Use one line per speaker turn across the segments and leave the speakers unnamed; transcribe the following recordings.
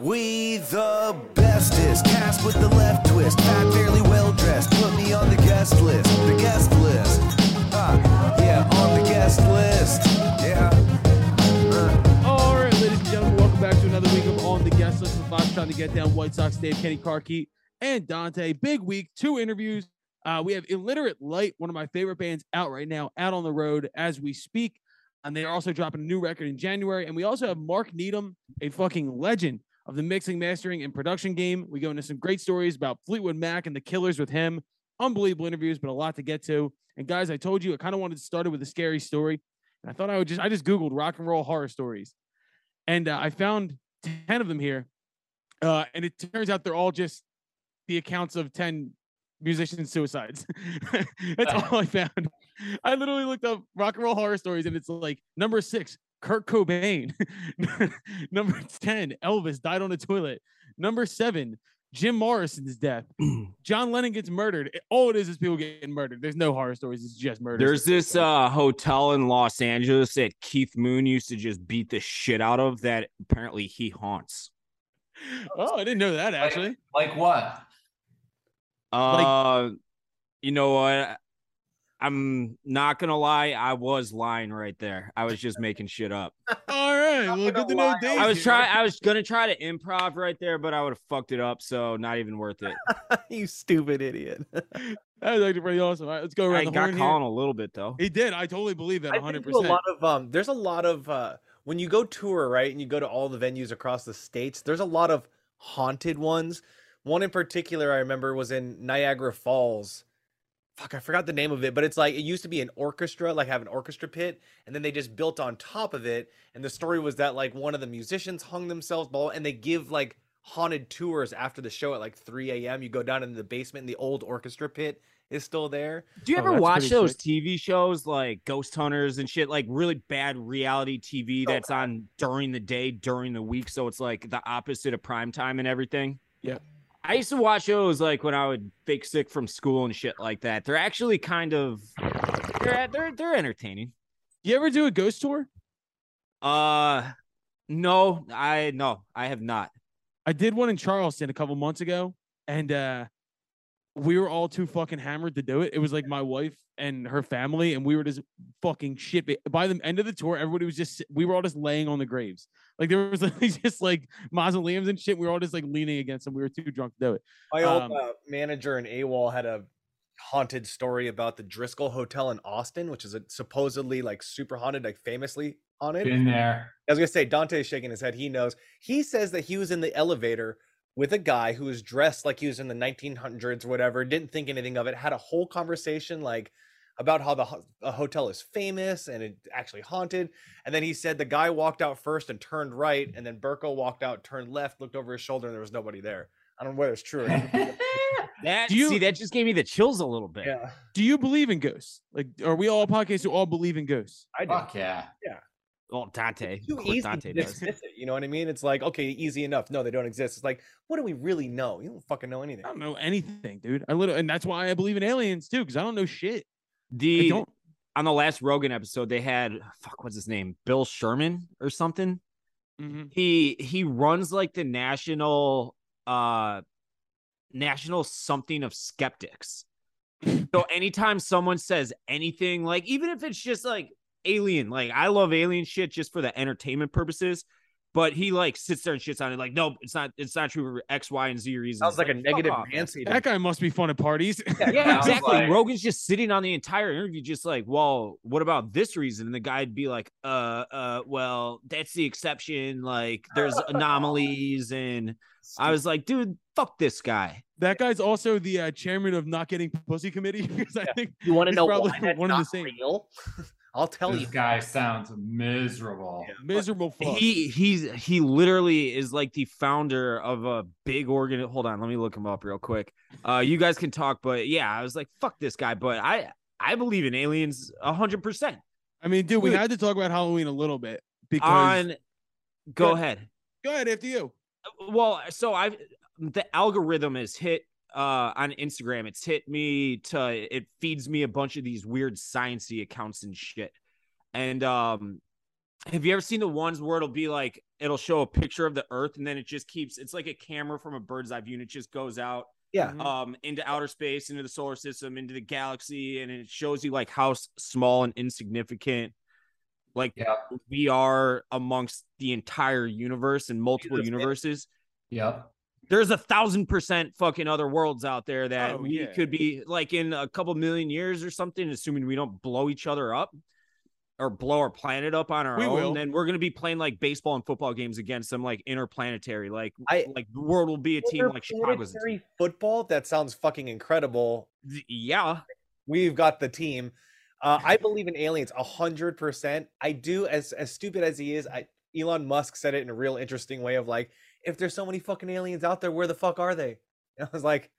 We the bestest, cast with the left twist, fat, fairly well dressed. Put me on the guest list, the guest list. Ah, yeah, on the guest list. Yeah. Uh.
All right, ladies and gentlemen, welcome back to another week of On the Guest List with Fox trying to get down White Sox Dave, Kenny Carkeet, and Dante. Big week, two interviews. Uh, we have Illiterate Light, one of my favorite bands out right now, out on the road as we speak. And they are also dropping a new record in January. And we also have Mark Needham, a fucking legend of the mixing, mastering, and production game. We go into some great stories about Fleetwood Mac and the Killers with him. Unbelievable interviews, but a lot to get to. And guys, I told you I kind of wanted to start it with a scary story. And I thought I would just I just Googled rock and roll horror stories. And uh, I found 10 of them here. Uh, and it turns out they're all just the accounts of 10 musician suicides. That's all I found. I literally looked up rock and roll horror stories, and it's like number six, Kurt Cobain. number 10, Elvis died on a toilet. Number seven, Jim Morrison's death. John Lennon gets murdered. All it is is people getting murdered. There's no horror stories. It's just murder.
There's this uh, hotel in Los Angeles that Keith Moon used to just beat the shit out of that apparently he haunts.
Oh, I didn't know that actually.
Like, like what?
Uh, you know what? I'm not gonna lie. I was lying right there. I was just making shit up.
All right. Well, good to know. Dave
I was
here.
trying. I was gonna try to improv right there, but I would have fucked it up. So not even worth it.
you stupid idiot.
That was actually pretty awesome. All right, let's go around
I
the
got
horn
Colin
here.
a little bit though.
He did. I totally believe that
I
100.
think there's a
percent
lot of um there's a lot of uh when you go tour, right, and you go to all the venues across the states, there's a lot of haunted ones. One in particular I remember was in Niagara Falls. Fuck, I forgot the name of it, but it's like it used to be an orchestra, like have an orchestra pit, and then they just built on top of it. And the story was that like one of the musicians hung themselves, blah, blah, and they give like haunted tours after the show at like 3 a.m. You go down into the basement, and the old orchestra pit is still there.
Do you
Oh,
ever watch those
sick.
TV shows like Ghost Hunters and shit, like really bad reality TV
So oh,
that's on during the day, during the week? So it's like the opposite of prime time and everything.
Yeah.
I used to watch those like when I would fake sick from school and shit like that. They're actually kind of they're they're they're entertaining.
You ever do a ghost tour?
Uh no, I no, I have not.
I did one in Charleston a couple months ago, and uh we were all too fucking hammered to do it. It was like my wife and her family, and we were just fucking shit. By the end of the tour, everybody was just we were all just laying on the graves. Like there was literally just like mausoleums and shit. We were all just like leaning against them. We were too drunk to do it.
My old
Um,
uh, manager in AWOL had a haunted story about the Driskill Hotel in Austin, which is a supposedly like super haunted, like famously haunted.
Been there.
I was gonna say Dante's shaking his head. He knows. He says that he was in the elevator with a guy who was dressed like he was in the 1900s or whatever. Didn't think anything of it. Had a whole conversation like about how the ho- a hotel is famous and it actually haunted. And then he said the guy walked out first and turned right, and then Burko walked out, turned left, looked over his shoulder, and there was nobody there. I don't know whether it's true or.
That
Do you-
see that just gave me the chills a little bit.
yeah,
Do you believe in ghosts? Like, are we all podcasts who all believe in ghosts?
I do.
Fuck yeah. yeah.
Well, Dante,
It's too easy
Dante
to
does.
dismiss it. You know what I mean? It's like, okay, easy enough. No, they don't exist. It's like, what do we really know? You don't fucking know anything.
I don't know anything, dude. I literally, and that's why I believe in aliens too, because I don't know shit. I
The
don't.
on the last Rogan episode, they had fuck, what's his name, Bill Sherman or something.
Mhm.
He he runs like the national uh national something of skeptics. so anytime someone says anything, like even if it's just like alien, like I love alien shit just for the entertainment purposes. But he like sits there and shits on it, like, no, it's not, it's not true for X, Y, and Z reasons.
Sounds like a negative
off.
Nancy.
That guy must be fun at parties.
Yeah,
was
exactly.
like-
Rogan's just sitting on the entire interview, just like, well, what about this reason? And the guy'd be like, uh, uh, well, that's the exception. Like, there's anomalies, and I was like, dude, fuck this guy.
that guy's also the uh, chairman of not getting pussy committee because I think
You want to know
probably
why that's
one of the
not
same.
Real? I'll tell
This
you.
This guy sounds miserable.
miserable fuck.
He he's he literally is like the founder of a big organ. Hold on, let me look him up real quick. Uh, you guys can talk, but yeah, I was like, fuck this guy. But I I believe in aliens a hundred percent.
I mean, dude, we
Dude.
had to talk about Halloween a little bit because.
On, go
Good.
ahead.
Go ahead after you.
well so i've the algorithm has hit uh on instagram it's hit me to it feeds me a bunch of these weird sciency accounts and shit and um Have you ever seen the ones where it'll be like it'll show a picture of the Earth and then it just keeps it's like a camera from a bird's eye view and it just goes out
Yeah.
Mhm.
um into outer space, into the solar system, into the galaxy, and it shows you like how small and insignificant like
Yep.
we are amongst the entire universe and multiple universes.
Yep.
There's a thousand percent fucking other worlds out there that
Oh,
we
yeah.
could be like in a couple million years or something, assuming we don't blow each other up or blow our planet up on our
We
own.
will.
Then we're gonna be playing like baseball and football games against them, like interplanetary. Like,
I-
like the world will be a team like Chicago's. a
Interplanetary
team.
football. That sounds fucking incredible.
Yeah,
We've got the team. Uh, I believe in aliens a hundred percent. I do. As as stupid as he is, I Elon Musk said it in a real interesting way of like, if there's so many fucking aliens out there, where the fuck are they? And I was like,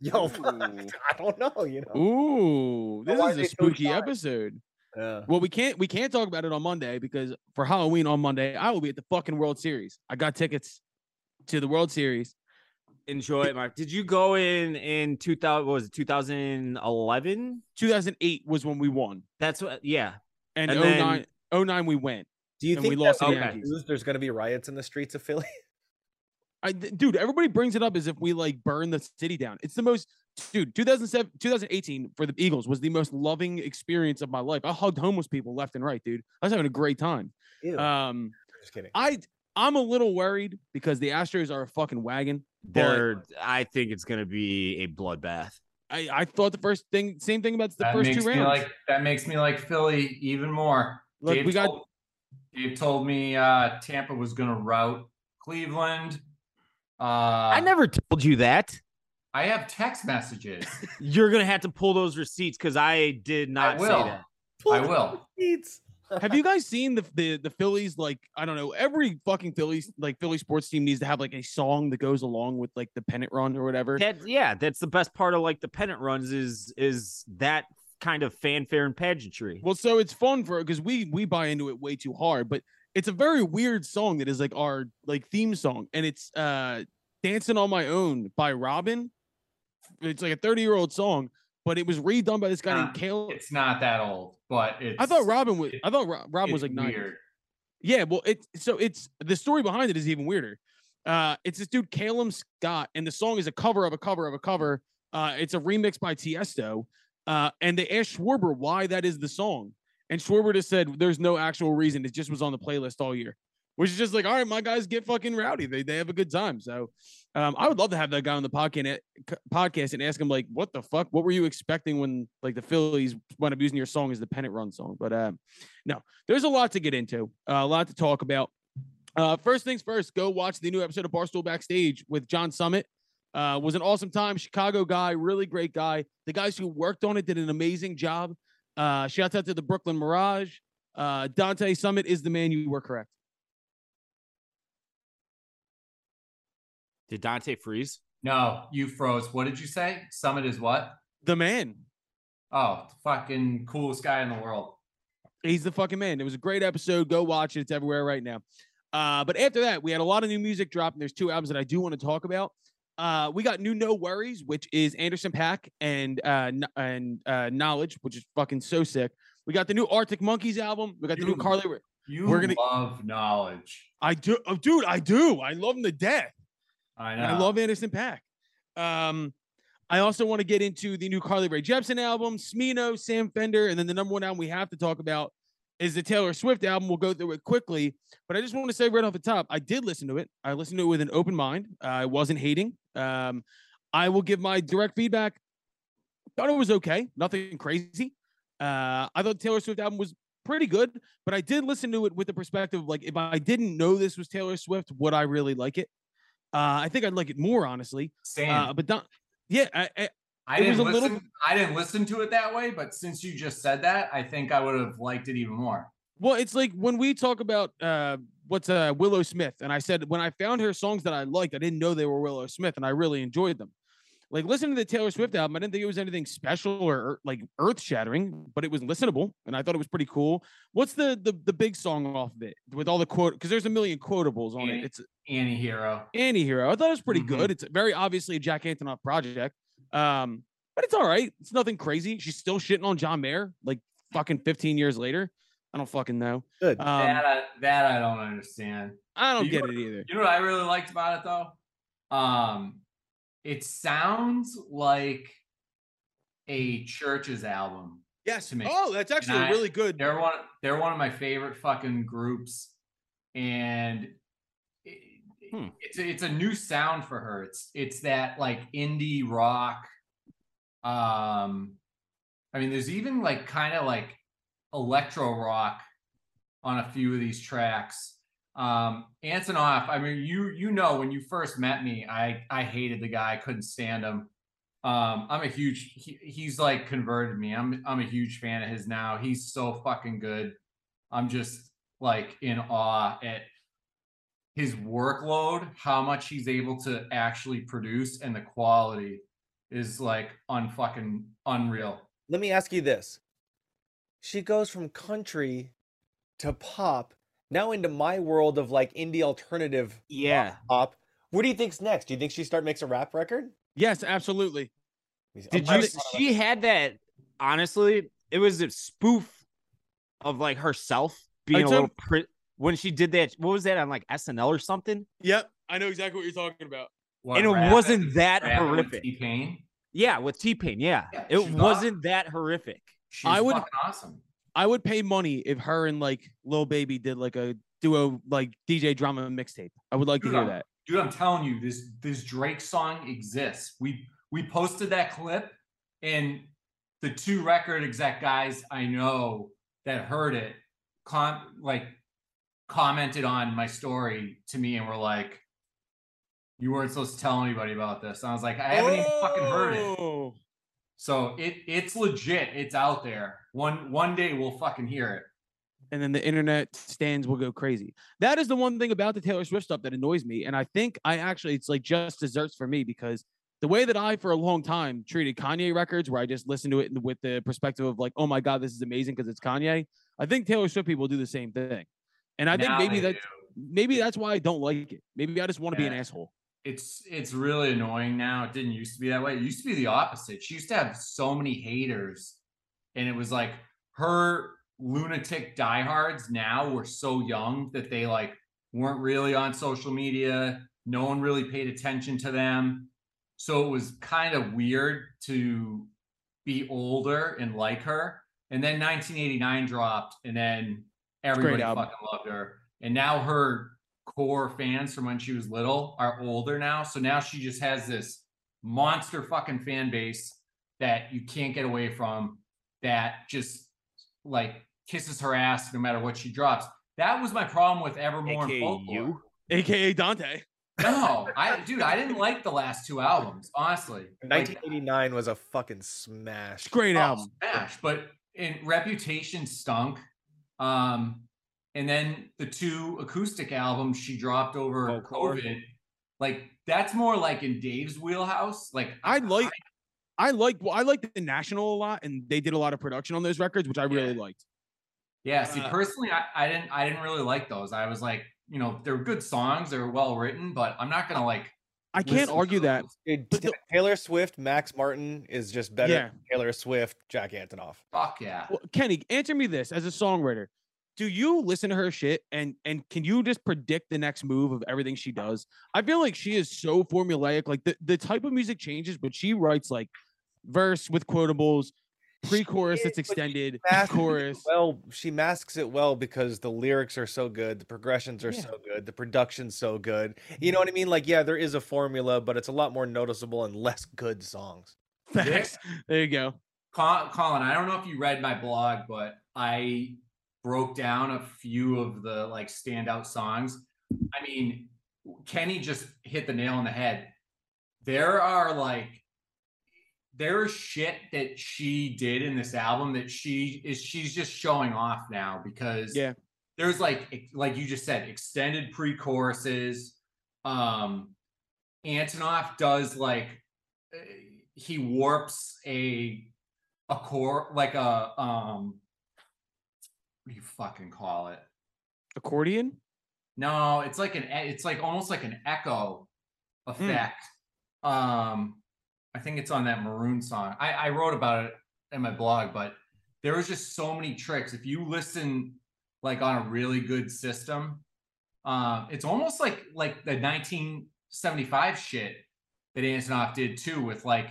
yo,
Ooh.
I don't know. You know.
Ooh, this
why
is a
they so
spooky episode.
Yeah.
Well, we can't we can't talk about it on Monday because for Halloween on Monday, I will be at the fucking World Series. I got tickets to the World Series.
enjoy it, Mark. Did you go in in 2000? What was it 2011?
2008 was when we won,
That's what. Yeah,
and,
And
09, 09 we went.
Do you think
we
that
lost
to the Yankees.
there's going to be riots in the streets of Philly?
I, dude, everybody brings it up as if we like burn the city down. It's the most, dude. 2007, 2018 for the Eagles was the most loving experience of my life. I hugged homeless people left and right, dude. I was having a great time.
Ew.
Um,
just kidding.
I I'm a little worried because the Astros are a fucking wagon. But
there. I think it's gonna be a bloodbath.
I, I thought the first thing, same thing about the
that
first two rounds.
like that makes me like Philly even more.
Look,
Dave
we got
told, Dave told me uh, Tampa was going to route Cleveland. Uh,
I never told you that.
I have text messages.
You're gonna have to pull those receipts because I did not say
will.
that.
I will.
Seats.
Have you guys seen the, the the Phillies? Like, I don't know, every fucking Phillies like Philly sports team needs to have like a song that goes along with like the pennant run or whatever.
That yeah, that's the best part of like the pennant runs is is that kind of fanfare and pageantry.
Well, so it's fun for because we we buy into it way too hard, but it's a very weird song that is like our like theme song, and it's uh "Dancing on My Own" by Robyn. It's like a thirty year old song, but it was redone by this guy named Kale.
It's not that old, but it's.
I thought Robyn was.
it-
I thought Rob, Robyn was like nine.
weird.
Yeah, well, it's so it's the story behind it is even weirder. Uh, it's this dude Calum Scott, and the song is a cover of a cover of a cover. Uh, it's a remix by Tiesto, uh, and they asked Schwarber why that is the song, and Schwarber just said there's no actual reason. It just was on the playlist all year, which is just like, all right, my guys get fucking rowdy. They they have a good time. So, um, I would love to have that guy on the podcast podcast and ask him like, what the fuck? What were you expecting when like the Phillies wound up using your song as the pennant run song? But um, no, there's a lot to get into, uh, a lot to talk about. Uh, first things first, go watch the new episode of Barstool Backstage with John Summit. Uh, was an awesome time. Chicago guy, really great guy. The guys who worked on it did an amazing job. Uh, shout out to the Brooklyn Mirage. Uh, Dante Summit is the man. You were correct.
Did Dante freeze?
No, you froze. What did you say? Summit is what?
The man.
Oh, fucking coolest guy in the world.
He's the fucking man. It was a great episode. Go watch it. It's everywhere right now. Uh, but after that, we had a lot of new music drop, and there's two albums that I do want to talk about. Uh, we got new NxWorries, which is Anderson Paak and uh, and uh, Knxwledge, which is fucking so sick. We got the new Arctic Monkeys album. We got the new Carly.
You
We're gonna-
love Knxwledge.
I do, oh, dude. I do. I love them to death.
I know.
I love Anderson Paak. Um, I also want to get into the new Carly Rae Jepsen album, Smino, Sam Fender, and then the number one album we have to talk about is the Taylor Swift album. We'll go through it quickly, but I just want to say right off the top, I did listen to it. I listened to it with an open mind. Uh, I wasn't hating. Um, I will give my direct feedback. Thought it was okay, nothing crazy. Uh, I thought Taylor Swift album was pretty good, but I did listen to it with the perspective of like, if I didn't know this was Taylor Swift, would I really like it? Uh, I think I'd like it more, honestly.
Same.
Uh, but don't, yeah, I, I,
I didn't
a little-
listen. I didn't listen to it that way, but since you just said that, I think I would have liked it even more.
well, it's like when we talk about uh, what's uh, Willow Smith, and I said when I found her songs that I liked, I didn't know they were Willow Smith, and I really enjoyed them. Like listening to the Taylor Swift album, I didn't think it was anything special or like earth shattering, but it was listenable, and I thought it was pretty cool. What's the the the big song off of it with all the quote? Because there's a million quotables on
Annie.
it. It's
Anti-hero.
Anti-Hero. I thought it was pretty
Mhm.
good. It's very obviously a Jack Antonoff project. Um, but it's all right. It's nothing crazy. She's still shitting on John Mayer like fucking 15 years later. I don't fucking know.
Good.
Um,
that, I, that I don't understand.
I don't
you
get
know-
it either.
You know what I really liked about it though? Um, it sounds like a Chvrches album.
Yes.
to me.
Oh, that's actually
I-
really good.
They're one. They're one of my favorite fucking groups, and it,
Hmm.
it's a, it's a new sound for her. It's it's that like indie rock. Um, I mean, there's even like kind of like electro rock on a few of these tracks. Um, Antonoff, I mean, you you know when you first met me, I I hated the guy, couldn't stand him. Um, I'm a huge he, he's like converted me. I'm I'm a huge fan of his now. He's so fucking good. I'm just like in awe at his workload, how much he's able to actually produce, and the quality is like unfucking unreal.
Let me ask you this. She goes from country to pop, now into my world of like indie alternative
Yeah.
pop. What do you think's next? Do you think she start makes a rap record?
Yes, absolutely.
Did
I'm
you?
glad-
She had that. Honestly, it was a spoof of like herself being a little. Pri- when she did that, what was that on like SNL or something?
Yep. I know exactly what you're talking about.
What,
and it
rapping-
wasn't that
rapping with
horrific.
T-Pain?
Yeah, with T Pain. Yeah,
Yeah,
it
she's
wasn't that horrific.
She's
I would-
fucking awesome.
I would pay money if her and like Lil Baby did like a duo like DJ drama mixtape. I would like to hear
I'm-
that.
Dude, I'm telling you, this this Drake song exists. We we posted that clip, and the two record exec guys I know that heard it, com- like commented on my story to me and were like, "You weren't supposed to tell anybody about this." And I was like, "I haven't even fucking heard it."
Oh.
So it it's legit. It's out there. One one day we'll fucking hear it.
and then the internet stands will go crazy. That is the one thing about the Taylor Swift stuff that annoys me. And I think I actually, it's like just desserts for me because the way that I, for a long time, treated Kanye records, where I just listened to it with the perspective of like, oh my God, this is amazing because it's Kanye. I think Taylor Swift people do the same thing. And I think maybe that, maybe that's why I don't like it. Maybe I just want to be an asshole.
It's it's really annoying now. It didn't used to be that way. It used to be the opposite. She used to have so many haters, and it was like her lunatic diehards now were so young that they like weren't really on social media. No one really paid attention to them. So it was kind of weird to be older and like her. And then 1989 dropped, and then everybody fucking loved her. And now her core fans from when she was little are older now. So now she just has this monster fucking fan base that you can't get away from that just like kisses her ass no matter what she drops. That was my problem with Evermore and
AKA
Folklore.
you.
AKA Dante.
No, I dude, I didn't like the last two albums, honestly. Like,
1989 was a fucking smash.
Great
oh,
album.
smash, but in Reputation stunk. Um, and then the two acoustic albums she dropped over
Folklore.
COVID, like that's more like in Dave's wheelhouse. Like
I like, I like, well, I like the National a lot, and they did a lot of production on those records, which I really
Yeah.
liked.
Yeah, see,
Uh,
personally, I, I didn't I didn't really like those. I was like, you know, they're good songs, they're well written, but I'm not gonna like.
I can't argue that.
Dude,
the-
Taylor Swift, Max Martin is just better
Yeah.
than Taylor Swift, Jack Antonoff.
Fuck yeah.
Well, Kenny, answer me this as a songwriter. Do you listen to her shit and and can you just predict the next move of everything she does? I feel like she is so formulaic. Like the, the type of music changes, but she writes like verse with quotables, pre-chorus
is,
that's
but she
extended, chorus.
Well, she masks it well because the lyrics are so good, the progressions are
Yeah.
so good, the production's so good. You know mm-hmm. what I mean? Like, yeah, there is a formula, but it's a lot more noticeable and less good songs.
Facts. There you go.
Colin, I don't know if you read my blog, but I broke down a few of the like standout songs. I mean, Kenny just hit the nail on the head. There are like there's shit that she did in this album that she is she's just showing off now because
Yeah.
there's like like you just said extended pre-choruses um Antonoff does like uh, he warps a a core like a um what do you fucking call it
Accordion?
no it's like an it's like almost like an echo effect um i think it's on that maroon song i i wrote about it in my blog but there was just so many tricks. If you listen like on a really good system, um, it's almost like like the 1975 shit that Antonoff did too, with like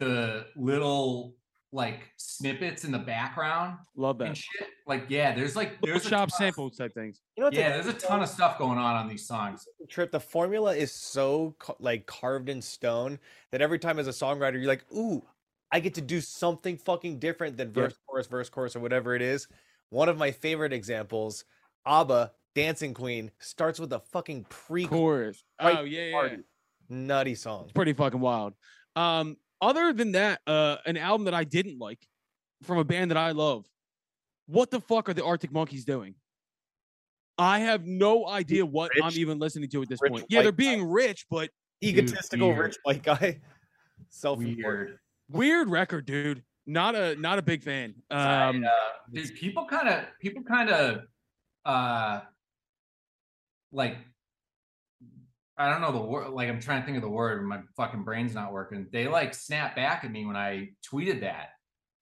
the little like snippets in the background
Love
and
that.
shit. Like, yeah, there's like there's a
shop samples type things.
You know what's
Yeah, there's a ton of stuff going on on these songs.
trip. The formula is so like carved in stone that every time as a songwriter, you're like, ooh, I get to do something fucking different than
Yeah.
verse, chorus, verse, chorus, or whatever it is. One of my favorite examples, ABBA, Dancing Queen, starts with a fucking pre
Chorus. Oh yeah, yeah.
nutty song.
It's pretty fucking wild. Um, other than that, uh, an album that I didn't like from a band that I love. What the fuck are the Arctic Monkeys doing? I have no idea what I'm even listening to at this point. Yeah, they're
white guy.
being rich, but
Egotistical
weird.
rich white guy. Self
Weird.
weird record, dude. Not a not a big fan. Um,
uh, people kind of people kind of uh like I don't know the word like I'm trying to think of the word my fucking brain's not working. They like snap back at me when I tweeted that.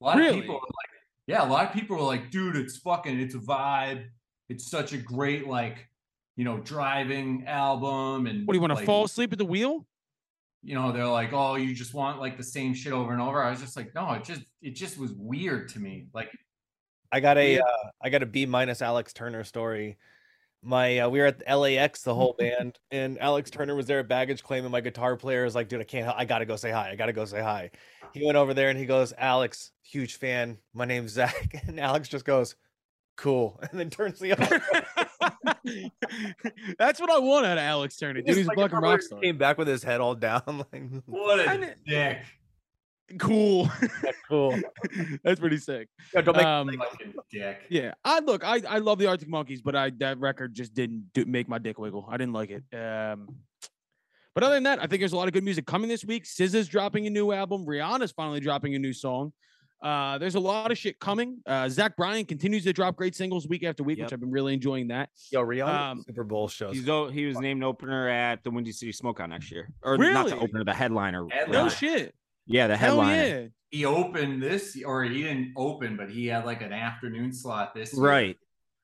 A lot
Really?
of people were like yeah, a lot of people were like, dude, it's fucking it's a vibe. It's such a great like you know driving album and
what do you want to
like,
fall asleep at the wheel?
you know they're like oh you just want like the same shit over and over i was just like no it just it just was weird to me like
I got a
Yeah.
uh, I got a B minus Alex Turner story. My uh, we were at LAX the whole band, and Alex Turner was there at baggage claim, and my guitar player was like, "Dude, I can't. I gotta go say hi. I gotta go say hi." He went over there and he goes, "Alex, huge fan. My name's Zach," and Alex just goes, "Cool," and then turns the other.
That's what I want out of Alex Turner. Dude, he's a
Like,
fucking
remember
rock star.
Came back with his head all down, like
what
I
a
kn-
dick
Cool.
cool.
That's pretty sick.
Yeah, don't make
Um,
fucking dick
Yeah, I look, I I love the Arctic Monkeys, but I that record just didn't do, make my dick wiggle. I didn't like it. Um, but other than that, I think there's a lot of good music coming this week. SZA's dropping a new album. Rihanna's finally dropping a new song. Uh, there's a lot of shit coming. Uh, Zach Bryan continues to drop great singles week after week, which I've been really enjoying that.
Yo, Rihanna
Um,
Super Bowl shows.
He's he was named opener at the Windy City Smokeout next year, or not the opener, the headliner.
Headliner.
No shit.
Yeah, the
Hell
headliner.
yeah.
he opened this or he didn't open but he had like an afternoon slot this year.
Right,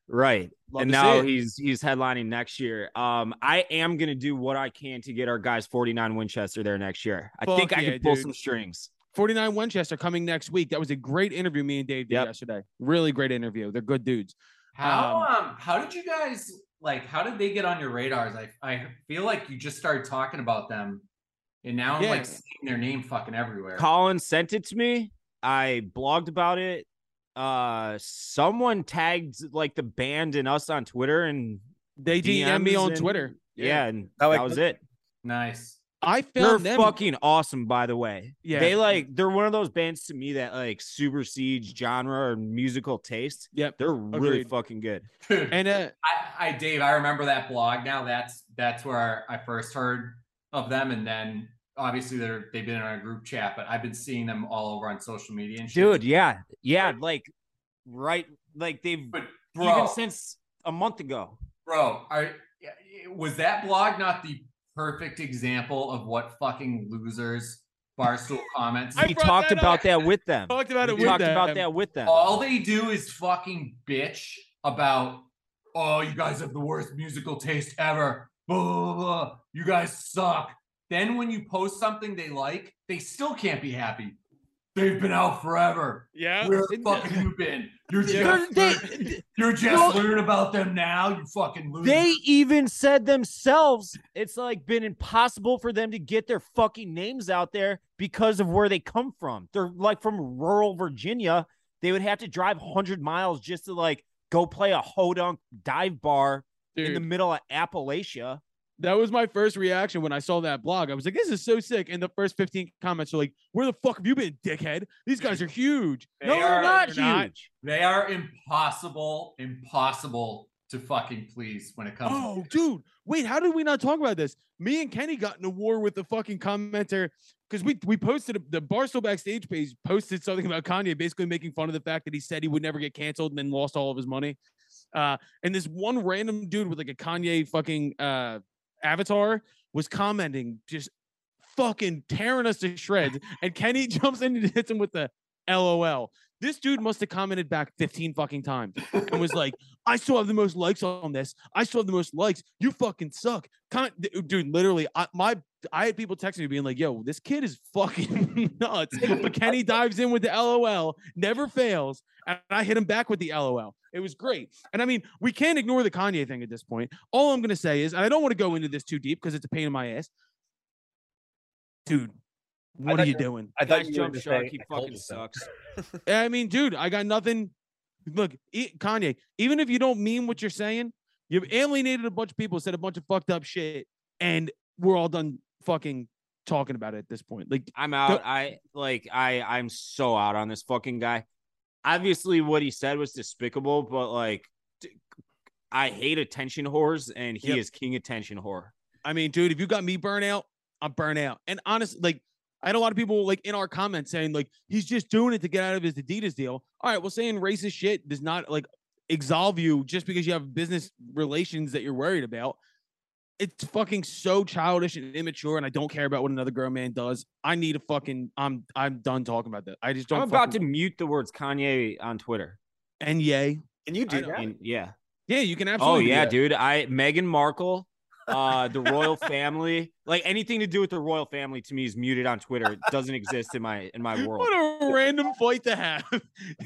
right.
Love
and now he's he's headlining next year. Um, I am gonna do what I can to get our guys 49 Winchester there next year. I think
Fuck
I can pull
dude.
some strings.
49 Winchester coming next week. That was a great interview me and Dave did
Yep.
yesterday. Really great interview. They're good dudes.
how um how did you guys like how did they get on your radars i i feel like you just started talking about them and now i'm
Yeah.
like seeing their name fucking everywhere
Colin sent it to me. I blogged about it. Uh, someone tagged like the band and us on Twitter and
They DM me on
and-
Twitter.
Yeah, and
How I
that was it.
nice
I found
They're
found them.
fucking awesome, by the way.
Yeah.
They like they're one of those bands to me that like supersedes genre or musical taste.
Yep.
They're really fucking good.
And uh,
I, I Dave, I remember that blog now. That's that's where I first heard of them, and then obviously they're they've been in our group chat, but I've been seeing them all over on social media and shit.
Dude, yeah. Yeah, like right like they've
but
even since a month ago.
bro, are was that blog not the perfect example of what fucking losers Barstool comments?
I
We talked
that
about
up.
that with them.
talked about
We
it with
talked
them.
about that with them.
all they do is fucking bitch about oh you guys have the worst musical taste ever blah, blah, blah, blah. you guys suck then when you post something they like they still can't be happy they've been out forever
Yeah.
Where the fuck have you been you're just,
They're- they,
learn- you're just
Well-
learning about them now you fucking loser
they even said themselves it's like been impossible for them to get their fucking names out there because of where they come from. They're like from rural Virginia. They would have to drive 100 miles just to like go play a hodunk dive bar in the middle of Appalachia.
That was my first reaction when I saw that blog. I was like, this is so sick. And the first 15 comments are like, where the fuck have you been, dickhead? These guys are huge.
They
no,
are-
they're not
they're not.
huge.
they are impossible impossible to fucking please when it comes
Oh, dude. Wait, how did we not talk about this? Me and Kenny got in a war with the fucking commenter because we we posted the Barstool backstage page posted something about Kanye, basically making fun of the fact that he said he would never get canceled and then lost all of his money. Uh, and this one random dude with like a Kanye fucking uh avatar was commenting, just fucking tearing us to shreds. and Kenny jumps in and hits him with the LOL. This dude must have commented back 15 fucking times and was like, I still have the most likes on this. I still have the most likes. You fucking suck. Con- dude, literally, I, my I had people texting me being like, yo, this kid is fucking nuts. But Kenny dives in with the LOL, never fails. And I hit him back with the LOL. It was great. And I mean, we can't ignore the Kanye thing at this point. All I'm going to say is, and I don't want to go into this too deep because it's a pain in my ass. Dude, what are
thought
you
you-
doing?
I thought
Guys
you were
jump shark.
say,
He fucking sucks.
Eh, I mean, dude, I got nothing. Look, e- Kanye, even if you don't mean what you're saying, you've alienated a bunch of people, said a bunch of fucked up shit, and we're all done fucking talking about it at this point. Like,
I'm out. I like I I'm so out on this fucking guy. Obviously, what he said was despicable, but like d- I hate attention whores, and he
Yep.
is king attention whore.
I mean, dude, if you got me burnt out, I'm burnt out. And honestly, like, I had a lot of people like in our comments saying like he's just doing it to get out of his Adidas deal. All right, well, saying racist shit does not like absolve you just because you have business relations that you're worried about. It's fucking so childish and immature, and I don't care about what another grown man does. I need a fucking. I'm I'm done talking about that. I just don't.
I'm about to mute the words Kanye on Twitter.
and yay,
Can you do that?
And yeah.
yeah, you can
Oh
absolutely. do
yeah, dude. I Meghan Markle, uh, the royal family, like anything to do with the royal family to me is muted on Twitter. It doesn't exist in my in my world.
What a random fight to have.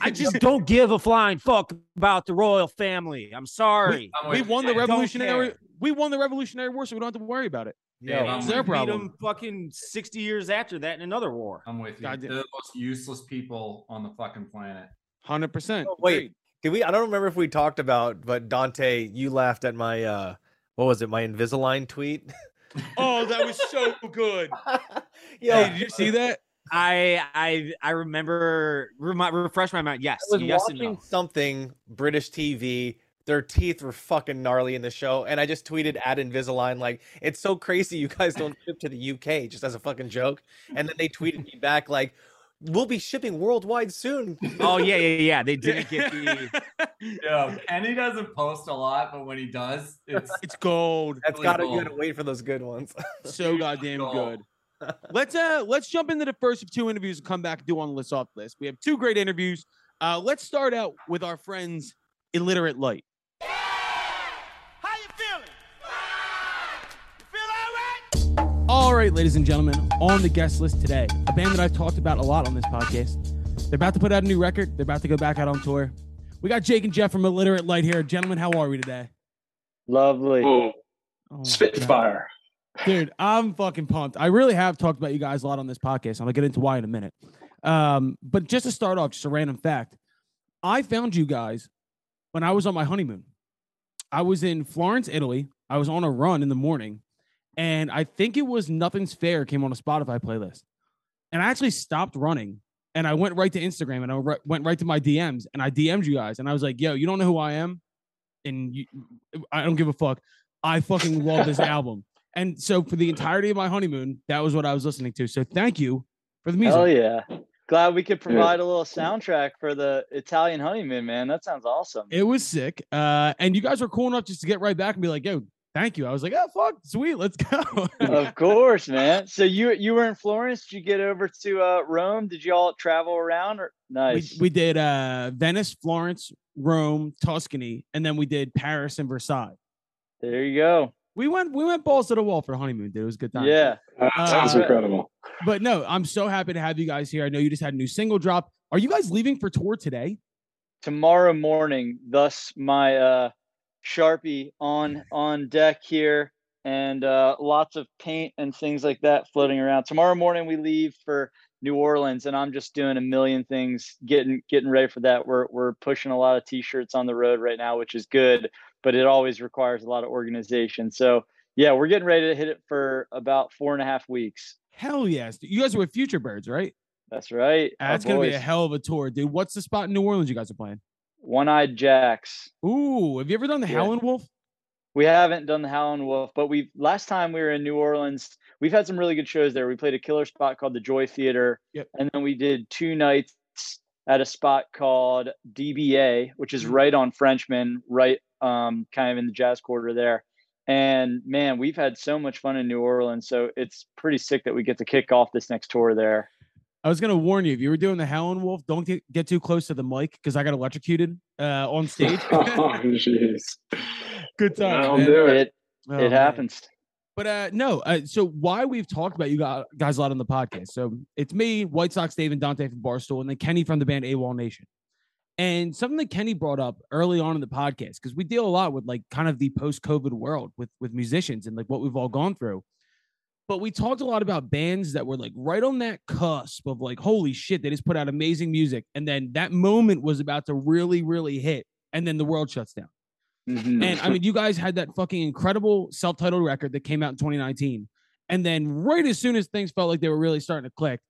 I just don't give a flying fuck about the royal family. I'm sorry.
I'm
we won the Revolutionary. We won the Revolutionary War, so we don't have to worry about it.
Yeah,
Yo,
I'm
It's
with
their
you.
Beat
problem.
'em fucking 60 years after that in another war.
I'm with you.
God
They're the most useless people on the fucking planet.
Hundred percent.
Oh, wait. Did we? I don't remember if we talked about, but Dante, you laughed at my uh, what was it? My Invisalign tweet.
Oh, that was so good.
yeah,
Hey, did you see that?
I I I remember remi- refresh my mind. Yes,
I was
yes and
watching
no.
something British TV. Their teeth were fucking gnarly in the show, and I just tweeted at Invisalign like, "It's so crazy you guys don't ship to the UK," just as a fucking joke. And then they tweeted me back like, "We'll be shipping worldwide soon."
Oh yeah, yeah, yeah. They didn't get the.
Yeah, Kenny doesn't post a lot, but when he does, it's
it's gold.
That's
Really
gotta
cool.
you gotta wait for those good ones.
So goddamn
Gold.
good. Let's uh let's jump into the first of two interviews and come back and do on the list off list. We have two great interviews. Uh let's start out with our friends Illiterate Light.
Right?
All right, ladies and gentlemen, on the guest list today, a band that I've talked about a lot on this podcast. They're about to put out a new record. They're about to go back out on tour. We got Jake and Jeff from Illiterate Light here. Gentlemen, how are we today?
Lovely.
Oh, Spitfire.
God. Dude, I'm fucking pumped. I really have talked about you guys a lot on this podcast. I'm gonna get into why in a minute. Um, but just to start off, just a random fact. I found you guys when I was on my honeymoon. I was in Florence, Italy. I was on a run in the morning, and I think it was Nothing's Fair came on a Spotify playlist. And I actually stopped running and I went right to Instagram and I re- went right to my DMs and I DM'd you guys and I was like, yo, you don't know who I am? And you, I don't give a fuck. I fucking love this album. And so for the entirety of my honeymoon, that was what I was listening to. So thank you for the music.
Hell yeah. Glad we could provide a little soundtrack for the Italian honeymoon, man. That sounds awesome.
It was sick. Uh, and you guys were cool enough just to get right back and be like, yo, thank you. I was like, oh, fuck, sweet, let's go.
of course, man. So you you were in Florence. Did you get over to uh, Rome? Did you all travel around? Or
we,
nice.
we did uh, Venice, Florence, Rome, Tuscany, and then we did Paris and Versailles.
there you go.
We went we went balls to the wall for the honeymoon, dude. It was a good time.
Yeah.
That sounds
Uh,
incredible.
But no, I'm so happy to have you guys here. I know you just had a new single drop. Are you guys leaving for tour today?
Tomorrow morning, thus my uh, Sharpie on on deck here and uh, lots of paint and things like that floating around. Tomorrow morning we leave for New Orleans and I'm just doing a million things getting getting ready for that. We're we're pushing a lot of t-shirts on the road right now, which is good, but it always requires a lot of organization. So yeah, we're getting ready to hit it for about four and a half weeks.
Hell yes. You guys are with Futurebirds, right?
That's right. our
That's gonna be a hell of a tour, dude. What's the spot in New Orleans you guys are playing?
One-eyed jacks.
Ooh, have you ever done the
Yeah.
Howlin' Wolf?
We haven't done the Howlin' Wolf, but we last time we were in New Orleans, we've had some really good shows there. We played a killer spot called the Joy Theater,
Yep.
and then we did two nights at a spot called DBA, which is
Mhm.
right on Frenchmen, right um, kind of in the jazz quarter there. And man, we've had so much fun in New Orleans, so it's pretty sick that we get to kick off this next tour there.
I was gonna warn you if you were doing the Howlin' Wolf, don't get, get too close to the mic because I got electrocuted uh, on stage.
oh, jeez.
Good time.
I'll
man.
do it.
It
Oh,
it
man.
happens.
But uh, no, uh, so why we've talked about you gu- guys a lot on the podcast. So it's me, White Sox Dave, and Dante from Barstool, and then Kenny from the band AWOL Nation. And something that Kenny brought up early on in the podcast, because we deal a lot with like kind of the post-COVID world with with musicians and like what we've all gone through. But we talked a lot about bands that were like right on that cusp of like, holy shit, they just put out amazing music. And then that moment was about to really, really hit. And then the world shuts down.
Mhm.
And I mean, you guys had that fucking incredible self-titled record that came out in 2019. And then right as soon as things felt like they were really starting to click,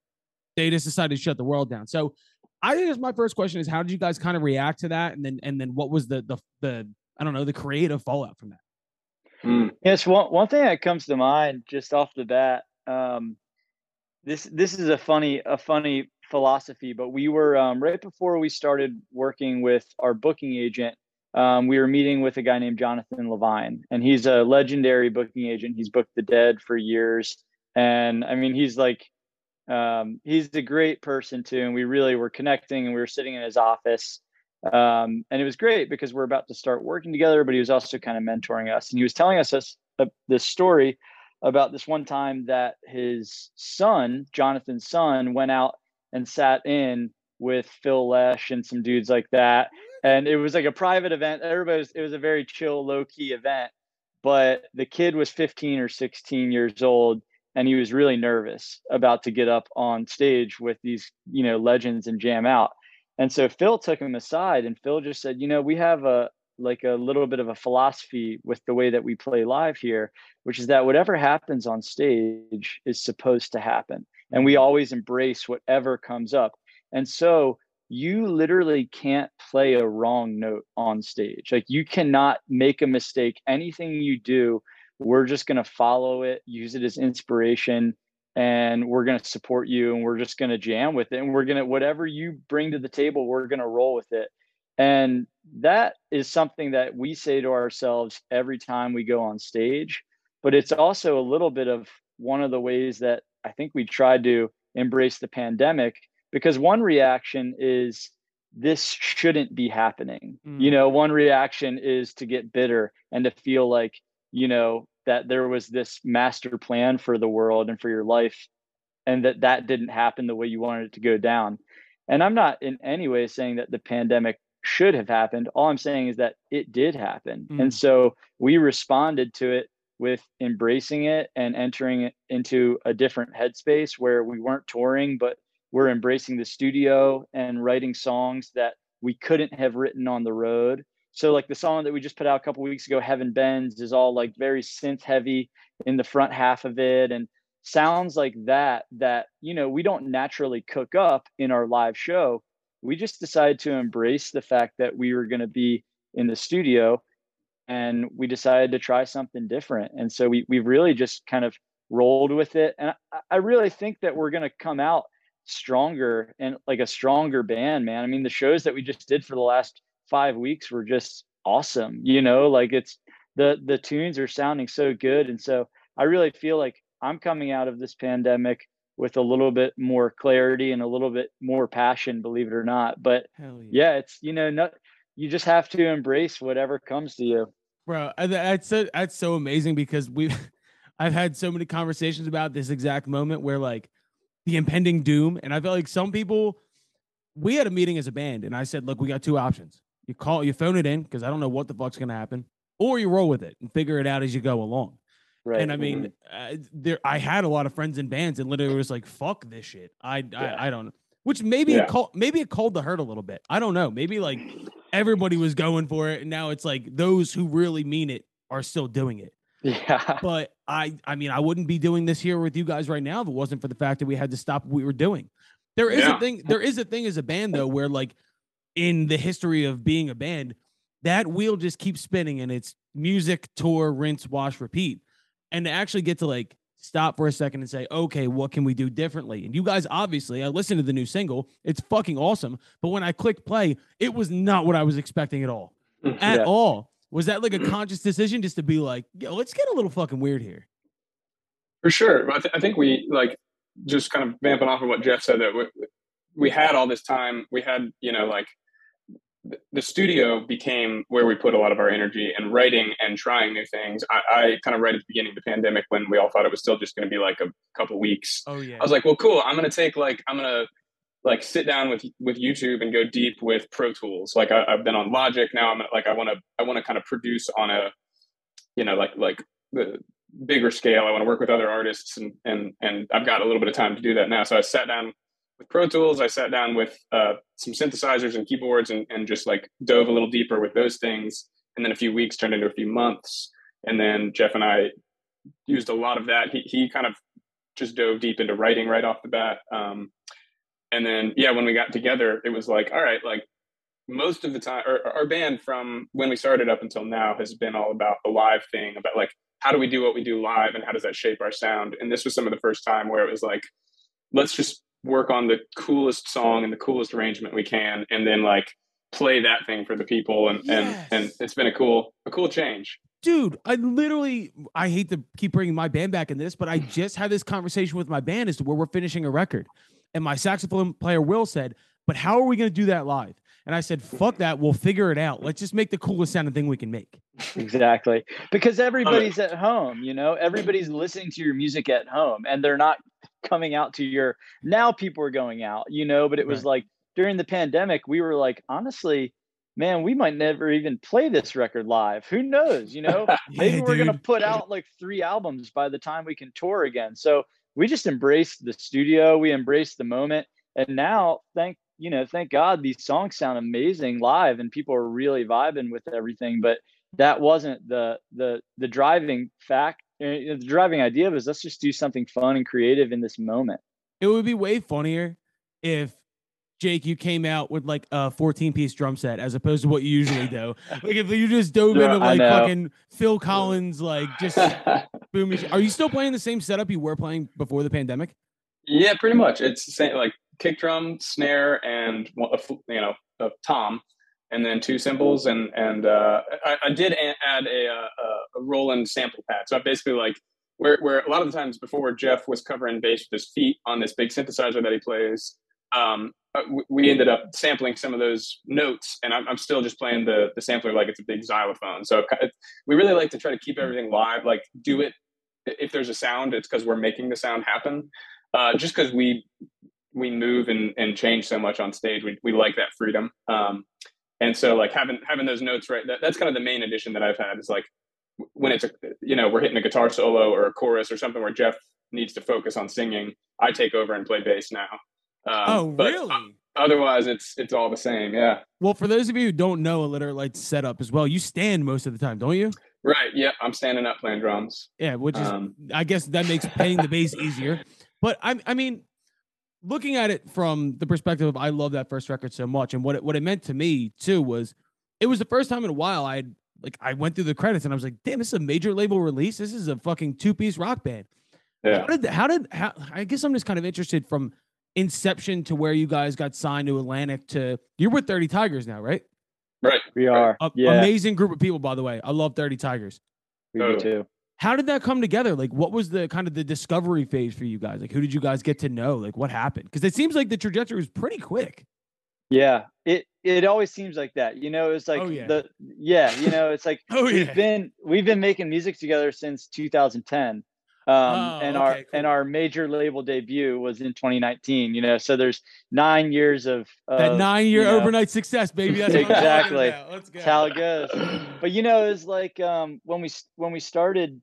they just decided to shut the world down. So I think my first question is how did you guys kind of react to that? And then and then what was the the the I don't know, the creative fallout from that?
Mm.
Yes, one one thing that comes to mind just off the bat. Um, this this is a funny a funny philosophy, but we were um, right before we started working with our booking agent. Um, we were meeting with a guy named Jonathan Levine, and he's a legendary booking agent. He's booked the Dead for years, and I mean, he's like, um, he's a great person too. And we really were connecting, and we were sitting in his office, um, and it was great because we're about to start working together. But he was also kind of mentoring us, and he was telling us this uh, this story about this one time that his son, Jonathan's son, went out and sat in with Phil Lesh and some dudes like that. And it was like a private event. Everybody was, it was a very chill, low key event. But the kid was 15 or 16 years old and he was really nervous about to get up on stage with these, you know, legends and jam out. And so Phil took him aside and Phil just said, you know, we have a like a little bit of a philosophy with the way that we play live here, which is that whatever happens on stage is supposed to happen. And we mm-hmm. always embrace whatever comes up. And so you literally can't play a wrong note on stage. Like you cannot make a mistake. Anything you do, we're just going to follow it, use it as inspiration, and we're going to support you and we're just going to jam with it. And we're going to, whatever you bring to the table, we're going to roll with it. And that is something that we say to ourselves every time we go on stage. But it's also a little bit of one of the ways that I think we tried to embrace the pandemic because one reaction is this shouldn't be happening.
Mm.
You know, one reaction is to get bitter and to feel like, you know, that there was this master plan for the world and for your life and that that didn't happen the way you wanted it to go down. And I'm not in any way saying that the pandemic should have happened. All I'm saying is that it did happen.
Mm.
And so we responded to it with embracing it and entering it into a different headspace where we weren't touring, but we're embracing the studio and writing songs that we couldn't have written on the road. So like the song that we just put out a couple weeks ago, Heaven Bends, is all like very synth heavy in the front half of it and sounds like that that you know we don't naturally cook up in our live show. We just decided to embrace the fact that we were going to be in the studio and we decided to try something different. And so we we've really just kind of rolled with it. And I, I really think that we're going to come out stronger and like a stronger band, man. I mean, the shows that we just did for the last five weeks were just awesome. You know, like it's the the tunes are sounding so good, and so I really feel like I'm coming out of this pandemic with a little bit more clarity and a little bit more passion, believe it or not. But
Hell
yeah, it's you know, not you just have to embrace whatever comes to you.
bro. That's so, that's so amazing because we've I've had so many conversations about this exact moment where like the impending doom, and I feel like some people. We had a meeting as a band, and I said, "Look, we got two options. You call, you phone it in because I don't know what the fuck's gonna happen, or you roll with it and figure it out as you go along."
Right.
And I mean, uh, there I had a lot of friends in bands, and literally was like, "Fuck this shit." I I, I don't. Which maybe
Yeah.
it called maybe it called the hurt a little bit. I don't know. Maybe like everybody was going for it, and now it's like those who really mean it are still doing it.
yeah.
But I I mean, I wouldn't be doing this here with you guys right now if it wasn't for the fact that we had to stop what we were doing. There is
Yeah.
a thing. There is a thing as a band though, where like in the history of being a band, that wheel just keeps spinning, and it's music, tour, rinse, wash, repeat, and to actually get to like stop for a second and say, okay, what can we do differently? And you guys, obviously, I listened to the new single. It's fucking awesome. But when I clicked play, it was not what I was expecting at all. Mm, at
Yeah.
all. Was that like a conscious decision just to be like, yo, let's get a little fucking weird here?
For sure. I, th- I think we like just kind of vamping off of what Jeff said that we, we had all this time. We had, you know, like the studio became where we put a lot of our energy and writing and trying new things. I, I kind of right at the beginning of the pandemic when we all thought it was still just going to be like a couple weeks.
Oh yeah.
I was like, well, cool. I'm going to take like, I'm going to like sit down with, with YouTube and go deep with Pro Tools. Like I, I've been on Logic now. I'm like, I want to, I want to kind of produce on a, you know, like, like the bigger scale. I want to work with other artists and, and, and I've got a little bit of time to do that now. So I sat down with Pro Tools. I sat down with uh, some synthesizers and keyboards and, and just like dove a little deeper with those things. And then a few weeks turned into a few months. And then Jeff and I used a lot of that. He, he kind of just dove deep into writing right off the bat. Um, and then, yeah, when we got together, it was like, all right, like most of the time, our band from when we started up until now has been all about the live thing, about like, how do we do what we do live and how does that shape our sound? And this was some of the first time where it was like, let's just work on the coolest song and the coolest arrangement we can and then like play that thing for the people and
Yes.
and and it's been a cool a cool change.
Dude i literally i hate to keep bringing my band back in this but i just had this conversation with my band as to where we're finishing a record. And my saxophone player will said but how are we going to do that live? And i said fuck that we'll figure it out. Let's just make the coolest sounding thing we can make.
Exactly. Because everybody's at home you know? Everybody's listening to your music at home and they're not coming out to your now people are going out you know but it was like during the pandemic we were like honestly man we might never even play this record live. Who knows you know? Maybe
Yeah,
we're going to put out like three albums by the time we can tour again. So we just embraced the studio we embraced the moment and now thank you know thank god these songs sound amazing live and people are really vibing with everything but that wasn't the the the driving fact the driving idea was let's just do something fun and creative in this moment
it would be way funnier if Jake, you came out with like a 14 piece drum set as opposed to what you usually do. Like if you just dove
Yeah,
into like fucking Phil Collins, like just boom. Are you still playing the same setup you were playing before the pandemic?
yeah pretty much it's the same like kick drum snare and a you know a tom and then two cymbals and and uh i, I did add a, uh, a a roland sample pad. So i basically like where, where a lot of the times before jeff was covering bass with his feet on this big synthesizer that he plays um uh, we- we ended up sampling some of those notes and i'm, I'm still just playing the the sampler like it's a big xylophone. So it- we really like to try to keep everything live like do it. If there's a sound it's because we're making the sound happen. Uh, just because we we move and, and change so much on stage we, we like that freedom. Um, and so like having having those notes right that, that's kind of the main addition that i've had is like when it's a you know we're hitting a guitar solo or a chorus or something where jeff needs to focus on singing i take over and play bass now um,
oh,
but
really?
otherwise it's it's all the same yeah
well, for those of you who don't know Illiterate Light setup as well, you stand most of the time, don't you?
right yeah i'm standing up playing drums
Yeah, which is
um,
I guess that makes playing the bass easier. But I, I mean, looking at it from the perspective of I love that first record so much, and what it, what it meant to me too was it was the first time in a while I would like I went through the credits and I was like, damn, this is a major label release. This is a fucking two piece rock band.
yeah
How did how did how, I guess I'm just kind of interested from inception to where you guys got signed to Atlantic to you're with 30 Tigers now, right?
right
we are
A-
yeah
Amazing group of people, by the way. I love 30 Tigers.
we do
Totally.
too
How did that come together? Like, what was the kind of the discovery phase for you guys? Like, who did you guys get to know? Like, what happened? Because it seems like the trajectory was pretty quick.
Yeah, it it always seems like that. You know, it's like
Oh, yeah.
the yeah, you know, it's like
Oh,
we've
yeah.
been we've been making music together since 2010. Um
Oh,
and
okay,
our
cool.
and our major label debut was in 2019, you know. So there's 9 years of,
that nine year
you know,
overnight success, baby. That's what I'm talking
Exactly.
Let's go.
That's how it goes. But you know, it's like um when we when we started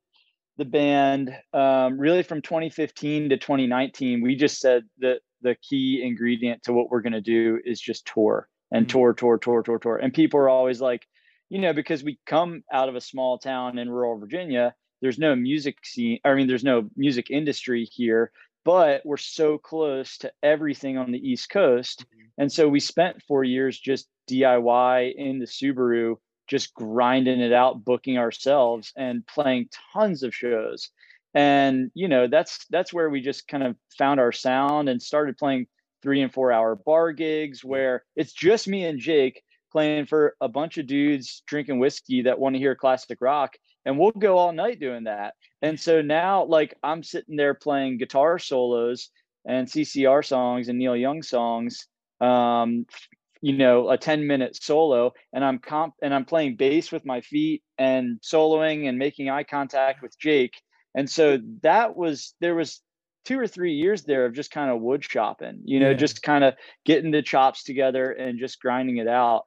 the band um really from 2015 to 2019, we just said that the key ingredient to what we're going to do is just tour and
Mhm.
tour tour tour tour tour. And people are always like, you know, because we come out of a small town in rural Virginia, there's no music scene, I mean there's no music industry here, but we're so close to everything on the East Coast. And so we spent four years just DIY in the Subaru, just grinding it out, booking ourselves and playing tons of shows. And you know, that's that's where we just kind of found our sound and started playing three and four hour bar gigs where it's just me and Jake playing for a bunch of dudes drinking whiskey that want to hear classic rock and we'll go all night doing that. And so now like I'm sitting there playing guitar solos and CCR songs and Neil Young songs. Um, you know, a 10 minute solo and I'm comp and I'm playing bass with my feet and soloing and making eye contact with Jake. And so that was there was two or three years there of just kind of woodshedding, you know,
Yeah.
just kind of getting the chops together and just grinding it out.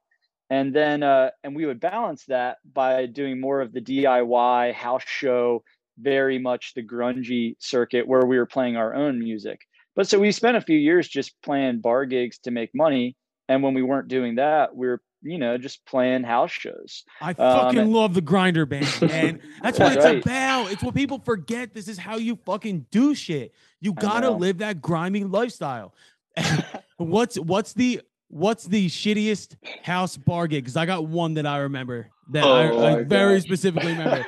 And then uh and we would balance that by doing more of the DIY house show, very much the grungy circuit where we were playing our own music. But so we spent a few years just playing bar gigs to make money. And when we weren't doing that, we were, you know, just playing house shows.
I fucking
Um,
love the grinder band, man. That's what it's
Right.
about. It's what people forget. This is how you fucking do shit. You gotta live that grimy lifestyle. what's what's the what's the shittiest house bar gig? Because I got one that I remember that
Oh
I, I very specifically remember.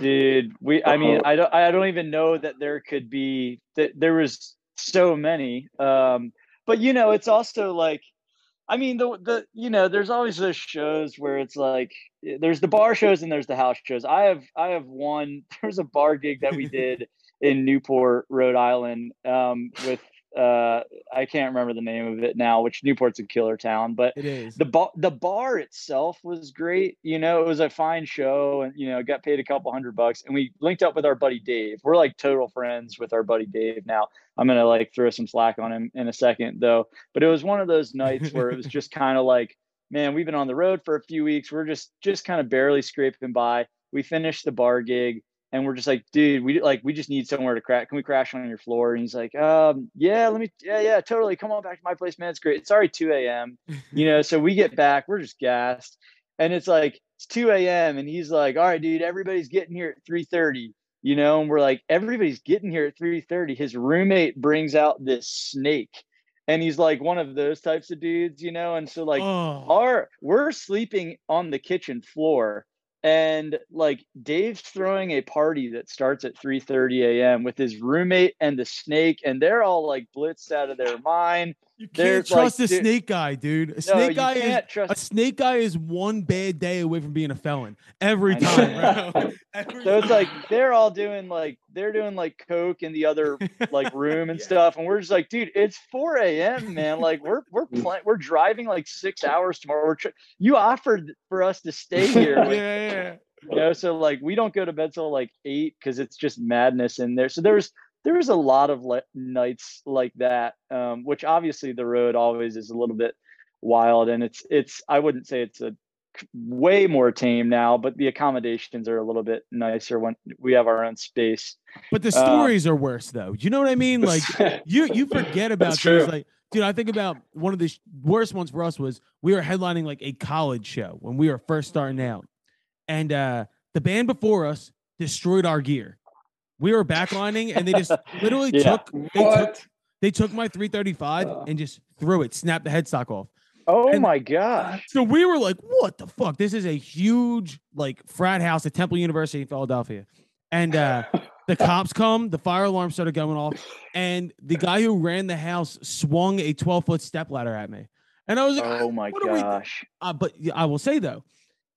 Dude, we I mean, I don't I don't even know that there could be that there was so many. Um, but you know, it's also like I mean the the you know, there's always those shows where it's like eh, there's the bar shows and there's the house shows. I have I have one there's a bar gig that we did in Newport, Rhode Island, um, with uh I can't remember the name of it now, which Newport's a killer town, but
It is.
the bar the bar itself was great you know it was a fine show and you know got paid a couple hundred bucks and we linked up with our buddy dave. We're like total friends with our buddy dave now. I'm gonna like throw some slack on him in a second though but it was one of those nights where it was just kind of like man we've been on the road for a few weeks. We're just just kind of barely scraping by. We finished the bar gig and we're just like dude we like we just need somewhere to crack can we crash on your floor? And he's like um yeah let me yeah yeah totally come on back to my place man it's great it's already 2 a.m you know so we get back we're just gassed and it's like it's 2 a.m and he's like all right dude everybody's getting here at 3.30 you know? And we're like everybody's getting here at 3.30 his roommate brings out this snake and he's like one of those types of dudes you know and so like
oh,
our we're sleeping on the kitchen floor and like Dave's throwing a party that starts at 3:30 a.m. with his roommate and the snake and they're all like blitzed out of their mind.
You can't
there's, like,
trust a snake guy, dude. A snake
you
guy is
can't
a snake guy is one bad day away from being a felon every
I know.
time, bro. Every
so it's like they're all doing like they're doing like coke in the other like room and
Yeah.
stuff and we're just like dude it's 4 a.m man like we're we're mm. playing we're driving like six hours tomorrow we're tr- you offered for us to stay here
yeah, yeah.
you know so like we don't go to bed till like eight because it's just madness in there so there's there was a lot of le- nights like that um which obviously the road always is a little bit wild and it's it's i wouldn't say it's a way more tame now but the accommodations are a little bit nicer when we have our own space
But the
Uh,
stories are worse though. You know what I mean? Like you you forget about things like dude i think about one of the sh- worst ones for us was we were headlining like a college show when we were first starting out and uh the band before us destroyed our gear we were backlining and they just literally
Yeah.
took they took they took my 335 and just threw it snapped the headstock off
oh
And-
my god!
so we were like, what the fuck? This is a huge like frat house at Temple University in Philadelphia. And uh the cops come, the fire alarm started going off, and the guy who ran the house swung a 12 foot step ladder at me. And I was like,
oh my
what do we
gosh
uh, but I will say though,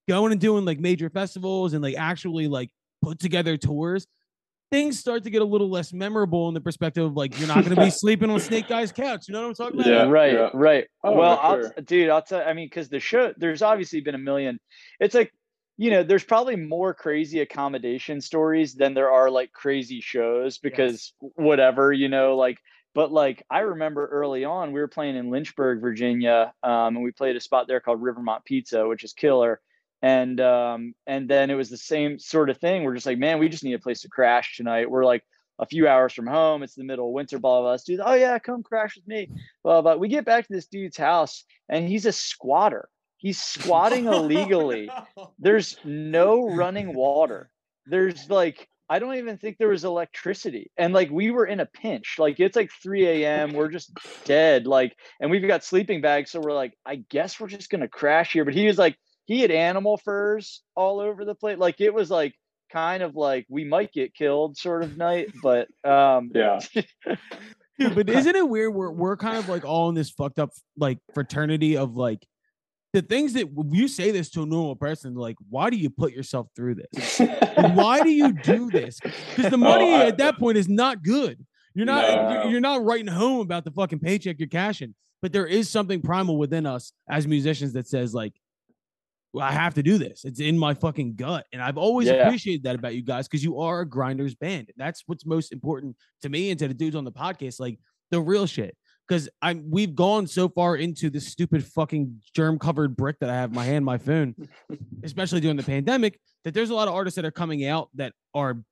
going and doing like major festivals and like actually like put together tours, things start to get a little less memorable in the perspective of like you're not going to be sleeping on Snake Guy's couch. You know what I'm talking about?
Yeah,
right
yeah.
right
Oh,
well I'll,
sure.
dude i'll tell i mean because the show there's obviously been a million it's like you know there's probably more crazy accommodation stories than there are like crazy shows because whatever you know like but like i remember early on we were playing in lynchburg virginia um, and we played a spot there called rivermont pizza which is killer and um and then it was the same sort of thing. We're just like man we just need a place to crash tonight. We're like a few hours from home. It's the middle of winter. Blah blah blah. Let's do oh yeah come crash with me. Blah blah. We get back to this dude's house and he's a squatter. He's squatting illegally. There's no running water. There's like i don't even think there was electricity. And like we were in a pinch. Like it's like 3 a.m we're just dead. Like and we've got sleeping bags. So we're like i guess we're just gonna crash here. But he was like he had animal furs all over the place like it was like kind of like we might get killed sort of night but um
Yeah.
Dude, but isn't it weird? We're we're kind of like all in this fucked up like fraternity of like the things that you say this to a normal person, like, why do you put yourself through this? Why do you do this? Because the money
Oh, I-
at that point is not good. You're not
No.
you're- you're not writing home about the fucking paycheck you're cashing. But there is something primal within us as musicians that says like, well, I have to do this. It's in my fucking gut. And I've always
Yeah.
appreciated that about you guys because you are a grinders band. That's what's most important to me and to the dudes on the podcast, like the real shit. Because I'm we've gone so far into this stupid fucking germ covered brick that I have in my hand, my phone, especially during the pandemic, that there's a lot of artists that are coming out that are,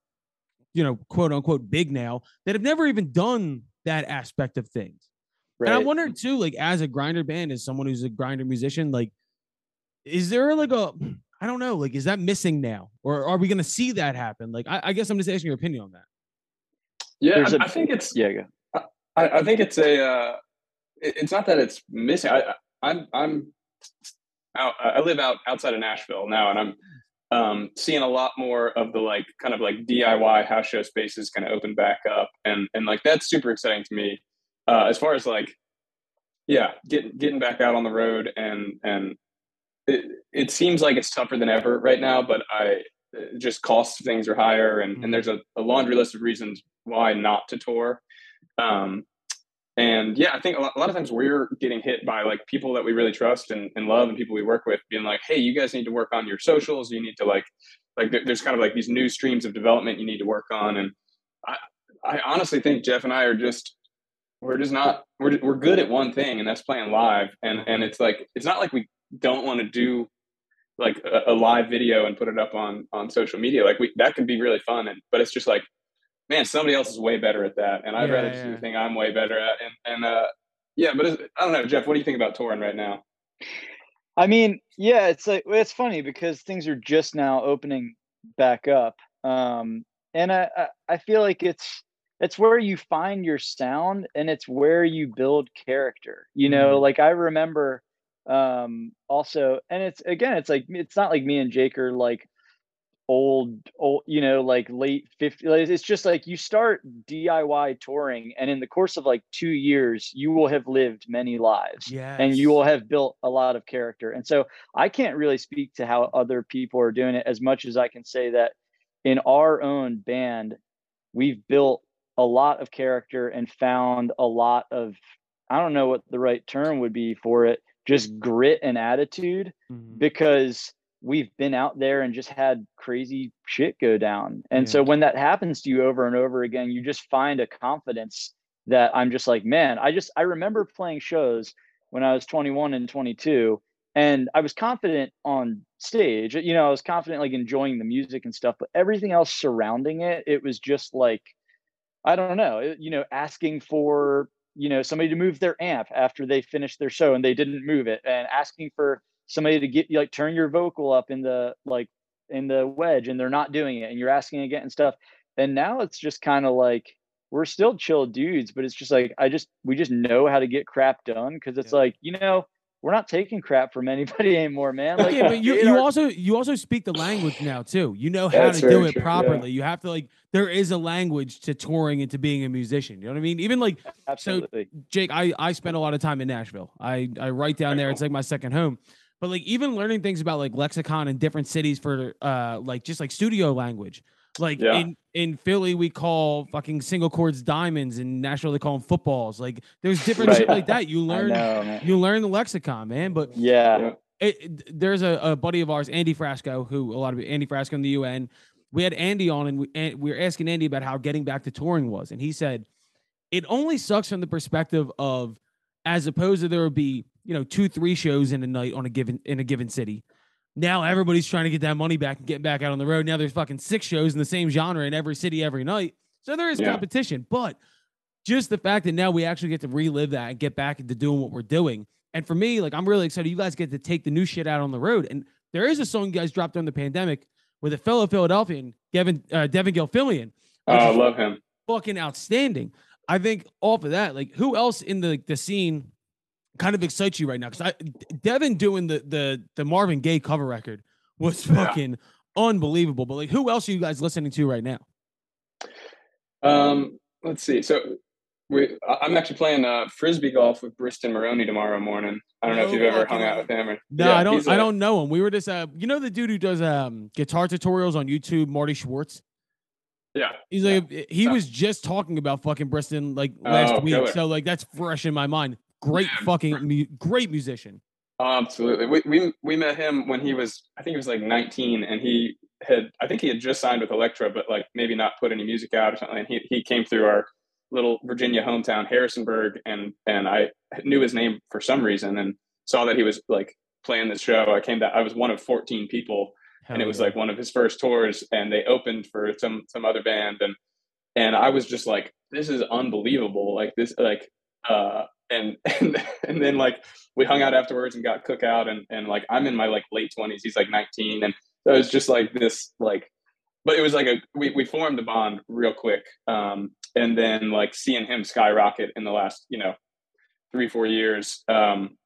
you know, quote unquote big now that have never even done that aspect of things.
Right.
And I wonder too, like as a grinder band, as someone who's a grinder musician, like, is there like a, I don't know, like, is that missing now, or are we gonna see that happen? Like, I, I guess I'm just asking your opinion on that.
Yeah,
There's
I,
a-
I think it's
yeah, go.
I, I think it's a. Uh, it's not that it's missing. I, I- I'm I'm out. I live out outside of Nashville now, and I'm um, seeing a lot more of the like kind of like DIY house show spaces kind of open back up, and and like that's super exciting to me. Uh, as far as like, yeah, getting getting back out on the road, and and it it seems like it's tougher than ever right now, but I just cost of things are higher, and and there's a, a laundry list of reasons why not to tour. Um, and yeah, I think a lot, a lot of times we're getting hit by like people that we really trust and, and love and people we work with being like, Hey, you guys need to work on your socials. You need to like, like there's kind of like these new streams of development you need to work on. And I, I honestly think Jeff and I are just, we're just not, we're, we're good at one thing and that's playing live. And, and it's like, it's not like we don't want to do like a, a live video and put it up on, on social media. Like we, that can be really fun. And, but it's just like, man, somebody else is way better at that, and I'd
Yeah,
rather just do the thing I'm way better at. And and uh, yeah, but it's, I don't know, Jeff. What do you think about touring right now?
I mean, yeah, it's like it's funny because things are just now opening back up, um, and I, I feel like it's it's where you find your sound and it's where you build character. You know,
Mhm.
like I remember um also and it's again it's like it's not like me and Jake are like old old you know like late 50 like, it's just like you start diy touring and in the course of like two years you will have lived many lives
Yeah.
and you will have built a lot of character. And so I can't really speak to how other people are doing it as much as I can say that in our own band, we've built a lot of character and found a lot of, I don't know what the right term would be for it, just grit and attitude
Mhm.
because we've been out there and just had crazy shit go down. And
Yeah.
so when that happens to you over and over again, you just find a confidence that I'm just like, man, I just I remember playing shows when I was 21 and 22 and I was confident on stage. You know, I was confident like enjoying the music and stuff, but everything else surrounding it, it was just like I don't know, you know, asking for, you know, somebody to move their amp after they finished their show and they didn't move it and asking for somebody to get like turn your vocal up in the like in the wedge and they're not doing it and you're asking again and stuff. And now it's just kind of like we're still chill dudes, but it's just like I just we just know how to get crap done because it's
Yeah.
like, you know, we're not taking crap from anybody anymore, man. Like
yeah, but you, you
are-
also you also speak the language now too. You know how
That's
to do it
true, yeah.
properly. You have to like there is a language to touring and to being a musician. You know what I mean? Even like
absolutely
Jake, I I spend a lot of time in Nashville. I I write down there. It's like my second home. But like even learning things about like lexicon in different cities for uh like just like studio language. Like
Yeah.
in in Philly we call fucking single chords diamonds. and Nashville they call them footballs. Like there's different shit like that. You learn
know,
you learn the lexicon, man. But
Yeah.
It- there's a, a buddy of ours, Andy Frasco, who a lot of Andy Frasco in the UN. We had Andy on, and we, and we were asking Andy about how getting back to touring was, and he said it only sucks from the perspective of as opposed to there would be you know two three shows in a night on a given in a given city. Now everybody's trying to get that money back and get back out on the road. Now there's fucking six shows in the same genre in every city every night, so there is
Yeah.
competition. But just the fact that now we actually get to relive that and get back into doing what we're doing. And for me, like I'm really excited. You guys get to take the new shit out on the road. And there is a song you guys dropped during the pandemic with a fellow Philadelphian, Devon uh, Devon Gilfillian,
Oh, I love him.
fucking outstanding. I think off of that, like who else in the the scene kind of excites you right now? Because I Devon doing the the the Marvin Gaye cover record was
Yeah.
fucking unbelievable. But like, who else are you guys listening to right now?
Um, let's see. So we, I'm actually playing uh, frisbee golf with Briston Maroney tomorrow morning. I don't know if you've ever hung out with him. Or,
No,
Yeah,
I don't. I
a-
don't know him. We were just, uh, you know, the dude who does um guitar tutorials on YouTube, Marty Schwartz.
Yeah.
He's like he was just talking about fucking Briston like last
Oh,
week, so like that's fresh in my mind. Great fucking mu- great musician.
Absolutely. We, we we met him when he was I think he was like 19 and he had I think he had just signed with Elektra but like maybe not put any music out or something. And he he came through our little Virginia hometown Harrisonburg and and I knew his name for some reason and saw that he was like playing this show. I came that I was one of 14 people and it was like one of his first tours and they opened for some some other band and and I was just like this is unbelievable like this like uh and and and then like we hung out afterwards and got cookout and and like I'm in my like late 20s he's like 19 and so it was just like this like but it was like a we, we formed a bond real quick um and then like seeing him skyrocket in the last you know three four years um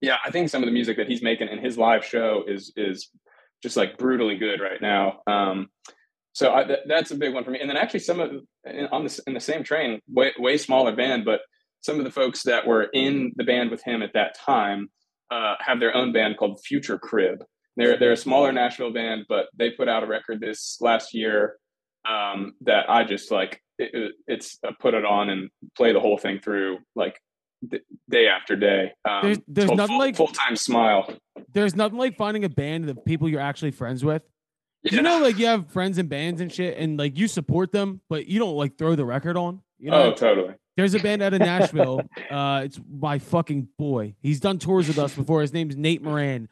yeah I think some of the music that he's making in his live show is is just like brutally good right now um so I, th- that's a big one for me and then actually some of on this in the same train way way smaller band but some of the folks that were in the band with him at that time uh, have their own band called Future Crib. They're they're a smaller Nashville band, but they put out a record this last year um, that I just like. It, it- it's I put it on and play the whole thing through like d- day after day. Um,
There's- there's nothing
full,
like-
full time smile.
There's nothing like finding a band of people you're actually friends with.
Yeah.
You know, like you have friends in bands and shit, and like you support them, but you don't like throw the record on. You know,
oh, totally.
There's a band out of Nashville. uh, it's my fucking boy. He's done tours with us before. His name's Nate Moran.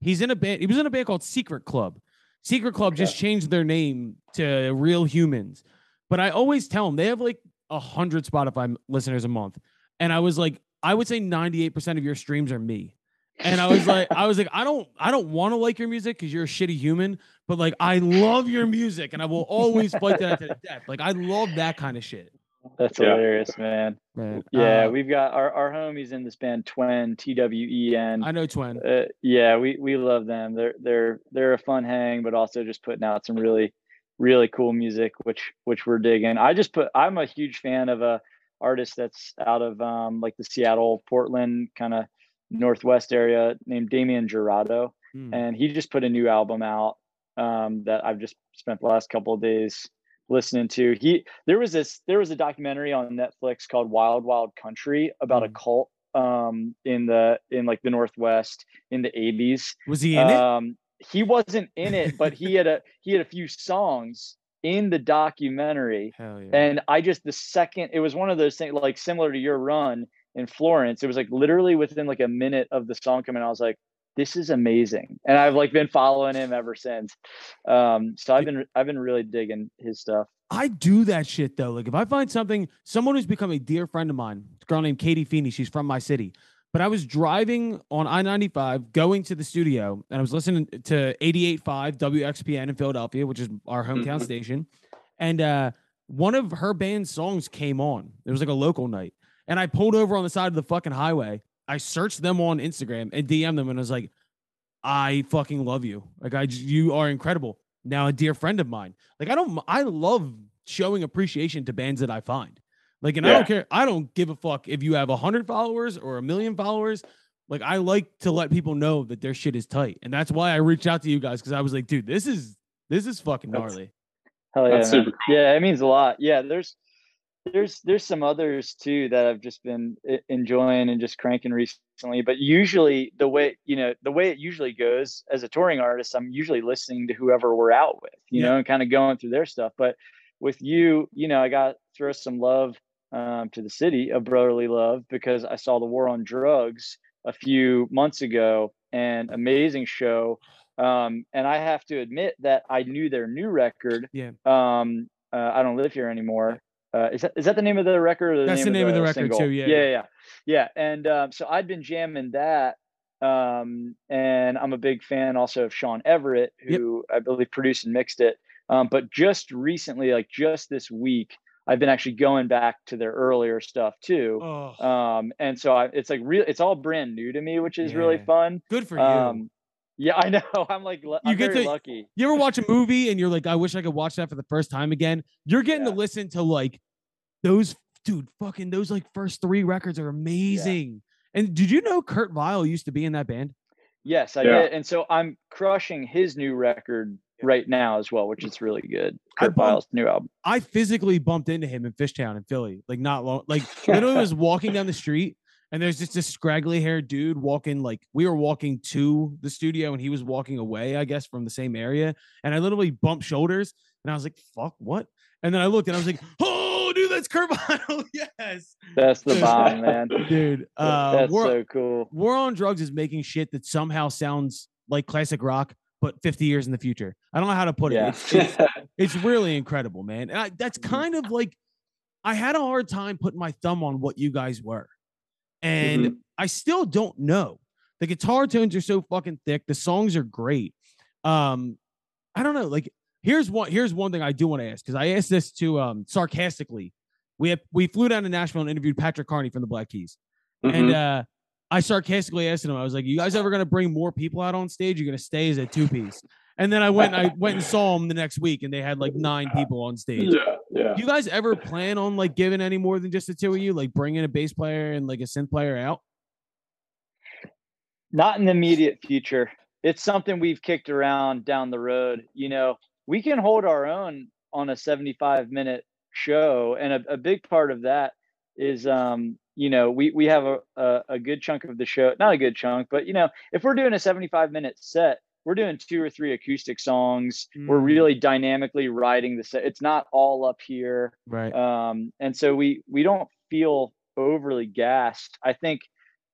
He's in a band. He was in a band called Secret Club. Secret Club just changed their name to Real Humans. But I always tell them they have like a hundred Spotify listeners a month, and I was like, I would say 98 percent of your streams are me. And I was like, I was like, I don't, I don't want to like your music because you're a shitty human, but like, I love your music, and I will always fight that to the death. Like, I love that kind of shit.
That's
Yeah.
hilarious, man.
Man,
Yeah,
Uh,
we've got our, our homies in this band, Twen, T W E N.
I know Twen.
Uh, yeah, we we love them. They're they're they're a fun hang, but also just putting out some really really cool music, which which we're digging. I just put. I'm a huge fan of a artist that's out of um like the Seattle, Portland kind of northwest area named Damien Jurado,
Hmm.
and he just put a new album out um that I've just spent the last couple of days listening to. He there was this there was a documentary on Netflix called Wild Wild Country about a
Mm.
cult um in the in like the northwest in the 80s
Was he in it?
um he wasn't in it but he had a he had a few songs in the documentary
yeah.
and i just the second it was one of those things like similar to your run in florence it was like literally within like a minute of the song coming i was like this is amazing and i've like been following him ever since um so i've been i've been really digging his stuff
I do that shit though. Like if I find something, someone who's become a dear friend of mine, a girl named Katie Feeney, she's from my city. But I was driving on I 95 going to the studio and I was listening to 88.5 WXPN in Philadelphia, which is our hometown
Mhm.
station. And uh, one of her band's songs came on. It was like a local night. And I pulled over on the side of the fucking highway. I searched them on Instagram and DM them and I was like, I fucking love you. Like I you are incredible. Now a dear friend of mine. Like I don't, I love showing appreciation to bands that I find. Like, and I don't care. I don't give a fuck if you have a hundred followers or a million followers. Like I like to let people know that their shit is tight, and that's why I reached out to you guys because I was like, dude, this is this is fucking
That's-
gnarly.
Hell yeah,
That's
man.
super
Yeah, it means a lot. Yeah, there's there's there's some others too that I've just been enjoying and just cranking recently. But usually the way you know the way it usually goes as a touring artist, I'm usually listening to whoever we're out with, you
Yeah.
know, and kind of going through their stuff. But with you, you know, I got throw some love um, to the city of brotherly love because I saw the war on drugs a few months ago and amazing show. Um, and I have to admit that I knew their new record.
Yeah.
Um, uh, I don't live here anymore. Uh, is that is that the name of the record? Or the
That's
name
the name of the record
single?
too, yeah,
yeah,
yeah.
yeah, yeah. And um, so I'd been jamming that. Um, and I'm a big fan also of Shawn Everett,
Yep.
who I believe produced and mixed it. Um, but just recently, like just this week, I've been actually going back to their earlier stuff too.
Oh,
Um, and so I, it's like real, it's all brand new to me, which is really fun.
good for you.
Um, yeah, I know. I'm like, lu-
You
I'm
get
very
to-
lucky.
you ever watch a movie and you're like, I wish I could watch that for the first time again? You're getting to listen to like those, dude, fucking those like first three records are amazing. And did you know Kurt Vile used to be in that band?
Yes, I
Yeah.
did. And so I'm crushing his new record right now as well, which is really good. Kurt
bumped-
Vile's new album.
I physically bumped into him in Fishtown in Philly, like not long, like literally was walking down the street and there's just this scraggly haired dude walking, like we were walking to the studio and he was walking away, I guess, from the same area. And I literally bumped shoulders and I was like, fuck, what? And then I looked and I was like, oh, dude, that's Kurt Vile. yes.
That's the
Dude.
bomb, man.
Dude, uh,
That's so cool.
War on Drugs is making shit that somehow sounds like classic rock, but 50 years in the future. I don't know how to put it.
Yeah.
It's, it's, it's really incredible, man. And I, that's
Mm-hmm.
kind of like I had a hard time putting my thumb on what you guys were. And
Mm-hmm.
I still don't know. The guitar tones are so fucking thick. The songs are great. Um, I don't know. Like, here's one. Here's one thing I do want to ask because I asked this to um sarcastically. We have we flew down to Nashville and interviewed Patrick Carney from the Black Keys, and
Mhm.
uh, I sarcastically asked him. I was like, "You guys ever gonna bring more people out on stage? You're gonna stay as a two piece?" And then I went. I went and saw them the next week, and they had like nine people on stage.
yeah, yeah.
Do you guys ever plan on like giving any more than just the two of you, like bringing a bass player and like a synth player out?
Not in the immediate future. It's something we've kicked around down the road. You know, we can hold our own on a 75 minute show. And a, a big part of that is, um, you know, we, we have a, a, a good chunk of the show, not a good chunk, but, you know, if we're doing a 75 minute set, we're doing two or three acoustic songs. We're
Mm.
really dynamically writing the set. It's not all up here.
Right.
um, and so we we don't feel overly gassed. I think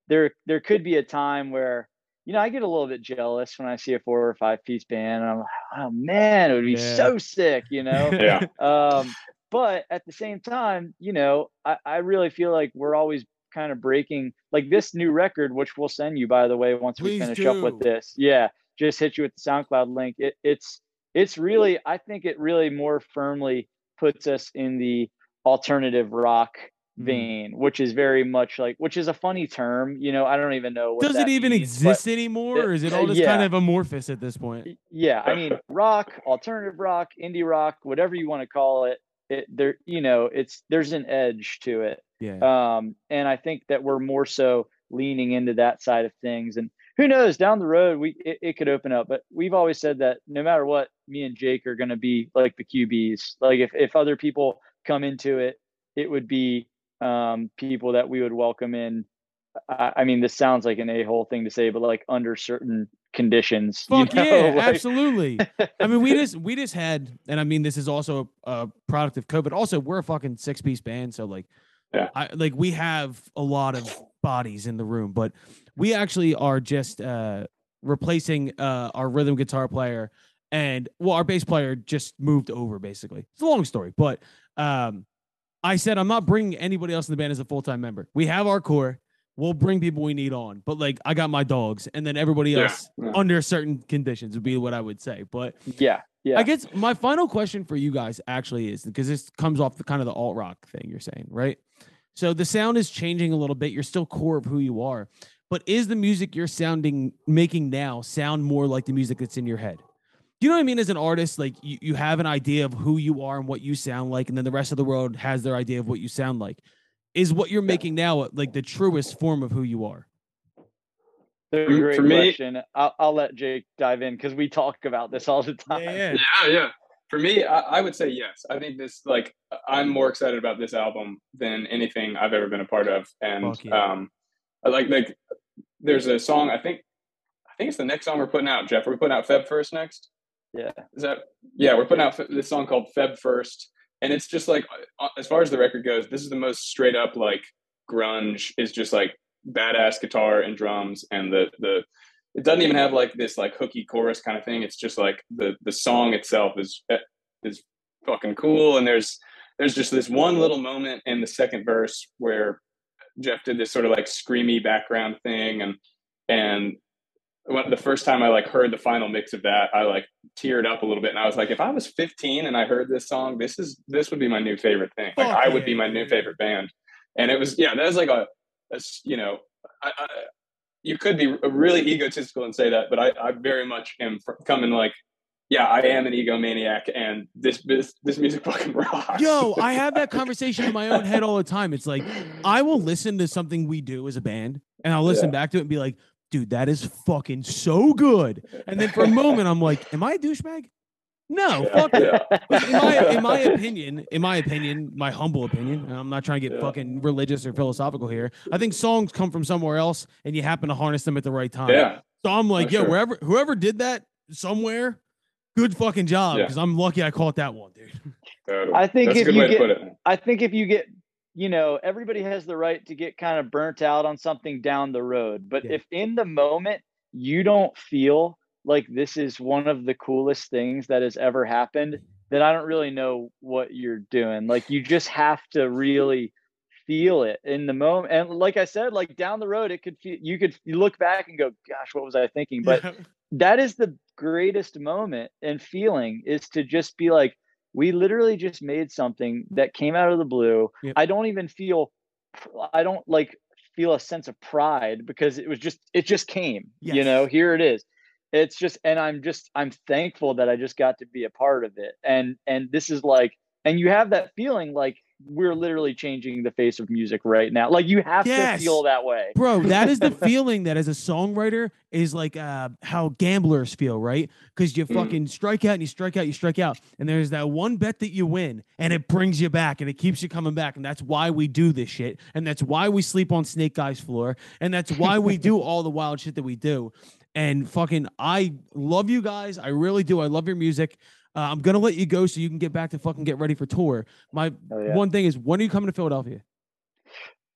there there could be a time where you know I get a little bit jealous when I see a four or five piece band, and I'm like, oh man, it would be
Yeah.
so sick, you know.
Yeah.
um, but at the same time, you know, I, I really feel like we're always kind of breaking like this new record, which we'll send you by the way once we
Please
finish up with this. Yeah, just hit you with the SoundCloud link. It, it's it's really I think it really more firmly puts us in the alternative rock
Mm.
vein, which is very much like which is a funny term. You know, I don't even know what
Does it even
means,
exist anymore, or is it all just
yeah.
kind of amorphous at this point?
Yeah i mean rock alternative rock indie rock whatever you want to call it it there you know it's there's an edge to it
Yeah.
um and i think that we're more so leaning into that side of things and who knows down the road we it, it could open up but we've always said that no matter what me and jake are going to be like the qbs like if, if other people come into it it would be um people that we would welcome in I, I mean this sounds like an a-hole thing to say but like under certain conditions you
Fuck
know,
yeah,
like-
absolutely. I mean, we just we just had, and I mean, this is also a, a product of COVID. Also, we're a fucking six piece band, so like,
Yeah.
I like we have a lot of bodies in the room, but we actually are just uh replacing uh our rhythm guitar player and well, our bass player just moved over. Basically, it's a long story, but um, I said I'm not bringing anybody else in the band as a full time member. We have our core. We'll bring people we need on, but like I got my dogs, and then everybody
Yeah,
else
yeah.
under certain conditions would be what I would say. But
yeah yeah
I guess my final question for you guys actually is because this comes off the kind of the alt rock thing you're saying, right? So the sound is changing a little bit. You're still core of who you are, but is the music you're sounding making now sound more like the music that's in your head? Do you know what I mean? As an artist, like you, you have an idea of who you are and what you sound like, and then the rest of the world has their idea of what you sound like. Is what you're making now like the truest form of who you are?
That's a great
for me-
question. I'll, I'll let Jake dive in because we talk about this all the time.
Yeah, yeah. For me, I, I would say yes. I think this like I'm more excited about this album than anything I've ever been a part of, and
Fuck yeah.
um, I like like there's a song I think I think it's the next song we're putting out. Jeff, are we putting out Feb first next?
Yeah.
Is that yeah? We're putting out this song called Feb first, and it's just like uh, as far as the record goes, this is the most straight up like grunge. Is just like badass guitar and drums, and the the it doesn't even have like this like hooky chorus kind of thing. It's just like the the song itself is eh, is fucking cool, and there's there's just this one little moment in the second verse where Jeff did this sort of like screamy background thing, and and when, the first time I like heard the final mix of that, I like teared up a little bit, and I was like, if I was 15 and I heard this song, this is this would be my new favorite thing. Like I would be my new favorite band, and it was yeah, that was like a you know, I, I, you could be really egotistical and say that, but I, I very much am fr- coming like, yeah, I am an egomaniac, and this this this music fucking rocks.
Yo, I have that conversation in my own head all the time. It's like I will listen to something we do as a band, and I'll listen
Yeah.
back to it and be like, "Dude, that is fucking so good." And then for a moment, I'm like, "Am I a douchebag? No,
Yeah,
fuck
yeah.
in my in my opinion, in my opinion, my humble opinion, and I'm not trying to get
Yeah.
fucking religious or philosophical here. I think songs come from somewhere else, and you happen to harness them at the right time.
Yeah.
So I'm like,
For
yo,
sure.
wherever whoever did that somewhere, good fucking job.
Yeah.
Because I'm lucky I caught that one, dude.
Totally.
I think
That's
if you get-
to put it.
I think if you get, you know, everybody has the right to get kind of burnt out on something down the road. But
Yeah.
if in the moment you don't feel like this is one of the coolest things that has ever happened, then I don't really know what you're doing. Like you just have to really feel it in the moment. And like I said, like down the road, it could feel you could you look back and go, gosh, what was I thinking? But
Yeah.
That is the greatest moment and feeling is to just be like we literally just made something that came out of the blue.
Yep.
i don't even feel i don't like feel a sense of pride because it was just it just came you know here it is. It's just and i'm just i'm thankful that i just got to be a part of it. And and this is like and you have that feeling like we're literally changing the face of music right now like you have
Yes.
to feel that way
Bro, that is the feeling that as a songwriter is like uh, how gamblers feel, right? Because you
Mm.
fucking strike out and you strike out, you strike out. And there's that one bet that you win and it brings you back and it keeps you coming back. And that's why we do this shit. And that's why we sleep on Snake Guy's floor. And that's why we do all the wild shit that we do. And fucking, I love you guys. I really do. I love your music. Uh, I'm gonna let you go so you can get back to fucking get ready for tour. My
Oh, yeah.
one thing is, when are you coming to Philadelphia?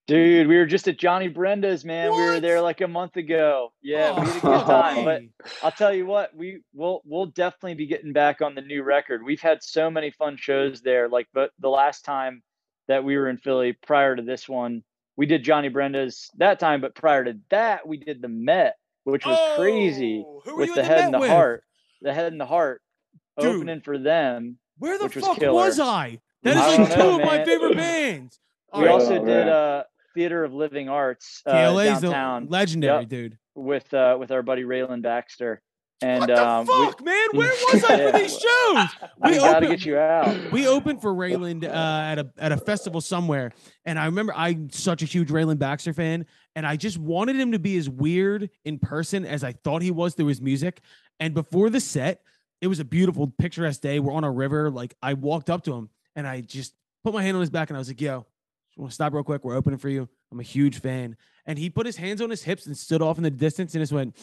Dude, we were just at Johnny Brenda's, man. We were there like a month ago. Yeah, we had a
Oh,
good time. But. I'll tell you what, we will we'll definitely be getting back on the new record. We've had so many fun shows there. Like, but the last time that we were in Philly, prior to this one, we did Johnny Brenda's that time. But prior to that, we did the Met, which was crazy
Oh, who were
with
you
the
at
head
Met
and the
with?
heart, the head and the heart,
Dude.
opening for them.
Where the
which was
fuck was I? That is
I
like two
know,
of my favorite bands.
We
All right.
also
Oh,
did
man.
uh Theater of Living Arts uh,
TLA's the
downtown.
legendary
Yep.
dude.
with uh with our buddy Rayland Baxter. And
what the
um we-
fuck, man? Where was I for these shows?
we
We
gotta
opened-
get you out.
We opened for Rayland uh, at a at a festival somewhere, and I remember I'm such a huge Rayland Baxter fan, and I just wanted him to be as weird in person as I thought he was through his music. And before the set, it was a beautiful, picturesque day. We're on a river. Like I walked up to him, and I just put my hand on his back, and I was like, "Yo, want to stop real quick? We're opening for you. I'm a huge fan." And he put his hands on his hips and stood off in the distance, and just went.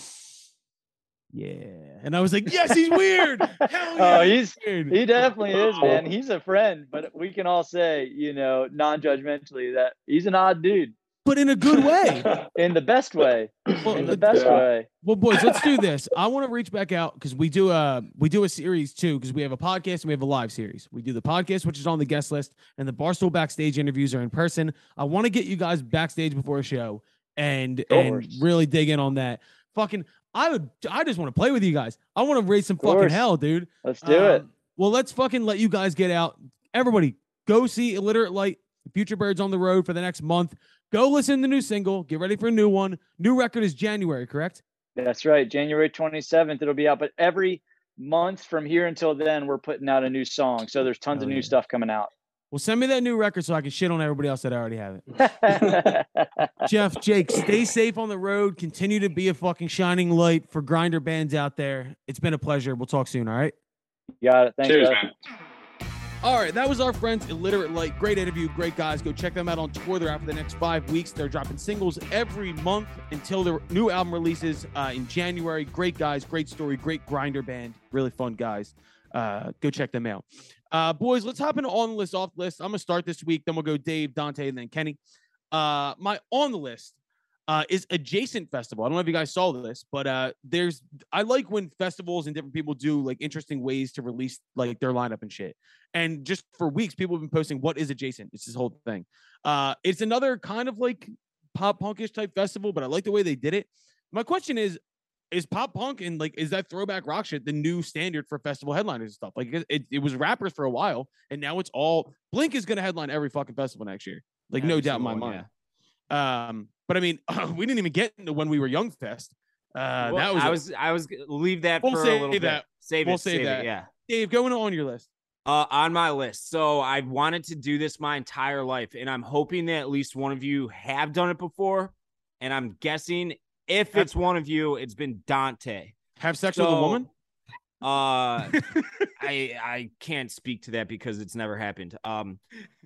Yeah, and I was like, "Yes, he's weird. Hell yeah,
Oh, he's
weird."
he definitely is, man. He's a friend, but we can all say, you know, non-judgmentally that he's an odd dude
but in a good way.
in the best way.
Well,
In the
uh,
best
Yeah.
way.
Well, boys, let's do this. I want to reach back out because we do a we do a series too because we have a podcast and we have a live series. We do the podcast, which is on the guest list, and the Barstool backstage interviews are in person. I want to get you guys backstage before a show and and
course.
really dig in on that. Fucking, I would. I just want to play with you guys. I want to raise some fucking hell, dude.
Let's do it.
Um, Well, let's fucking let you guys get out. Everybody, go see Illiterate Light, Futurebirds on the road for the next month. Go listen to the new single. Get ready for a new one. New record is January, correct?
That's right. January 27th, it'll be out. But every month from here until then, we're putting out a new song. So there's tons
Hell
of new
yeah.
stuff coming out.
Well, send me that new record so I can shit on everybody else that already have it. Jeff, Jake, stay safe on the road. Continue to be a fucking shining light for grinder bands out there. It's been a pleasure. We'll talk soon. All right.
Got it. Thanks,
Cheers,
guys.
man.
All right. That was our friends, Illiterate Light. Great interview. Great guys. Go check them out on tour. They're out for the next five weeks. They're dropping singles every month until their new album releases uh, in January. Great guys. Great story. Great grinder band. Really fun guys. Uh, go check them out. Uh, boys, let's hop into on the list, off the list. I'm gonna start this week. Then we'll go Dave, Dante, and then Kenny. Uh, my on the list uh, is Adjacent Festival. I don't know if you guys saw this, but uh, there's I like when festivals and different people do like interesting ways to release like their lineup and shit. And just for weeks, people have been posting what is Adjacent. It's this whole thing. Uh, it's another kind of like pop punkish type festival, but I like the way they did it. My question is. Is pop punk and like is that throwback rock shit the new standard for festival headliners and stuff? Like it, it, was rappers for a while, and now it's all Blink is gonna headline every fucking festival next year. Like no doubt in my mind. Um, but I mean, we didn't even get into when we were young fest. Uh,
Well,
that was,
I was I was leave that
We'll
for a little bit. Save
We'll
it.
save that.
it. Yeah.
Dave going on your list.
Uh, on my list. So I've wanted to do this my entire life, and I'm hoping that at least one of you have done it before. And I'm guessing if it's one of you, it's been Dante.
Have sex with a woman?
Uh, I I can't speak to that because it's never happened. Um,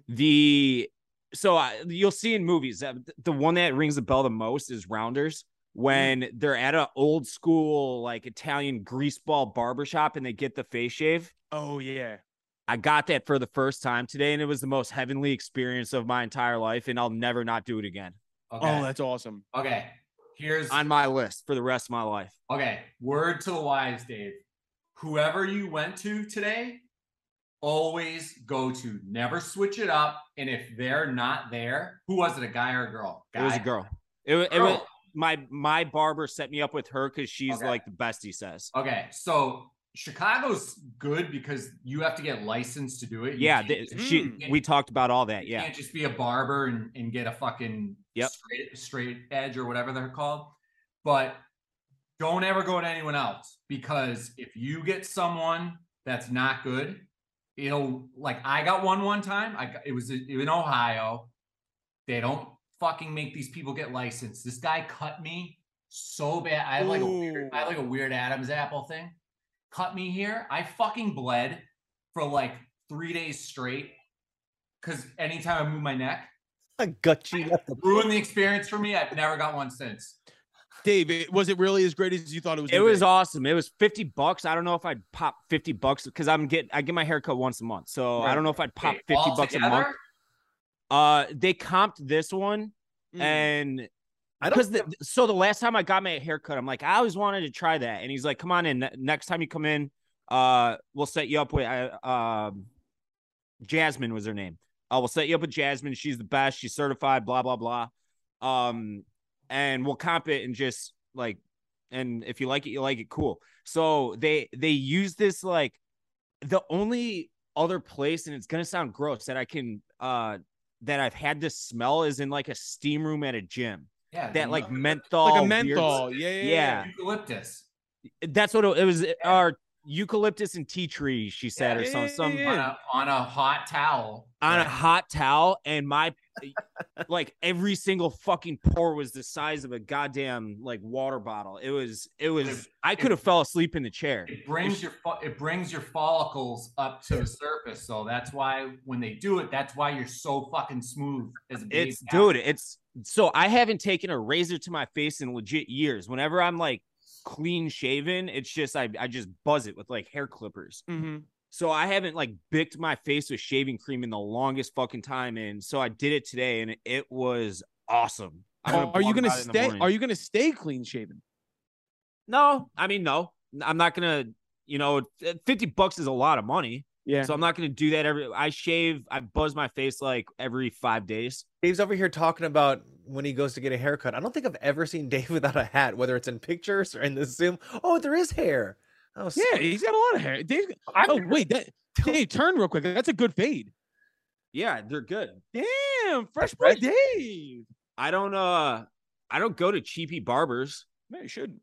the so I, you'll see in movies that the one that rings the bell the most is Rounders mm-hmm. when they're at an old school like Italian greaseball barbershop and they get the face shave.
oh yeah.
I got that for the first time today, and it was the most heavenly experience of my entire life, and I'll never not do it again.
Okay.
Oh, that's awesome.
okay. Here's
On my list for the rest of my life.
okay. Word to the wise, Dave. Whoever you went to today, always go to. Never switch it up. And if they're not there, who was it? A guy or a girl? Guy.
It was a girl. It, wa- it was
Girl.
my my barber set me up with her because she's
Okay.
like the best. He says.
Okay, so Chicago's good because you have to get licensed to do it. You
Yeah,
can't
th-
just-
she.
Mm.
We talked about all that.
You
Yeah.
can't just be a barber and, and get a fucking
Yep.
straight straight edge or whatever they're called. But don't ever go to anyone else because if you get someone that's not good, it'll like I got one one time. I got, it was in Ohio. They don't fucking make these people get licensed. This guy cut me so bad. I have like a weird, I have like a weird Adam's apple thing. Cut me here. I fucking bled for like three days straight. Cause anytime I move my neck,
I got you
ruined the experience for me. I've never got one since.
Dave, it, was it really as great as you thought it was?
It was
be?
awesome. It was fifty bucks. I don't know if I'd pop fifty bucks because I'm get I get my hair cut once a month, so I don't know if I'd pop
Wait,
fifty
all
bucks a month.
together?
Uh, they comped this one,
Mm.
and
I
because
don't.
the, so the last time I got my haircut, I'm like, I always wanted to try that, and he's like, come on in. Next time you come in, uh, we'll set you up with uh, um, Jasmine was her name. Uh, we'll set you up with Jasmine. She's the best. She's certified. Blah blah blah. Um, and we'll comp it and just like, and if you like it, you like it. Cool. So they they use this like the only other place, and it's gonna sound gross that I can uh that I've had this smell is in like a steam room at a gym.
Yeah,
That like menthol,
like a
weird-
menthol. Yeah, yeah, yeah.
Yeah.
eucalyptus
That's what it, it was. Our eucalyptus and tea tree. She said, or
Yeah,
some
yeah,
some
yeah,
on a on a hot towel.
on a hot towel, and my like every single fucking pore was the size of a goddamn like water bottle. It was. It was. I could have fell asleep in the chair.
It brings your it brings your follicles up to the surface. So that's why when they do it, that's why you're so fucking smooth as a baby.
It's dude, it's so I haven't taken a razor to my face in legit years. Whenever I'm like clean shaven, it's just I I just buzz it with like hair clippers.
hmm
So I haven't like bicked my face with shaving cream in the longest fucking time. And so I did it today and it was awesome. I'm
Are you gonna
about it in the
stay? Are you gonna stay clean shaven?
No, I mean, no, I'm not gonna, you know, uh, 50 bucks is a lot of money.
Yeah.
So I'm not gonna do that every I shave, I buzz my face like every five days.
Dave's over here talking about when he goes to get a haircut. I don't think I've ever seen Dave without a hat, whether it's in pictures or in the Zoom. Oh, there is hair. Oh,
yeah, he's got a lot of hair. Dave. I, oh wait, that Dave, turn real quick. That's a good fade.
Yeah, they're good.
Damn, fresh boy. Dave.
I don't uh I don't go to cheapy barbers.
Man, you should.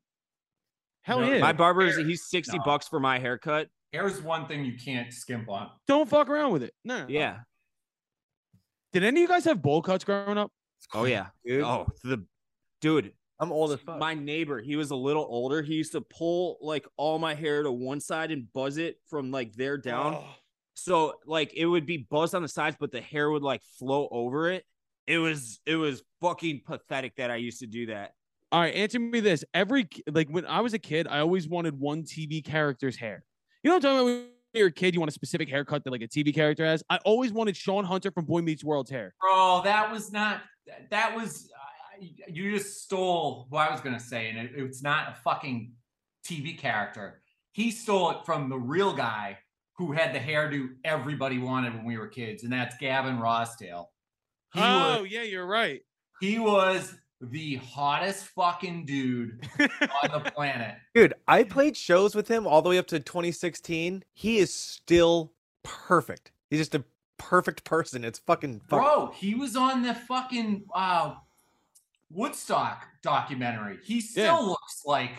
Hell
No,
yeah.
My barber is he's 60
No.
bucks for my haircut.
Here's one thing you can't skimp on.
Don't fuck around with it. No.
Yeah.
Did any of you guys have bowl cuts growing up?
Oh yeah.
dude.
Oh, the dude,
I'm old as fuck.
my neighbor, he was a little older. He used to pull like all my hair to one side and buzz it from like there down.
Oh.
So like it would be buzzed on the sides, but the hair would like flow over it. It was it was fucking pathetic that I used to do that.
All right, answer me this. Every like when I was a kid, I always wanted one TV character's hair. You know what I'm talking about? When you're a kid, you want a specific haircut that like a TV character has. I always wanted Shawn Hunter from Boy Meets World's hair.
Bro, that was not. That was. You just stole what I was gonna say, and it, it's not a fucking TV character. He stole it from the real guy who had the hairdo everybody wanted when we were kids, and that's Gavin Rossdale. He
oh
was,
yeah, you're right.
he was the hottest fucking dude on the planet.
Dude, I played shows with him all the way up to 2016. He is still perfect. He's just a perfect person. It's fucking fuck.
Bro, he was on the fucking uh, Woodstock documentary. He still
Yeah.
looks like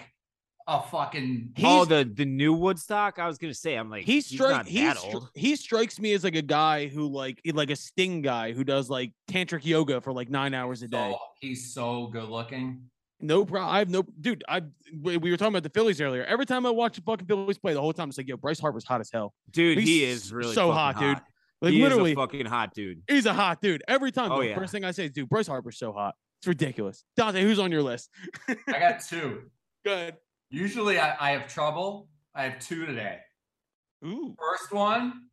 a fucking.
oh, the the new Woodstock. I was gonna say, I'm like,
he
he's
strike
not
he,
that
stri- he strikes me as like a guy who like like a sting guy who does like tantric yoga for like nine hours a day.
So, he's so good looking.
No problem. I have no dude. I we we were talking about the Phillies earlier. Every time I watch the fucking Phillies play, the whole time it's like, yo, Bryce Harper's hot as hell.
Dude,
He's
he is really
so
fucking
hot, dude. Like
he
literally,
is a fucking hot dude.
he's a hot dude. Every time.
Oh,
the
yeah.
First thing I say is, dude, Bryce Harper's so hot. It's ridiculous. Dante, who's on your list?
I got two.
Good.
Usually I, I have trouble. I have two today.
Ooh.
First one,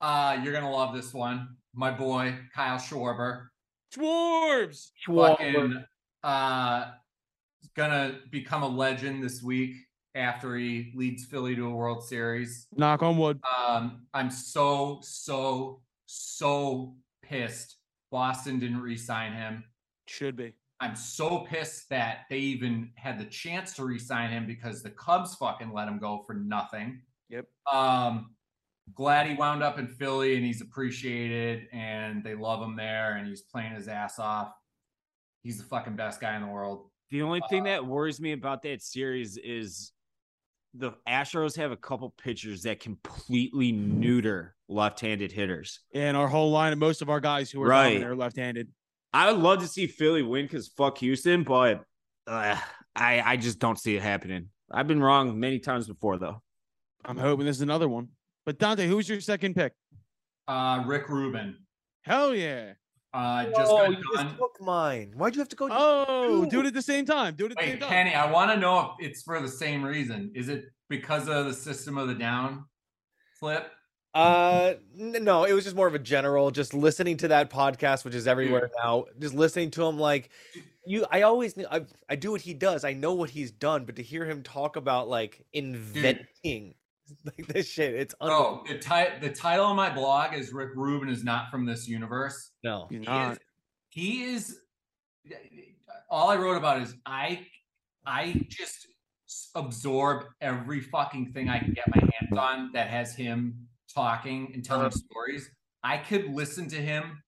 uh, you're gonna love this one. My boy Kyle Schwarber,
Schwarbs.
fucking, uh, gonna become a legend this week after he leads Philly to a World Series.
Knock on wood.
Um, I'm so so so pissed. Boston didn't re-sign him.
Should be.
I'm so pissed that they even had the chance to re-sign him because the Cubs fucking let him go for nothing.
Yep.
Um, glad he wound up in Philly and he's appreciated and they love him there and he's playing his ass off. He's the fucking best guy in the world.
The only thing that worries me about that series is the Astros have a couple pitchers that completely neuter left-handed hitters.
And our whole line of most of our guys who are
Right.
dominant are left-handed.
I would love to see Philly win because fuck Houston, but uh, I I just don't see it happening. I've been wrong many times before though.
I'm hoping this is another one. But Dante, who's your second pick?
Uh, Rick Rubin.
Hell yeah.
Uh, just
oh,
got
you
done.
just took mine. Why'd you have to go?
Oh,
Ooh.
do it at the same time. Do it at the same
Wait,
time.
Kenny, I want to know if it's for the same reason. Is it because of the system of the down flip?
Uh, no, it was just more of a general. Just listening to that podcast, which is everywhere now. Just listening to him, like you. I always, I, I do what he does. I know what he's done, but to hear him talk about like inventing like this shit, it's
Oh, the, ti- the title of my blog is Rick Rubin is not from this universe.
No,
He's
He
not.
is, he is all I wrote about is I I just absorb every fucking thing I can get my hands on that has him talking and telling
Uh-huh.
stories. I could listen to him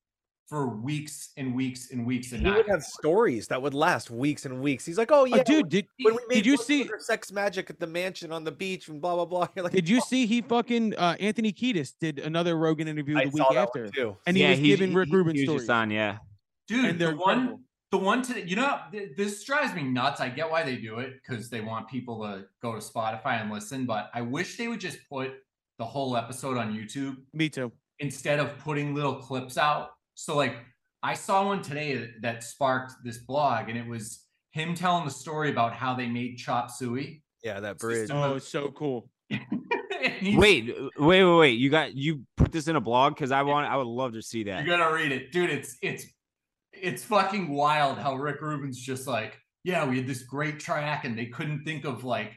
for weeks and weeks and weeks and
he would have stories that would last weeks and weeks. He's like, oh yeah,
Oh, dude, did
when we made
did you see
sex magic at the mansion on the beach and blah blah blah? You're like,
did you
"Oh,
see he fucking uh, Anthony Kiedis did another Rogan interview
I
the week after,
too.
and he
yeah,
was
he's-
giving Rick
he-
Rubin
he was
stories.
on, yeah.
dude.
and they're
the one
incredible.
the one to you know th- this drives me nuts. I get why they do it because they want people to go to Spotify and listen, but I wish they would just put the whole episode on YouTube
Me too.
instead of putting little clips out. So like I saw one today that sparked this blog and it was him telling the story about how they made chop suey.
Yeah, that bridge.
just
Oh, it's so cool.
Wait, wait, wait, wait. You got you put this in a blog because I want I would love to see that.
You gotta read it, dude. It's it's it's fucking wild how Rick Rubin's just like, yeah, we had this great track and they couldn't think of like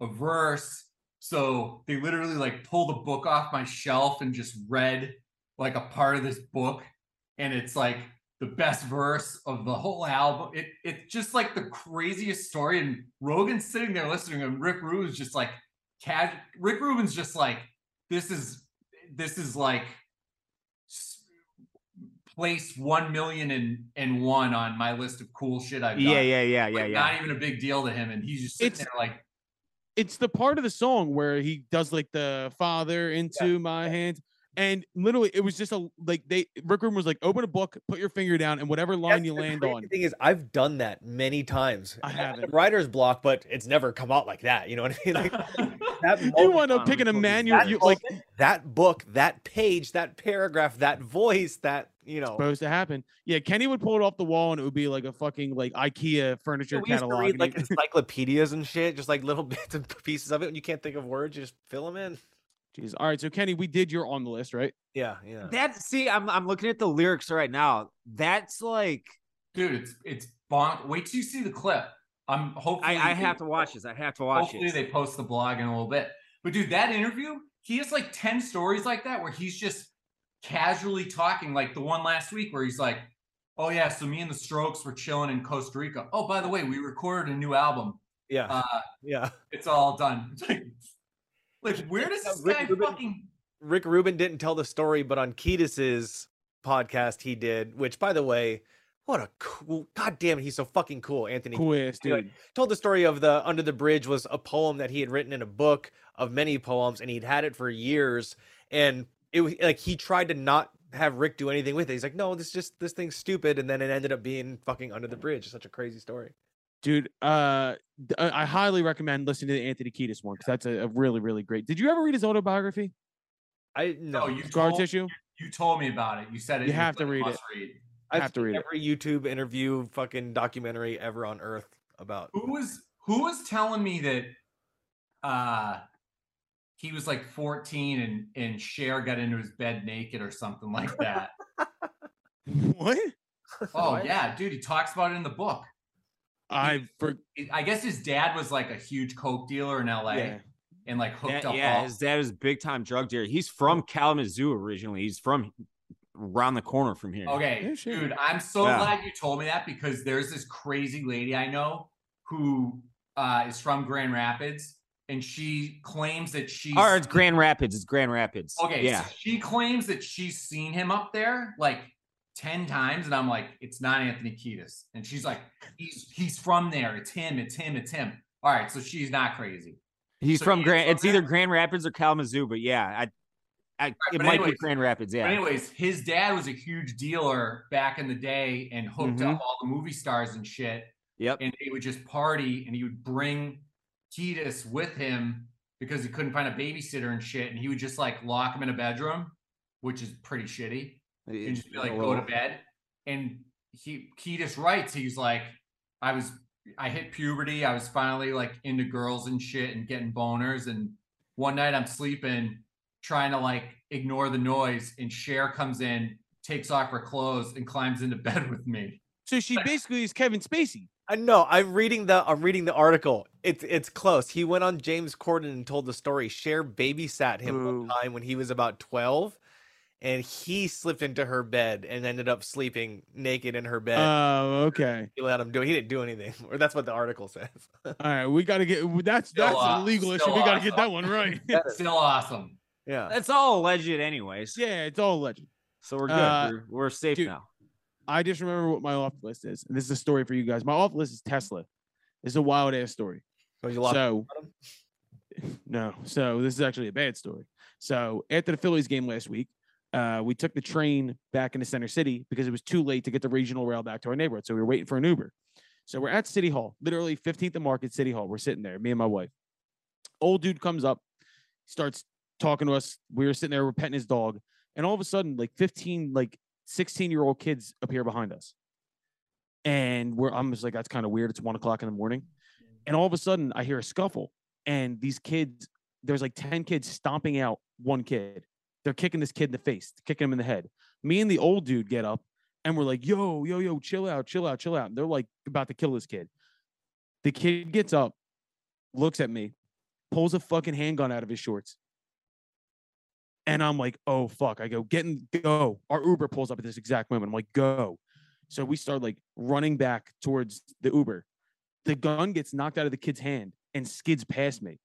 a verse, so they literally like pulled a book off my shelf and just read like a part of this book, and it's like the best verse of the whole album. It it's just like the craziest story, and Rogan's sitting there listening, and Rick Rubin's just like, cad. Rick Rubin's just like, this is this is like place one million and and one on my list of cool shit I've done.
Yeah, yeah, yeah, yeah,
Like,
yeah.
Not even a big deal to him, and he's just sitting
It's-
there like,
It's the part of the song where he does like the father into my hands. And literally, it was just a like they Rick Rubin was like, open a book, put your finger down, and whatever line
That's
you land on.
The thing is, I've done that many times.
I haven't.
Writer's block, but it's never come out like that. You know what I mean? Like that
You
moment-
wind up
on
picking a
fucking
manual,
that
you like
moment, that book, that page, that paragraph, that voice, that you know.
supposed to happen. Yeah, Kenny would pull it off the wall, and it would be like a fucking like IKEA furniture
we used to
catalog.
read like encyclopedias and shit, just like little bits and pieces of it. When you can't think of words, you just fill them in.
Jeez. All right, so Kenny, we did your on the list, right?
Yeah, yeah.
That see, I'm I'm looking at the lyrics right now. That's like
dude, it's it's bonk. Wait till you see the clip. I'm hopefully
I, I have to watch this. I have to watch
Hopefully
this.
they post the blog in a little bit. But dude, that interview, he has like 10 stories like that where he's just casually talking, like the one last week where he's like, Oh yeah, so me and the strokes were chilling in Costa Rica. Oh, by the way, we recorded a new album.
Yeah,
Uh
yeah.
it's all done. Like, like where does
Yeah,
this
Rick
guy
Rubin-
fucking
Rick Rubin didn't tell the story, but on Kiedis's podcast he did. Which, by the way, what a cool! God damn it, he's so fucking cool, Anthony.
Cool ass dude.
told the story of the Under the Bridge was a poem that he had written in a book of many poems, and he'd had it for years. And it was like he tried to not have Rick do anything with it. He's like, no, this just this thing's stupid, and then it ended up being fucking Under the Bridge. Such a crazy story.
Dude, uh, I highly recommend listening to the Anthony Kiedis one because that's a, a really, really great. Did you ever read his autobiography,
I no.
No, you
Scar
told,
Tissue?
you told me about it. You said it.
You have to read it.
must read.
I've
to
seen
read it.
every YouTube interview, fucking documentary ever on earth about.
Who was who was telling me that uh he was like 14 and and Cher got into his bed naked or something like that.
What?
oh
What?
yeah, dude, he talks about it in the book.
I for
I guess his dad was like a huge coke dealer in LA
yeah.
and like hooked
Yeah,
up
yeah,
all
his dad is a big time drug dealer. He's from Kalamazoo originally. He's from around the corner from here.
Okay,
Yeah, sure.
dude, I'm so
Yeah.
glad you told me that because there's this crazy lady I know who uh, is from Grand Rapids, and she claims that she's
Or it's Grand Rapids. It's Grand Rapids.
okay.
Yeah.
so she claims that she's seen him up there like ten times, and I'm like, it's not Anthony Kiedis, and she's like, he's he's from there. It's him. It's him. It's him. All right, so she's not crazy.
He's
So
from
he's
Grand. It's either? Grand Rapids or Kalamazoo, but yeah, I, I it
but
might be Grand Rapids. Yeah.
Anyways, his dad was a huge dealer back in the day and hooked
Mhm.
up all the movie stars and shit.
Yep.
and they would just party and he would bring Kiedis with him because he couldn't find a babysitter and shit. And he would just like lock him in a bedroom, which is pretty shitty. And just be like, go to bed. And he Kiedis writes, he's like, I was I hit puberty. I was finally like into girls and shit and getting boners. And one night I'm sleeping, trying to like ignore the noise, and Cher comes in, takes off her clothes, and climbs into bed with me.
So she basically is Kevin Spacey.
I know. I'm reading the. I'm reading the article. It's it's close. He went on James Corden and told the story. Cher babysat him
Ooh.
one time when he was about twelve, and he slipped into her bed and ended up sleeping naked in her bed.
Oh, okay.
he let him do. it. He didn't do anything, or that's what the article says.
All right, we got to get that's
Still
that's
aw-
a legal issue.
still
We got to get that one right.
That's still awesome.
yeah.
That's all alleged, anyways.
yeah, it's all legend.
So we're good.
Uh,
we're, we're safe
dude,
now.
I just remember what my off list is, and this is a story for you guys. My off list is Tesla. It's a wild ass story.
So you
So no, so this is actually a bad story. So after the Phillies game last week, uh, we took the train back into Center City because it was too late to get the regional rail back to our neighborhood. So we were waiting for an Uber. So we're at City Hall, literally 15th and Market City Hall. We're sitting there, me and my wife. Old dude comes up, starts talking to us. We were sitting there, we're petting his dog, and all of a sudden, like 15, like 16 year old kids appear behind us. And we're I'm just like, that's kind of weird. It's one o'clock in the morning. And all of a sudden, I hear a scuffle, and these kids, there's like 10 kids stomping out one kid. They're kicking this kid in the face, kicking him in the head. Me and the old dude get up and we're like, yo, yo, yo, chill out, chill out, chill out. And they're like about to kill this kid. The kid gets up, looks at me, pulls a fucking handgun out of his shorts. And I'm like, oh fuck. I go, get in, go. Our Uber pulls up at this exact moment. I'm like, go. So we start like running back towards the Uber. The gun gets knocked out of the kid's hand and skids past me.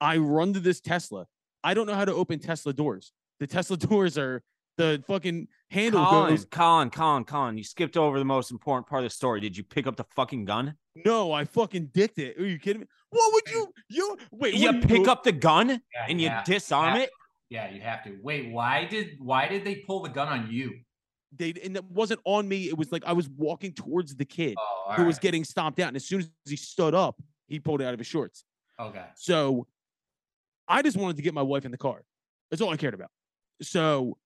I run to this Tesla. I don't know how to open Tesla doors. The Tesla doors are the fucking handle
Colin,
goes.
Colin, Colin, Colin, you skipped over the most important part of the story. Did you pick up the fucking gun?
No, I fucking dicked it. Are you kidding me? What would you? You wait.
you
what
pick
do?
up the gun
Yeah,
and you
yeah,
disarm
yeah.
it?
Yeah, you have to. Wait, why did why did they pull the gun on you?
They and it wasn't on me. It was like I was walking towards the kid
Oh, all
who was getting stomped out, and as soon as he stood up, he pulled it out of his shorts.
okay.
So I just wanted to get my wife in the car. That's all I cared about. So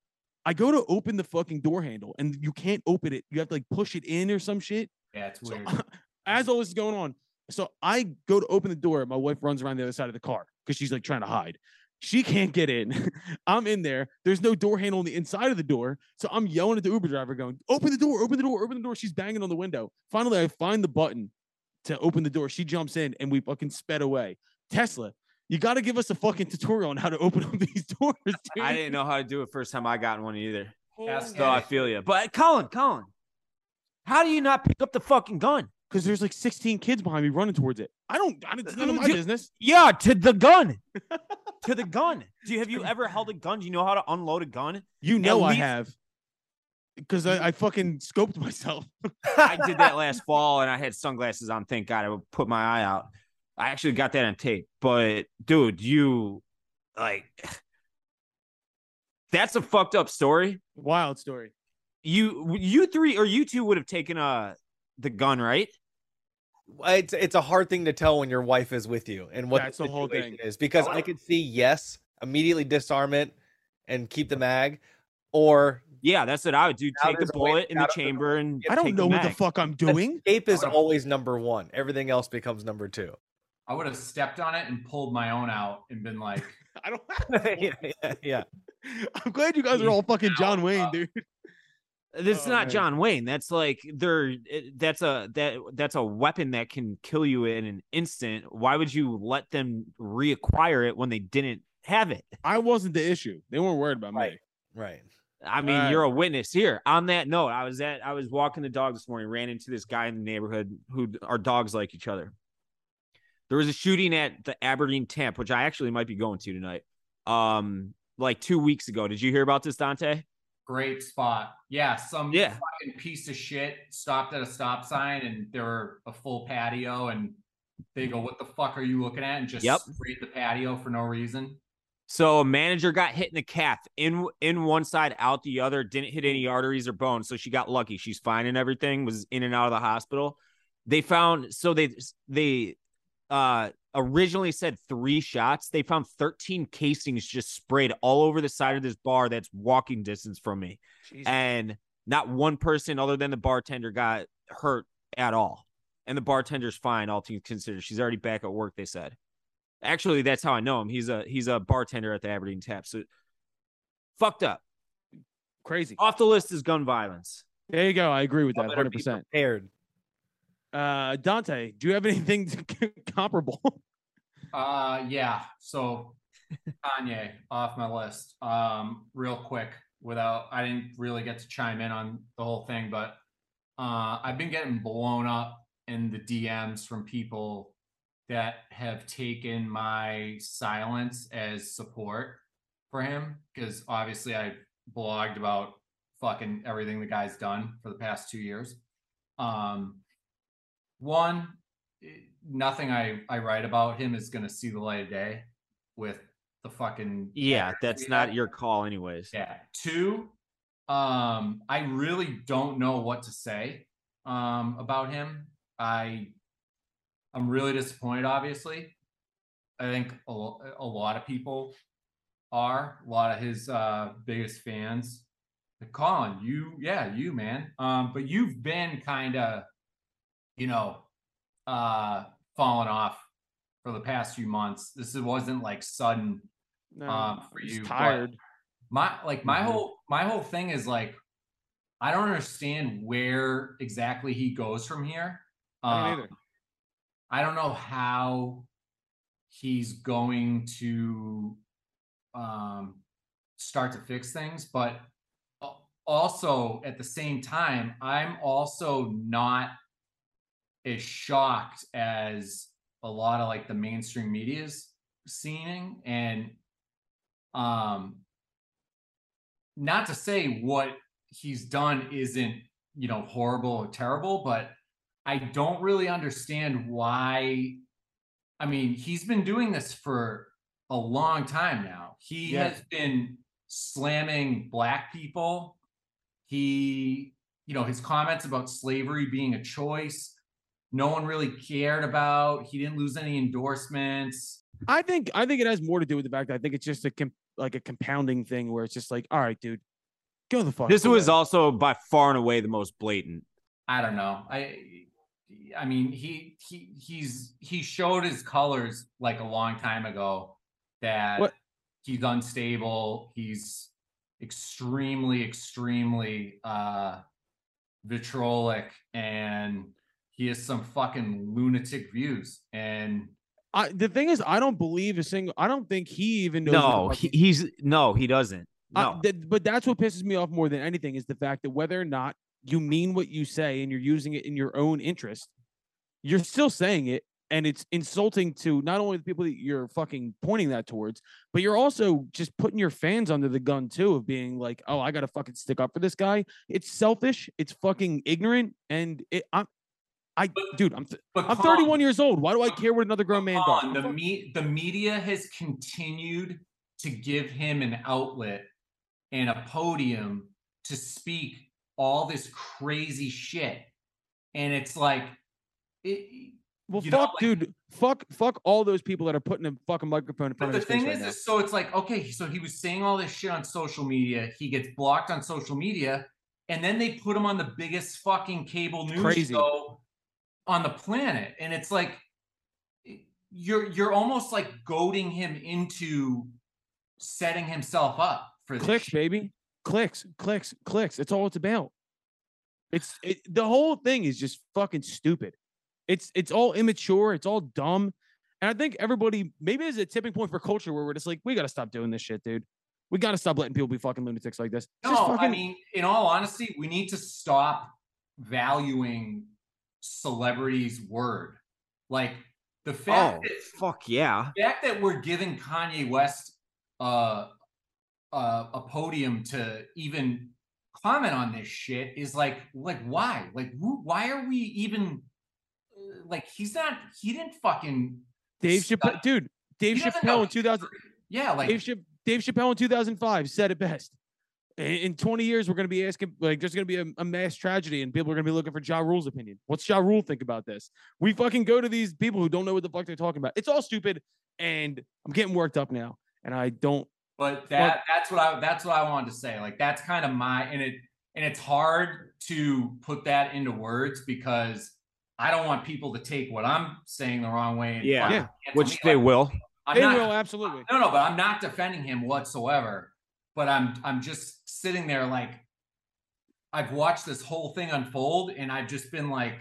I go to open the fucking door handle, and you can't open it. You have to like push it in or some shit.
Yeah, it's
So,
weird.
as all this is going on, so I go to open the door. My wife runs around the other side of the car because she's like trying to hide. She can't get in. I'm in there. There's no door handle on the inside of the door. So I'm yelling at the Uber driver, going, Open the door, open the door, open the door. She's banging on the window. Finally, I find the button to open the door. She jumps in and we fucking sped away. Tesla, you got to give us a fucking tutorial on how to open up these doors. Dude.
I didn't know how to do it first time I got in one either.
Ask
So I feel you. But Colin, Colin, how do you not pick up the fucking gun?
Because there's like 16 kids behind me running towards it. I don't, I don't it's none of mm, my
Dude,
business.
Yeah, to the gun. to the gun. Do you have you ever held a gun? Do you know how to unload a gun?
You know I
least-
have. Because I, I fucking scoped myself.
I did that last fall and I had sunglasses on. Thank God I would put my eye out. I actually got that on tape. But dude, you like that's a fucked up story.
Wild story.
You you three or you two would have taken uh the gun, right?
it's it's a hard thing to tell when your wife is with you and what
That's the whole thing.
is because I could see yes, immediately disarm it and keep the mag, or
Yeah, that's what I would do. Take the
there's a way
bullet in the
out the-
chamber and
I don't
take
know what the fuck I'm doing.
escape is always number one. Everything else becomes number two.
I would have stepped on it and pulled my own out and been like,
I don't.
yeah, yeah, yeah.
I'm glad you guys are all fucking John Wayne,
uh,
dude.
This is
Oh,
not
man.
John Wayne. That's like they're that's a that that's a weapon that can kill you in an instant. Why would you let them reacquire it when they didn't have it?
I wasn't the issue. They weren't worried about me.
Right. Right.
I mean,
Right.
you're a witness here. On that note, I was at I was walking the dog this morning, ran into this guy in the neighborhood who our dogs like each other. There was a shooting at the Aberdeen Tap, which I actually might be going to tonight. Um, like two weeks ago. Did you hear about this, Dante?
great spot. Yeah, some
Yeah.
fucking piece of shit stopped at a stop sign and there were a full patio and they go, What the fuck are you looking at? And just
Yep.
sprayed the patio for no reason.
So a manager got hit in the calf in in one side, out the other, didn't hit any arteries or bones. So she got lucky. She's fine and everything, was in and out of the hospital. They found so they they uh originally said three shots. They found 13 casings just sprayed all over the side of this bar that's walking distance from me. And not one person other than the bartender got hurt at all. And the bartender's fine, all things considered. She's already back at work, they said. Actually, that's how I know him. He's a he's a bartender at the Aberdeen Tap. So fucked up.
Crazy.
Off the list is gun violence.
There you go. I agree with that. 100%.
prepared.
Uh, Dante, do you have anything comparable?
Uh yeah. So Kanye off my list. Um, real quick, without I didn't really get to chime in on the whole thing, but uh I've been getting blown up in the DMs from people that have taken my silence as support for him because obviously I blogged about fucking everything the guy's done for the past two years. Um, one, eh, nothing I I write about him is gonna see the light of day with the fucking
Yeah, that's not your call, anyways.
Yeah. Two, um, I really don't know what to say um about him. I I'm really disappointed, obviously. I think a, a lot of people are, a lot of his uh biggest fans. Colin, you, yeah, you, man. Um, but you've been kind of, you know, uh falling off for the past few months. This wasn't like sudden
No,
um for you.
tired.
My like my
Mhm.
whole my whole thing is like I don't understand where exactly he goes from here.
I don't
Um,
either.
I don't know how he's going to um, start to fix things, but also at the same time, I'm also not as shocked as a lot of like the mainstream media's seeing and um not to say what he's done isn't you know horrible or terrible but i don't really understand why i mean he's been doing this for a long time now. He
Yeah.
has been slamming black people. He you know his comments about slavery being a choice no one really cared about he didn't lose any endorsements
I think I think it has more to do with the fact that I think it's just a com- like a compounding thing where it's just like, all right, dude, go the fuck.
This was also by far and away the most blatant.
I don't know. I I mean he he he's he showed his colors like a long time ago that
What-
he's unstable, he's extremely extremely uh vitrolic and he has some fucking lunatic views and
I, the thing is, I don't believe a single. I don't think he even knows.
No, he, he's no, he doesn't.
Uh,
No.
that- but that's what pisses me off more than anything is the fact that whether or not you mean what you say and you're using it in your own interest, you're still saying it, and it's insulting to not only the people that you're fucking pointing that towards, but you're also just putting your fans under the gun too of being like, oh, I gotta fucking stick up for this guy. It's selfish. It's fucking ignorant, and it. I'm, I, dude, I'm th-
but
I'm
Colin-
31 years old. Why do I care what another grown man does?
the me the media has continued to give him an outlet and a podium to speak all this crazy shit and it's like it,
Well,
You know,
fuck,
like-
dude. Fuck, fuck all those people that are putting a fucking microphone in
But
front
the
of face
thing
right
is,
now.
is, so it's like, okay, so he was saying all this shit on social media. He gets blocked on social media, and then they put him on the biggest fucking cable news
crazy.
show on the planet. And it's like you're you're almost like goading him into setting himself up for this
clicks, baby. Clicks, clicks, clicks. That's all it's about. It's it, the whole thing is just fucking stupid. It's it's all immature. It's all dumb. And I think everybody maybe there's a tipping point for culture where we're just like, we got to stop doing this shit, dude. We got to stop letting people be fucking lunatics like this.
No,
Just
I mean, in all honesty, we need to stop valuing celebrities' word. Like the fact
Oh,
that
fuck yeah.
the fact that we're giving Kanye West uh, uh, a podium to even comment on this shit is like, like why? Like, who, why are we even like? He's not. He didn't fucking.
Dave Chappelle, dude. Dave
he doesn't know
Chappelle in 2000.
Yeah, like
Dave, Chapp- Dave Chappelle in 2005 said it best. In, in 20 years, we're going to be asking, like, there's going to be a, a mass tragedy and people are going to be looking for Ja Rule's opinion. What's Ja Rule think about this? We fucking go to these people who don't know what the fuck they're talking about. It's all stupid. And I'm getting worked up now. And I don't,
But that that's what I that's what I wanted to say. Like that's kind of my and it and it's hard to put that into words because I don't want people to take what I'm saying the wrong way. And
Yeah.
Yeah.
Which
me.
they
Like,
will.
I'm
they
not,
will absolutely.
No, no, but I'm not defending him whatsoever. But I'm I'm just sitting there like I've watched this whole thing unfold and I've just been like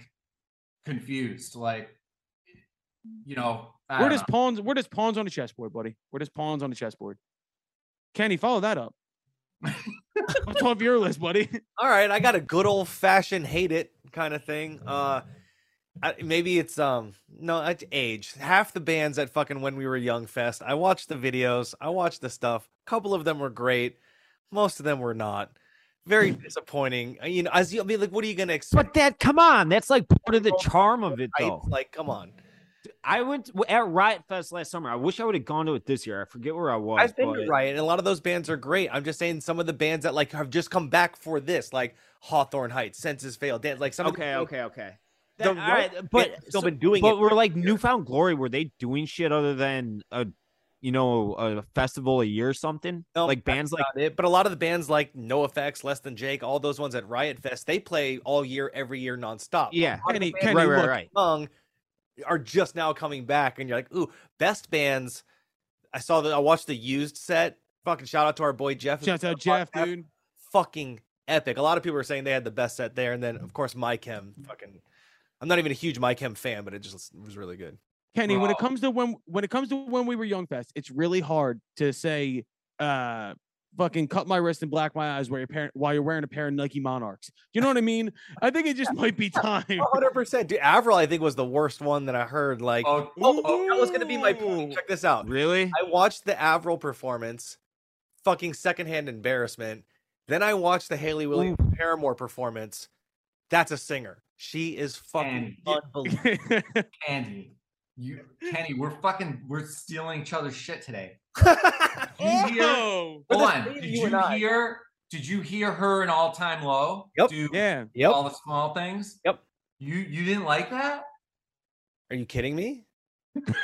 confused. Like you know, I
Where
don't
does pawns, where does pawns on the chessboard, buddy? Where does pawns on the chessboard? Kenny, follow that up. What's off your list, buddy?
All right, I got a good old fashioned hate it kind of thing. Uh, I, maybe it's um no, it's age. Half the bands at fucking when we were young fest. I watched the videos. I watched the stuff. A couple of them were great. Most of them were not. Very disappointing. Uh, You know, as you I mean, like, what are you gonna expect?
But that, come on, that's like part of the charm of it, though.
Like, come on.
I went at Riot Fest last summer. I wish I would have gone to it this year. I forget where I was.
I've been
but-
to Riot, and a lot of those bands are great. I'm just saying some of the bands that like have just come back for this, like Hawthorne Heights, Senses Fail, Dan- like some of the-
Okay, okay, okay.
The
That- all right, but
still
so-
been doing
but
it.
we're like Newfound Glory. Were they doing shit other than a, you know, a festival a year or something?
No,
like bands like
it. But a lot of the bands like NOFX, Less Than Jake, all those ones at Riot Fest, they play all year, every year, nonstop.
yeah,
A lot of
Kenny, Kenny,
right, right, right.
young are just now coming back, and you're like, ooh, best bands. I saw that. I watched the used set. Fucking shout out to our boy Jeff.
Shouts out Jeff, dude.
Fucking epic. A lot of people were saying they had the best set there, and then of course My Chem. Fucking. I'm not even a huge My Chem fan, but it just was really good.
Kenny, when it comes to when when it comes to when we were young fest, it's really hard to say uh fucking cut my wrist and black my eyes while you're par- while you're wearing a pair of Nike Monarchs. You know what I mean? I think it just might be time.
100. percent Dude, Avril, I think was the worst one that I heard. Like,
Oh,
oh, oh, that was gonna be my
Ooh.
point. Check this out.
Really?
I watched the Avril performance, fucking secondhand embarrassment. Then I watched the Hayley Williams Paramore performance. That's a singer. She is fucking
And-
unbelievable.
Andy, you Kenny, we're fucking we're stealing each other's shit today. You hear?
oh,
But
Hold
that's
on. Did
you
you hear? Did you hear her in all time low?
Yep.
Do
yeah.
yep.
all the small things.
Yep.
You you didn't like that?
Are you kidding me? Are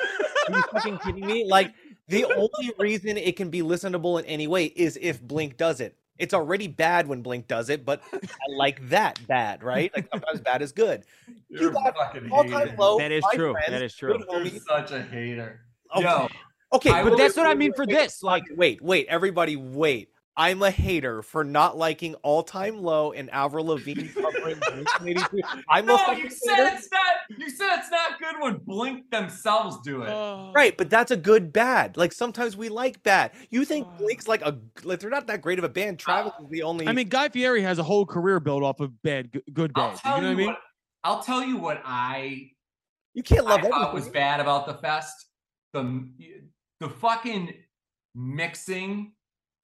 you fucking kidding me? Like the only reason it can be listenable in any way is if Blink does it. It's already bad when Blink does it, but I like that bad, right? Like sometimes bad is good.
You're
got all-time low.
That is true.
friends,
That is true.
You're such a hater.
Okay.
Yo,
Okay,
I
But that's what I mean for
wait,
this. Like,
wait, wait, everybody, wait. I'm a hater for not liking All Time Low and Avril Lavigne covering Blink-182. I'm a
no,
fucking
you said
hater.
it's not. You said it's not good when Blink themselves do it.
Oh.
Right, but that's a good bad. Like sometimes we like bad. You think Blink's like a like they're not that great of a band. Travis is the only.
I mean, Guy Fieri has a whole career built off of bad, good, bad. You know what I mean?
what. I'll tell you what I
you can't love
I thought was bad about the fest. The the fucking mixing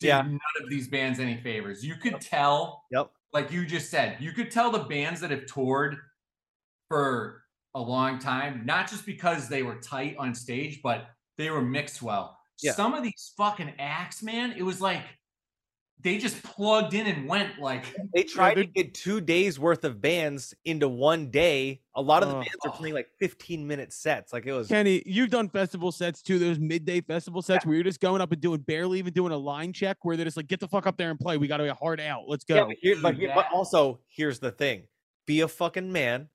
did
Yeah.
none of these bands any favors. You could tell,
Yep.
like you just said, you could tell the bands that have toured for a long time, not just because they were tight on stage, but they were mixed well.
Yeah.
Some of these fucking acts, man, it was like they just plugged in and went like
They tried to get two days worth of bands into one day. A lot of the
Ugh.
bands are playing like 15 minute sets. Like it was
Kenny, you've done festival sets too. Those midday festival sets where you're just going up and doing barely even doing a line check where they're just like, get the fuck up there and play. We got to be hard out. Let's go.
Yeah, but, here, but,
Dude,
here- but also here's the thing: be a fucking man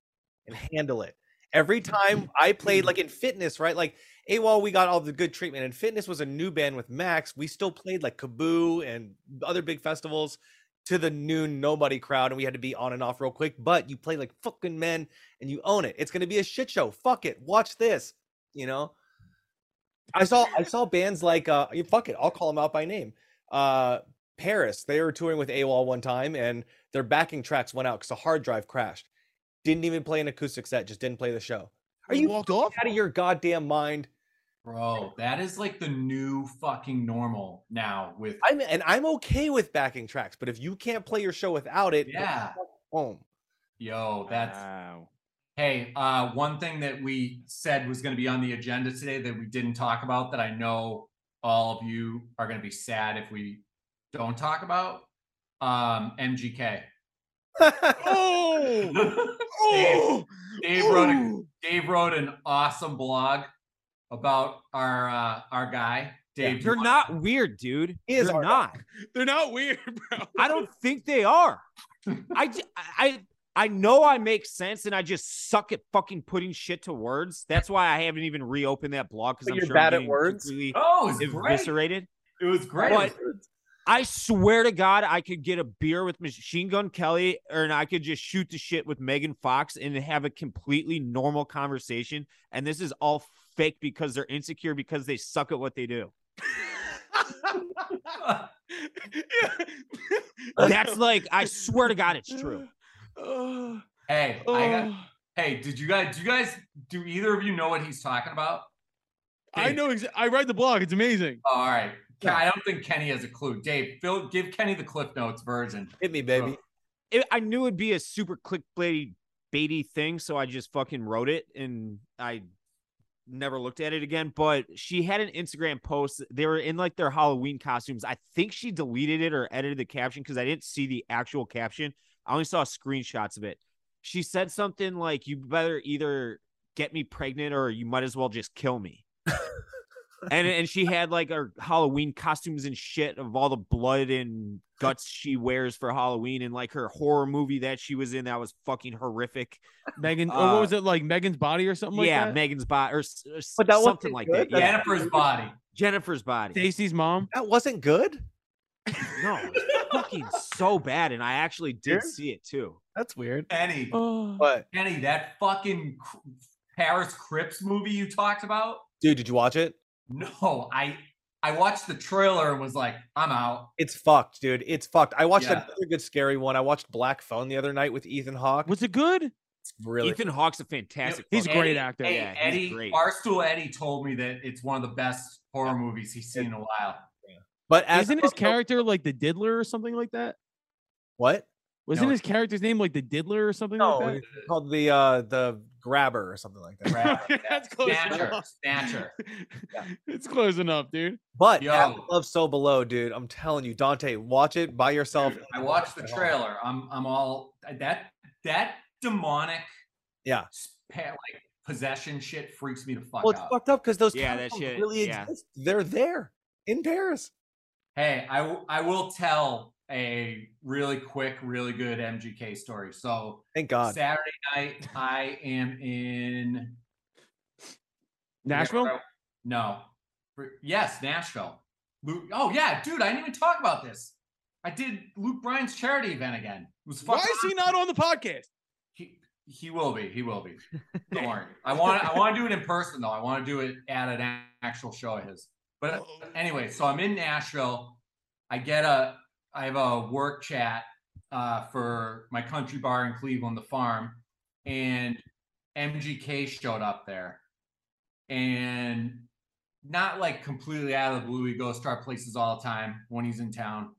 and handle it. Every time I played, like in fitness, right? Like AWOL, we got all the good treatment, and fitness was a new band with Max. We still played like KAABOO and other big festivals to the noon nobody crowd, and we had to be on and off real quick. But you play like fucking men, and you own it. It's gonna be a shit show. Fuck it. Watch this. You know. I saw I saw bands like uh fuck it, I'll call them out by name. Uh Paris, they were touring with AWOL one time and their backing tracks went out because a hard drive crashed. Didn't even play an acoustic set, just didn't play the show. Are you
walked off?
out of your goddamn mind?
bro, that is like the new fucking normal now with
I'm and I'm okay with backing tracks, but if you can't play your show without it,
Yeah.
home.
yo, that's
Wow.
Hey, uh, one thing that we said was going to be on the agenda today that we didn't talk about that I know all of you are going to be sad if we don't talk about um, MGK.
Oh,
Dave,
oh,
Dave wrote a,
oh.
Dave wrote an awesome blog about our uh, our guy. Dave,
They're not weird, dude.
He is
They're
our-
not.
They're not weird, bro.
I don't think they are. I, I I know I make sense, and I just suck at fucking putting shit to words. That's why I haven't even reopened that blog because I'm
you're
sure I'm
bad at words?
Oh, it was great. It was great.
But- I swear to God, I could get a beer with Machine Gun Kelly, or and I could just shoot the shit with Megan Fox and have a completely normal conversation. And this is all fake because they're insecure because they suck at what they do. That's like, I swear to God, it's true.
Hey, I got.
oh.
Hey, did you guys? Do you guys? Do either of you know what he's talking about?
I know. Exa- I read the blog. It's amazing.
Oh, all right. Ke- I don't think Kenny has a clue. Dave, Phil, give Kenny the Cliff Notes version.
Hit me, baby.
It, I knew it'd be a super clickbaity baity thing, so I just fucking wrote it and I never looked at it again. But she had an Instagram post. They were in like their Halloween costumes. I think she deleted it or edited the caption because I didn't see the actual caption. I only saw screenshots of it. She said something like, "You better either get me pregnant or you might as well just kill me." and and she had like her Halloween costumes and shit of all the blood and guts she wears for Halloween and like her horror movie that she was in that was fucking horrific.
Megan,
Uh,
what was it like? Megan's body or something like
yeah,
that?
Yeah, Megan's body or, or
But that
something like
good?
that. Yeah,
Jennifer's body.
Jennifer's body.
Stacy's mom.
That wasn't good.
No, it was fucking so bad, and I actually did
Sure.
see it too.
That's weird.
Kenny,
Oh.
But
Kenny, that fucking Paris Crips movie you talked about.
dude, did you watch it?
No, I I watched the trailer and was like, I'm out.
It's fucked, dude. It's fucked. I watched
Yeah.
another good scary one. I watched Black Phone the other night with Ethan Hawke.
Was it good?
It's really
Ethan Hawke's a fantastic.
He's a
fucking-
great actor.
Hey,
Yeah, he's
Eddie,
great.
Barstool Eddie told me that it's one of the best horror movies he's seen in a while.
But as
Isn't his character like the Diddler or something like that?
what?
Wasn't
No.
his character's name like the Diddler or something
No,
like
it's called the uh the grabber or something like that.
That's close
Snatcher,
enough.
Snatcher.
It's close enough, dude.
But
Yo.
As Above So Below, dude. I'm telling you, Dante, watch it by yourself.
Dude, I watched the trailer. I'm I'm all that that demonic
Yeah.
spa- like possession shit freaks me the fuck
Well, it's
out.
fucked up because those
Yeah, that shit,
really
yeah.
exist. They're there in Paris.
Hey, I I will tell a really quick, really good MGK story. So
Thank God.
Saturday night, I am in
Nashville?
No. Yes, Nashville. Luke, oh yeah, dude, I didn't even talk about this. I did Luke Bryan's charity event again. It was
Why
fucking
is he not on the podcast?
He, he will be. He will be. Don't worry. I want I want to do it in person though. I want to do it at an actual show of his. But oh. anyway, so I'm in Nashville. I get a I have a work chat uh, for my country bar in Cleveland, the farm, and MGK showed up there, and not like completely out of the blue. He goes to our places all the time when he's in town.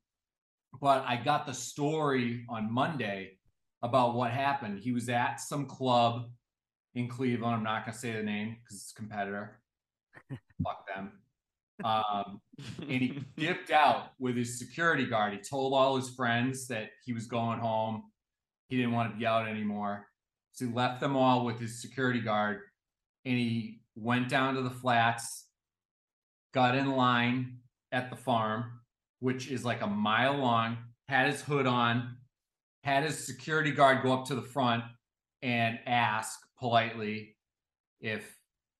But I got the story on Monday about what happened. He was at some club in Cleveland. I'm not gonna say the name because it's a competitor. Fuck them. Um, and he dipped out with his security guard. He told all his friends that he was going home. He didn't want to be out anymore. So he left them all with his security guard and he went down to the flats, got in line at the farm, which is like a mile long, had his hood on, had his security guard go up to the front and ask politely if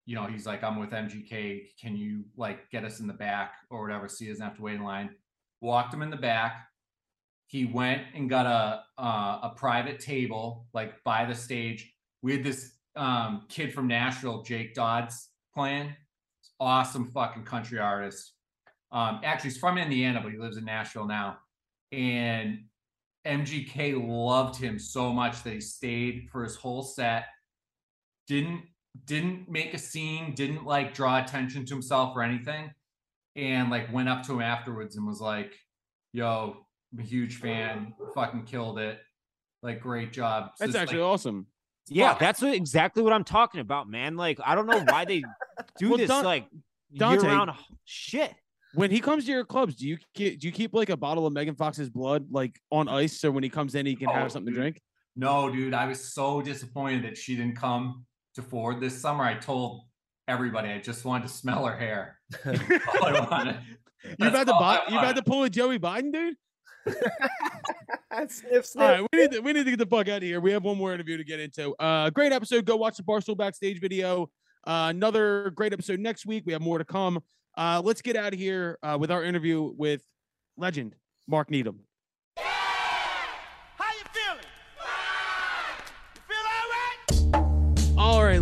you know he's like i'm with mgk can you like get us in the back or whatever? So he doesn't have to wait in line. Walked him in the back. He went and got a uh, a private table like by the stage. We had this um, kid from nashville jake dodds playing. Awesome fucking country artist. Um, actually he's from indiana but he lives in nashville now. And mgk loved him so much that he stayed for his whole set. Didn't didn't make a scene, didn't like draw attention to himself or anything, and like went up to him afterwards and was like, "Yo, I'm a huge fan, fucking killed it, like great job." So
That's actually
like,
awesome.
Yeah,
Fuck.
that's what, exactly what I'm talking about, man. Like, I don't know why they do
Well,
this
Don-
like
Dante-
year-round shit.
When he comes to your clubs, do you keep, do you keep like a bottle of Megan Fox's blood like on ice so when he comes in he can
Oh,
have something to drink?
No, dude, I was so disappointed that she didn't come to Ford this summer. I told everybody I just wanted to smell her hair. All I wanted.
You've
That's
had to buy, you've had to pull a Joey Biden, dude.
sniff, sniff.
All right, we need to we need to get the fuck out of here. We have one more interview to get into. Uh, great episode. Go watch the Barstool backstage video. Uh, another great episode next week. We have more to come. Uh, let's get out of here uh, with our interview with legend Mark Needham.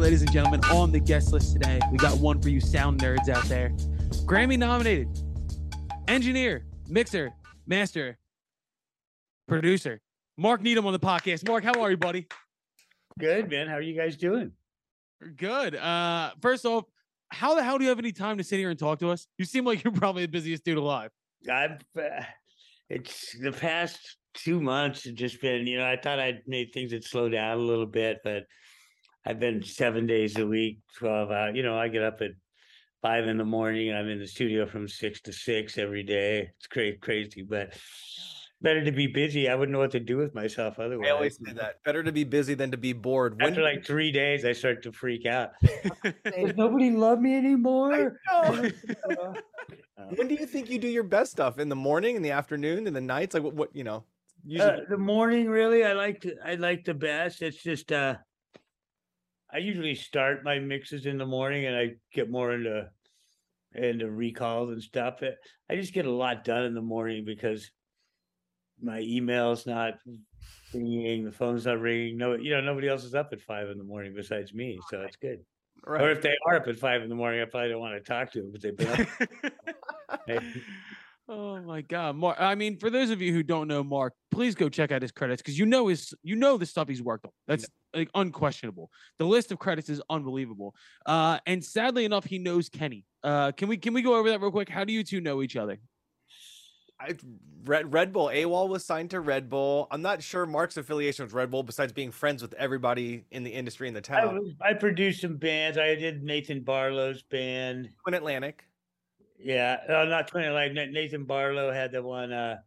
Ladies and gentlemen, on the guest list today, we got one for you sound nerds out there. Grammy nominated engineer, mixer, master, producer, Mark Needham on the podcast. Mark, how are you, buddy?
Good, man. How are you guys doing?
Good. Uh, first off, how the hell do you have any time to sit here and talk to us? You seem like you're probably the busiest dude alive.
I've uh, it's the past two months have just been, you know, I thought I'd made things would slow down a little bit, but I've been seven days a week, 12 out. You know, I get up at five in the morning and I'm in the studio from six to six every day. It's crazy, crazy, but better to be busy. I wouldn't know what to do with myself otherwise.
I always say that. Better to be busy than to be bored. When
After like three days, I start to freak out. Does nobody love me anymore? Uh,
when do you think you do your best stuff? In the morning, in the afternoon, in the nights? Like what? what you know? Usually,
Uh, the morning, really, I like to, I like the best. It's just uh, I usually start my mixes in the morning, and I get more into into recalls and stuff. I just get a lot done in the morning because my email's not ringing, the phone's not ringing. No, you know, nobody else is up at five in the morning besides me, so it's good.
Right.
Or if they are up at five in the morning, I probably don't want to talk to them because they've been up. Hey.
oh my god, Mark. I mean, for those of you who don't know Mark, please go check out his credits because you know his you know the stuff he's worked on. That's like unquestionable. The list of credits is unbelievable. Uh, and sadly enough, he knows Kenny. Uh, can we can we go over that real quick? How do you two know each other?
I, Red Red Bull. AWOL was signed to Red Bull. I'm not sure Mark's affiliation with Red Bull, besides being friends with everybody in the industry in the
I,
town.
was, I produced some bands. I did Nathan Barlow's band.
Twin Atlantic.
Yeah, oh, not twenty. Like Nathan Barlow had the one. uh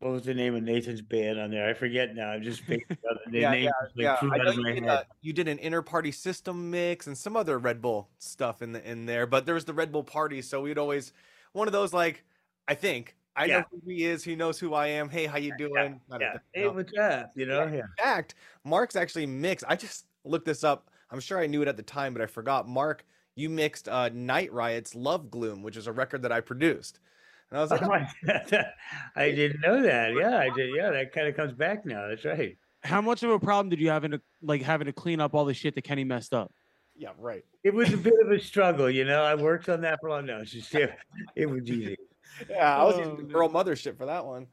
What was the name of Nathan's band on there? I forget now. I'm just picking the
Yeah,
name. like,
Yeah, you did,
head.
you did an inter-party system mix and some other Red Bull stuff in the in there, but there was the Red Bull party, so we'd always one of those like I think I know who he is, he knows who I am. Hey, how you doing? Of
Yeah. Hey, what's up? You know? Yeah.
In fact, Mark's actually mixed. I just looked this up. I'm sure I knew it at the time, but I forgot. Mark, you mixed uh, Night Riots' "Love Gloom," which is a record that I produced, and I was like,
Oh my I didn't know that. Yeah, I did. Yeah, that kind of comes back now. That's right.
How much of a problem did you have in to like having to clean up all the shit that Kenny messed up?
"Yeah, right."
It was a bit of a struggle, you know. I worked on that for a long. No, it's just, it, it was easy.
Yeah, I was
Oh,
using the
man.
girl mothership for that one.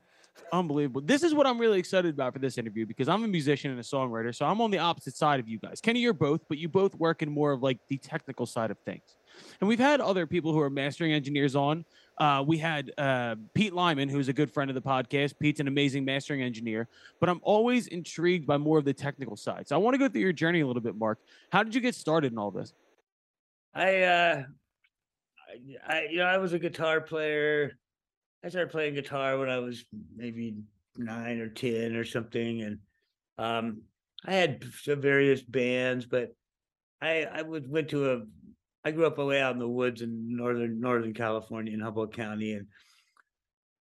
Unbelievable. This is what I'm really excited about for this interview because I'm a musician and a songwriter. So I'm on the opposite side of you guys. Kenny, you're both, but you both work in more of like the technical side of things. And we've had other people who are mastering engineers on. Uh, we had uh, Pete Lyman, who's a good friend of the podcast. Pete's an amazing mastering engineer, but I'm always intrigued by more of the technical side. So I want to go through your journey a little bit, Mark. How did you get started in all this?
I uh I you know I was a guitar player. I started playing guitar when I was maybe nine or ten or something, and um, I had various bands, but I I would went to a I grew up away out in the woods in northern Northern California in Humboldt County, and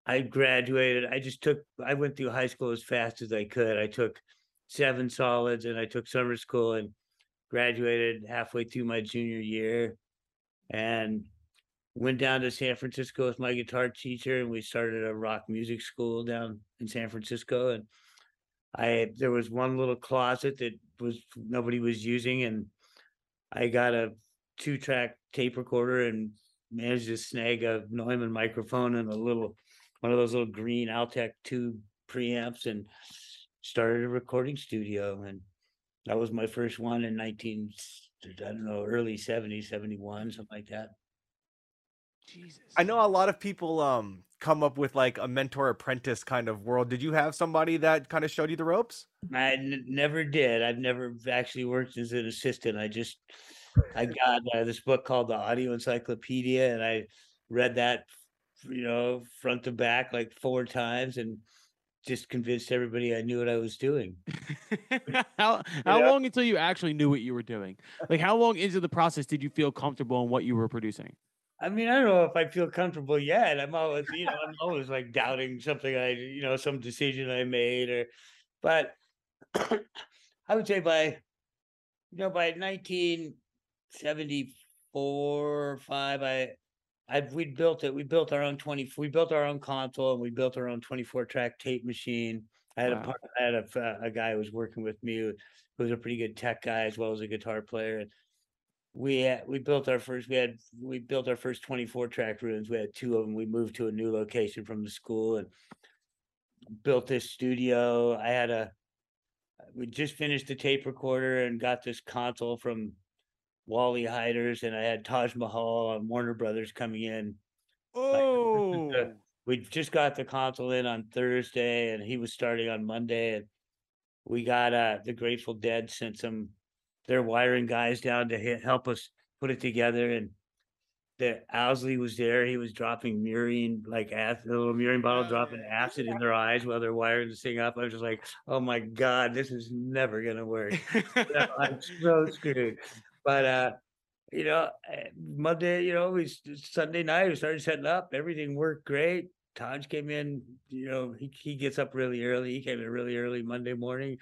I graduated. I just took I went through high school as fast as I could. I took seven solids, and I took summer school, and graduated halfway through my junior year, and went down to San Francisco with my guitar teacher, and we started a rock music school down in San Francisco, and I there was one little closet that was nobody was using, and I got a two track tape recorder and managed to snag a Neumann microphone and a little one of those little green Altec tube preamps and started a recording studio and that was my first one in 19 I don't know early 70s 71 something like that
Jesus.
I know a lot of people um come up with like a mentor apprentice kind of world. Did you have somebody that kind of showed you the ropes?
I n- never did I've never actually worked as an assistant I just I got uh, this book called the Audio Encyclopedia, and I read that, you know, front to back like four times, and just convinced everybody I knew what I was doing.
how how
Yeah.
long until you actually knew what you were doing? Like how long into the process did you feel comfortable in what you were producing?
I mean, I don't know if I feel comfortable yet. I'm always, you know, I'm always like doubting something I, you know, some decision I made, or, but I would say by, you know, by 1974 or five, I, I we built it. We built our own 20. We built our own console, and we built our own 24 track tape machine. I had a part, I had uh, a guy who was working with me who, who was a pretty good tech guy as well as a guitar player. And we had, we built our first we had we built our first 24 track rooms. We had two of them. We moved to a new location from the school and built this studio. I had a we just finished the tape recorder and got this console from Wally Heiders and I had Taj Mahal and Warner Brothers coming in
Oh,
we just got the console in on Thursday and he was starting on Monday and we got uh the Grateful Dead sent some their wiring guys down to help us put it together and the Owsley was there. He was dropping murine, like acid, a little murine bottle, dropping acid in their eyes while they're wiring this thing up. I was just like, "Oh my god, this is never gonna work." Yeah, I'm so screwed. But uh, you know, eh, Monday, you know, we Sunday night we started setting up. Everything worked great. Taj came in, you know, he he gets up really early. He came in really early Monday morning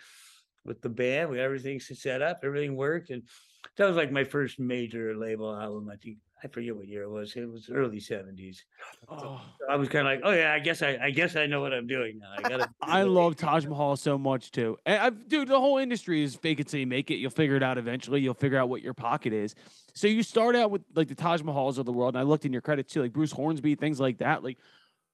with the band. We everything set up, everything worked, and that was like my first major label album. I think I forget what year it was. It was early seventies.
Oh.
I was kind of like, oh yeah, I guess I I guess I know what I'm doing now. I gotta.
I love Taj Mahal so much too. And I've, dude, the whole industry is fake it till you make it. You'll figure it out eventually. You'll figure out what your pocket is. So you start out with like the Taj Mahals of the world, and I looked in your credits too, like Bruce Hornsby, things like that. Like,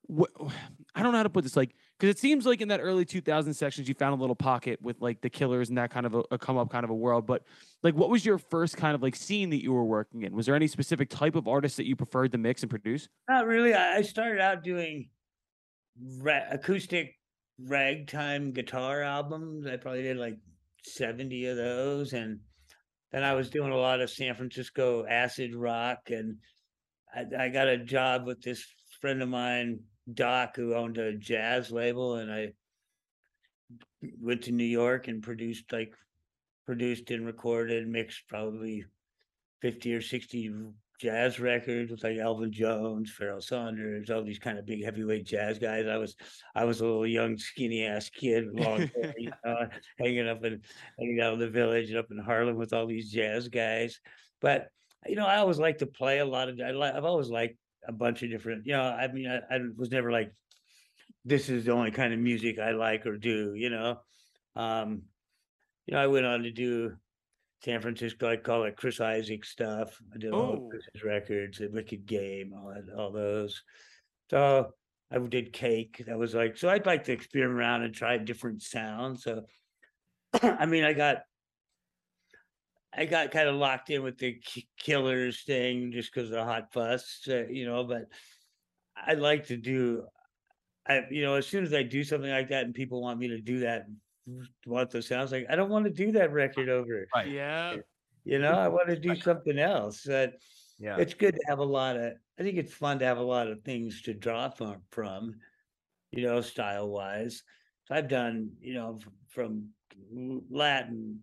what? I don't know how to put this. Like, because it seems like in that early 2000 sections, you found a little pocket with like the Killers and that kind of a, a come up kind of a world. But like, what was your first kind of like scene that you were working in? Was there any specific type of artist that you preferred to mix and produce?
Not really. I started out doing ra- acoustic ragtime guitar albums. I probably did like 70 of those. And then I was doing a lot of San Francisco acid rock. And I, I got a job with this friend of mine, Doc, who owned a jazz label. And I went to New York and produced like, produced and recorded, mixed probably 50 or 60 jazz records with like Elvin Jones, Pharoah Sanders, all these kind of big heavyweight jazz guys. I was I was a little young, skinny ass kid, long hair, you know, hanging up in hanging out in the village and up in Harlem with all these jazz guys. But you know, I always like to play a lot of. I li- I've always liked a bunch of different. You know, I mean, I, I was never like, this is the only kind of music I like or do. You know, um, you know, I went on to do San Francisco, I call it Chris Isaak stuff. I did all
Oh.
Chris's records, the Wicked Game, all that, all those. So I did Cake. That was like so. I'd like to experiment around and try different sounds. So I mean, I got I got kind of locked in with the K- Killers thing just because of the hot fuss, uh, you know. But I like to do. I you know as soon as I do something like that and people want me to do that, want those sounds like I don't want to do that record over.
Right.
Yeah.
You know, I want to do something else. That
Yeah.
it's good to have a lot of i think it's fun to have a lot of things to draw from from you know style wise so i've done you know f- from latin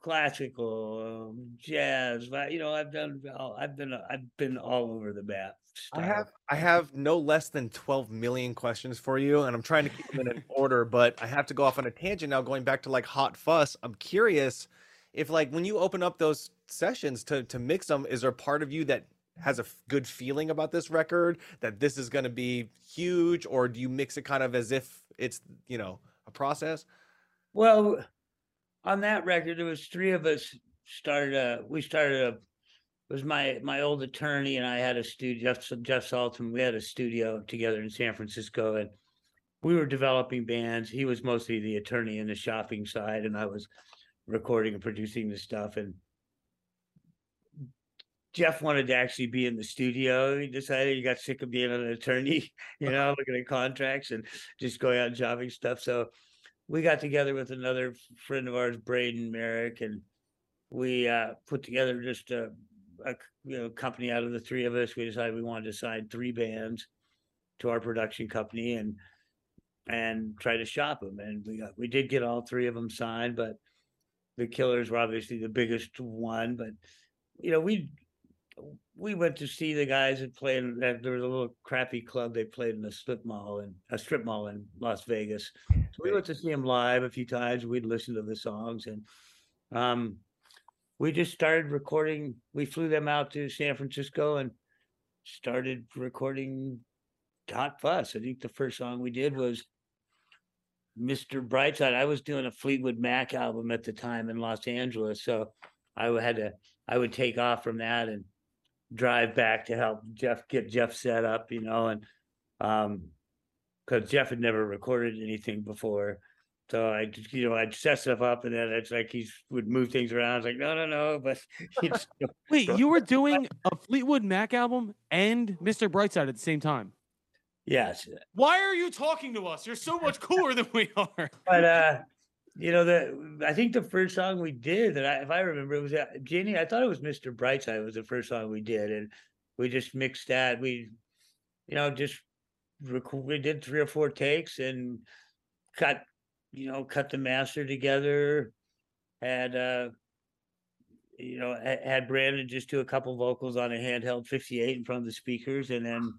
classical um, jazz but you know i've done all- i've been i've been all over the map
I have I have no less than 12 million questions for you, and I'm trying to keep them in order, but I have to go off on a tangent now, going back to like Hot Fuss. I'm curious if like when you open up those sessions to to mix them, is there part of you that has a f- good feeling about this record that this is going to be huge, or do you mix it kind of as if it's you know a process?
Well, on that record, there was three of us started a. We started a. It was my my old attorney and I had a studio. Jeff Jeff Saltzman. We had a studio together in San Francisco, and we were developing bands. He was mostly the attorney in the shopping side, and I was recording and producing the stuff. And Jeff wanted to actually be in the studio. He decided he got sick of being an attorney, you know, looking at contracts and just going out and shopping stuff. So we got together with another friend of ours, Braden Merrick, and we uh, put together just a you know company out of the three of us. We decided we wanted to sign three bands to our production company and and try to shop them. And we got we did get all three of them signed, but the Killers were obviously the biggest one. But you know we we went to see the guys that played. That There was a little crappy club they played in a strip mall in a strip mall in Las Vegas. So we went to see them live a few times. We'd listen to the songs and um, we just started recording. We flew them out to San Francisco and started recording Hot Fuss. I think the first song we did was Mr. Brightside. I was doing a Fleetwood Mac album at the time in Los Angeles. So I had to, I would take off from that and drive back to help Jeff get Jeff set up, you know, and um, because Jeff had never recorded anything before. So I, just, you know, I'd set stuff up, and then it's like he would move things around. It's like, no, no, no, but
Wait, you were doing a Fleetwood Mac album and Mr. Brightside at the same time.
yes,
Why are you talking to us? You're so much cooler than we are.
but uh, you know, the I think the first song we did that I, if I remember, it was uh, Jenny. I thought it was Mr. Brightside was the first song we did, and we just mixed that. We, you know, just rec- we did three or four takes and cut, you know, cut the master together. Had uh, you know, had Brandon just do a couple vocals on a handheld 58 in front of the speakers, and then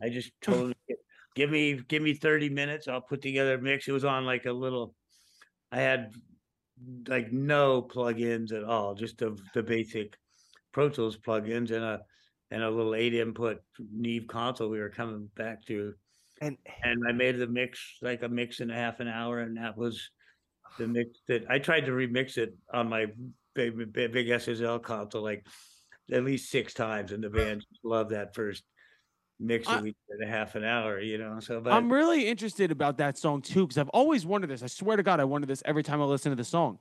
I just told him, give me give me 30 minutes, I'll put together a mix. It was on like a little I had like no plugins at all, just the the basic Pro Tools plugins and a and a little eight input Neve console we were coming back to.
And
And I made the mix like a mix in a half an hour, and that was the mix that I tried to remix it on my big big, big SSL console like at least six times, and the band loved that first mix that
I-
we a half an hour, you know. So, but
I'm really interested about that song too, because I've always wondered this. I swear to God, I wonder this every time I listen to the song.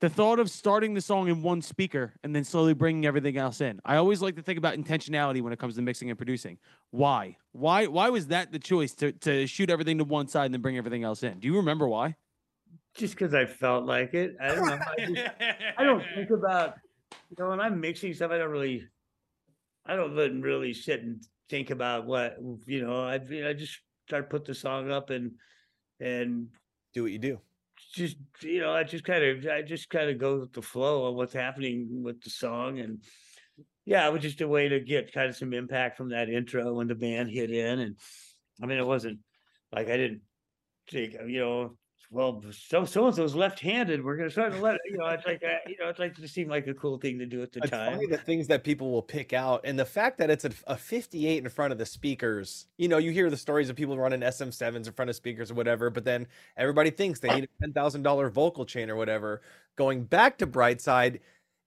The thought of starting the song in one speaker and then slowly bringing everything else in. I always like to think about intentionality when it comes to mixing and producing. Why? Why? Why was that the choice to to shoot everything to one side and then bring everything else in? Do you remember why?
just because I felt like it, I don't know. I, just, I don't think about you know when I'm mixing stuff. I don't really, I don't really sit and think about what you know. I I just start put the song up and and
do what you do.
just you know I just kind of I just kind of go with the flow of what's happening with the song and yeah, it was just a way to get kind of some impact from that intro when the band hit in and I mean it wasn't like I didn't think you know well so so and so's left-handed we're gonna start to let you know it's like you know it's like it seemed like a cool thing to do at the
It's
time.
funny the things that people will pick out, and the fact that it's a, a 58 in front of the speakers. You know, you hear the stories of people running SM7s in front of speakers or whatever, but then everybody thinks they need a ten thousand dollar vocal chain or whatever. Going back to Brightside,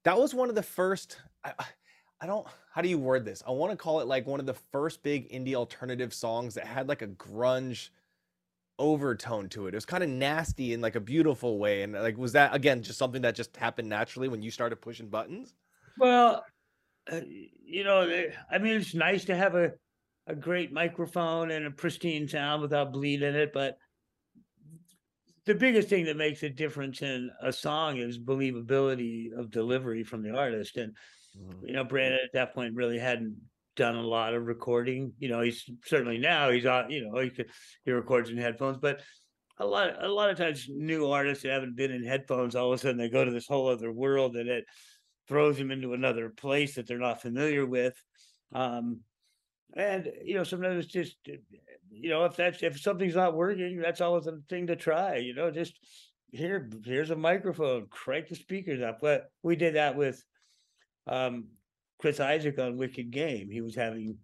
that was one of the first. I- I don't. How do you word this? I want to call it like one of the first big indie alternative songs that had like a grunge overtone to it. It was kind of nasty in like a beautiful way. And like, was that again just something that just happened naturally when you started pushing buttons?
Well, uh, you know, the- I mean, it's nice to have a a great microphone and a pristine sound without bleed in it, but the biggest thing that makes a difference in a song is believability of delivery from the artist. And
Mhm.
you know, Brandon at that point really hadn't done a lot of recording. You know, he's certainly now he's on. You know, he could he records in headphones, but a lot a lot of times new artists that haven't been in headphones, all of a sudden they go to this whole other world and it throws them into another place that they're not familiar with. Um, and you know, sometimes it's just you know, if that's if something's not working, that's always a thing to try. You know, just here, here's a microphone, crank the speakers up. But we did that with um Chris Isaak on Wicked Game. He was having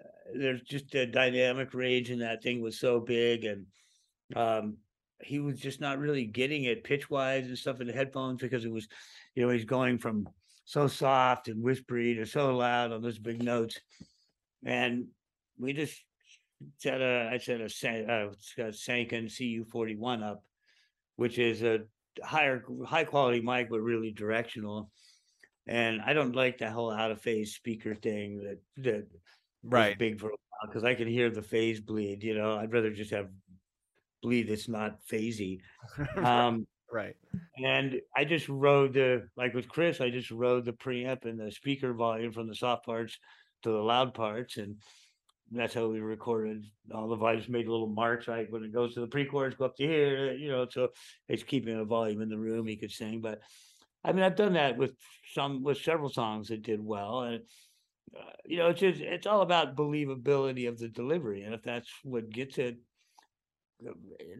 uh, there's just a dynamic range and that thing was so big and um he was just not really getting it pitch wise and stuff in the headphones because it was you know he's going from so soft and whispery to so loud on those big notes and we just set a I set a uh, it's Sanken CU forty one up, which is a higher high quality mic but really directional. And I don't like that whole out of phase speaker thing that that
Right.
big for a while because I can hear the phase bleed. You know, I'd rather just have bleed that's not phasey. Um,
right.
and I just rode the like with Chris, I just rode the preamp and the speaker volume from the soft parts to the loud parts, and that's how we recorded all the volumes. Made little marks, right? When it goes to the pre-chorus, go up to here, you know. So it's keeping a volume in the room he could sing. But I mean, I've done that with some with several songs that did well, and uh, you know, it's just it's all about believability of the delivery, and if that's what gets it. uh,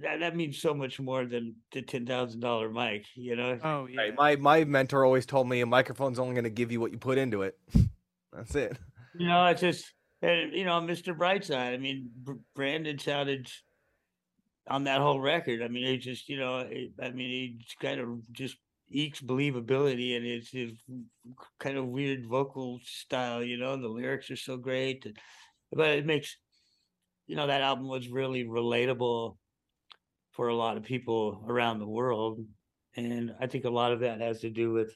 That, that means so much more than the ten thousand dollar mic, you know.
Oh yeah.
Right. My my mentor always told me a microphone's only going to give you what you put into it. That's it.
You know, it's just, and you know, Mr. Brightside. I mean, Brandon sounded on that whole record. I mean, he just, you know, it- I mean, he just kind of just ekes believability and his, his kind of weird vocal style. You know, the lyrics are so great, and, but it makes, you know, that album was really relatable for a lot of people around the world, and I think a lot of that has to do with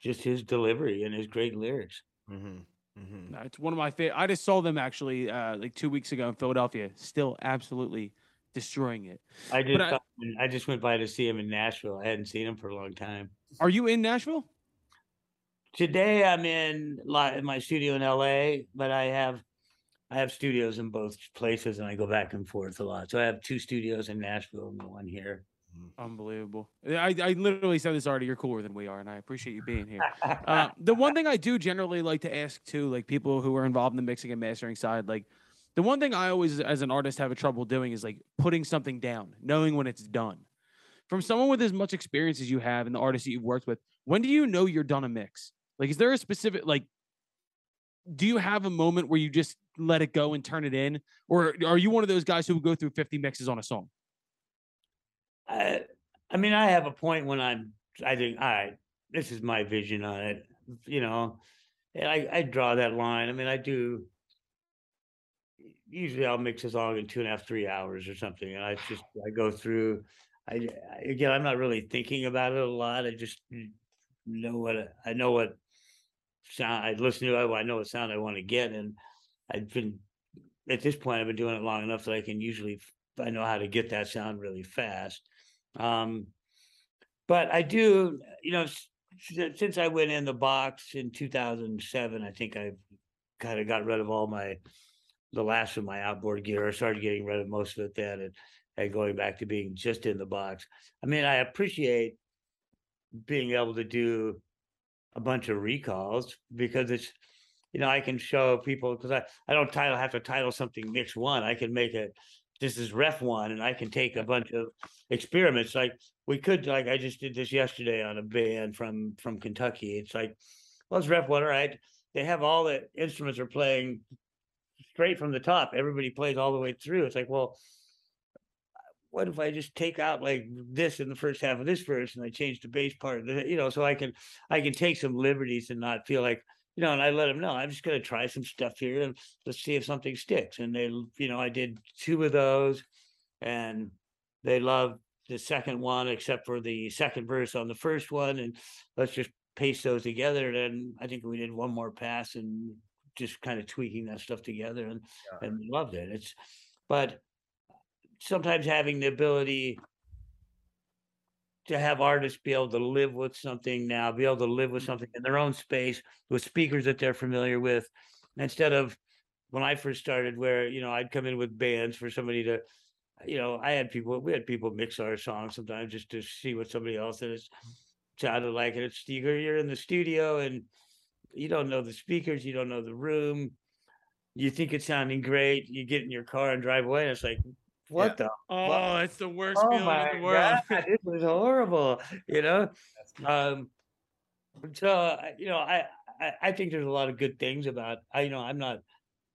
just his delivery and his great lyrics.
Mm-hmm. Mm-hmm.
No, it's one of my favorite. I just saw them actually uh, like two weeks ago in Philadelphia. Still absolutely destroying it.
I just
I-
got- I just went by to see him in Nashville. I hadn't seen him for a long time.
Are you in Nashville?
Today I'm in in my studio in LA, but I have I have studios in both places and I go back and forth a lot. So I have two studios in Nashville and one here.
Unbelievable. I, I literally said this already. You're cooler than we are, and I appreciate you being here. Uh, the one thing I do generally like to ask too, like people who are involved in the mixing and mastering side, like the one thing I always, as an artist, have a trouble doing is like putting something down, knowing when it's done. From someone with as much experience as you have and the artists that you've worked with, when do you know you're done a mix? Like, is there a specific like? Do you have a moment where you just let it go and turn it in, or are you one of those guys who go through 50 mixes on a song?
I, I mean, I have a point when I'm, I think, all right, this is my vision on it, you know, and I, I draw that line. I mean, I do, usually I'll mix a song in two and a half, three hours or something. And I just, I go through, I, again, I'm not really thinking about it a lot. I just know what, I- know what sound I listen to, I know what sound I want to get. And I've been, at this point, I've been doing it long enough that I can usually, I know how to get that sound really fast. Um, but I do, you know, since I went in the box in 2007, I think I've kind of got rid of all my, the last of my outboard gear. I started getting rid of most of it then and, and going back to being just in the box. I mean, I appreciate being able to do a bunch of recalls because it's, you know, I can show people because I, I don't title have to title something mix one. I can make it this is ref one and I can take a bunch of experiments. Like we could like I just did this yesterday on a band from from Kentucky. It's like, well, it's ref one, all right. They have all the instruments are playing straight from the top. Everybody plays all the way through. It's like, well, what if I just take out like this in the first half of this verse and I change the bass part, you know, so I can I can take some liberties and not feel like you know, and I let them know I'm just going to try some stuff here and let's see if something sticks. And they, you know, I did two of those, and they loved the second one, except for the second verse on the first one. And let's just paste those together. And I think we did one more pass and just kind of tweaking that stuff together, and and loved it. It's, but sometimes having the ability to have artists be able to live with something now, be able to live with mm-hmm. something in their own space with speakers that they're familiar with, instead of when I first started, where you know I'd come in with bands for somebody to, you know, I had people, we had people mix our songs sometimes just to see what somebody else is mm-hmm. sounded like, and it's you're you're in the studio and you don't know the speakers, you don't know the room, you think it's sounding great, you get in your car and drive away, and it's like, what the
Oh, it's the worst
oh
feeling
my
in the world.
God, this was horrible, you know. Um, so you know, I, I I think there's a lot of good things about. I you know, I'm not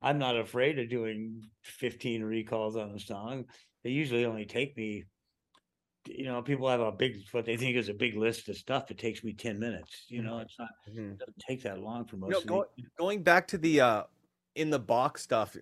I'm not afraid of doing 15 recalls on a song. They usually only take me. You know, people have a big what they think is a big list of stuff. It takes me 10 minutes. You know, it's not
Mhm.
it doesn't take that long for most.
Know, go, going back to the uh in the box stuff,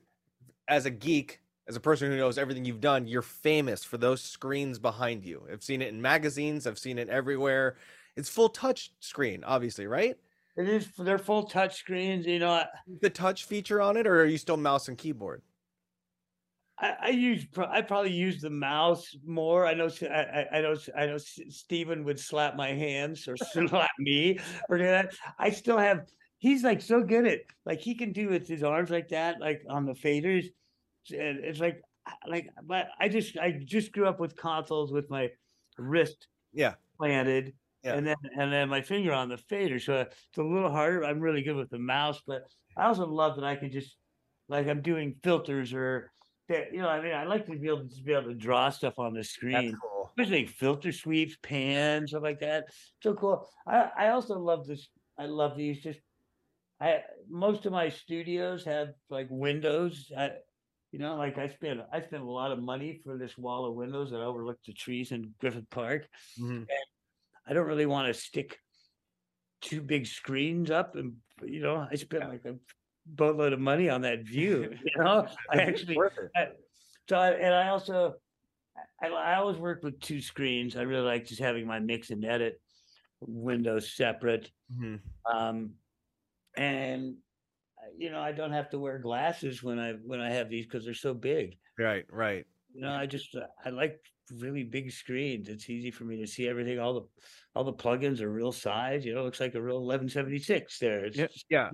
as a geek, as a person who knows everything you've done, you're famous for those screens behind you. I've seen it in magazines, I've seen it everywhere. It's full touch screen, obviously, right?
It is they're full touch screens. You know,
The touch feature on it, or are you still mouse and keyboard?
I, I use I probably use the mouse more. I know I, I know I know S- Steven would slap my hands or slap me or do that. I still have. He's like so good at like he can do with his arms like that, like on the faders. And it's like like but I just I just grew up with consoles with my wrist
Yeah.
planted
Yeah.
and then and then my finger on the fader. So uh, it's a little harder. I'm really good with the mouse, but I also love that I can just like I'm doing filters or that you know, I mean I like to be able to just be able to draw stuff on the screen.
cool.
Especially filter sweeps, pans, stuff like that. So cool. I, I also love this. I love these just I most of my studios have like windows. I, you know, like I spend I spend a lot of money for this wall of windows that overlook the trees in Griffith Park.
Mhm.
I don't really want to stick two big screens up, and you know, I spent like a boatload of money on that view. You know, I actually. I, so I, and I also I, I always work with two screens. I really like just having my mix and edit windows separate.
Mhm.
Um, and uh, you know, I don't have to wear glasses when I when I have these because they're so big.
Right, right.
You know, I just uh, I like really big screens. It's easy for me to see everything. All the all the plugins are real size. You know, it looks like a real 1176 there. It's
Yep.
just-
Yeah.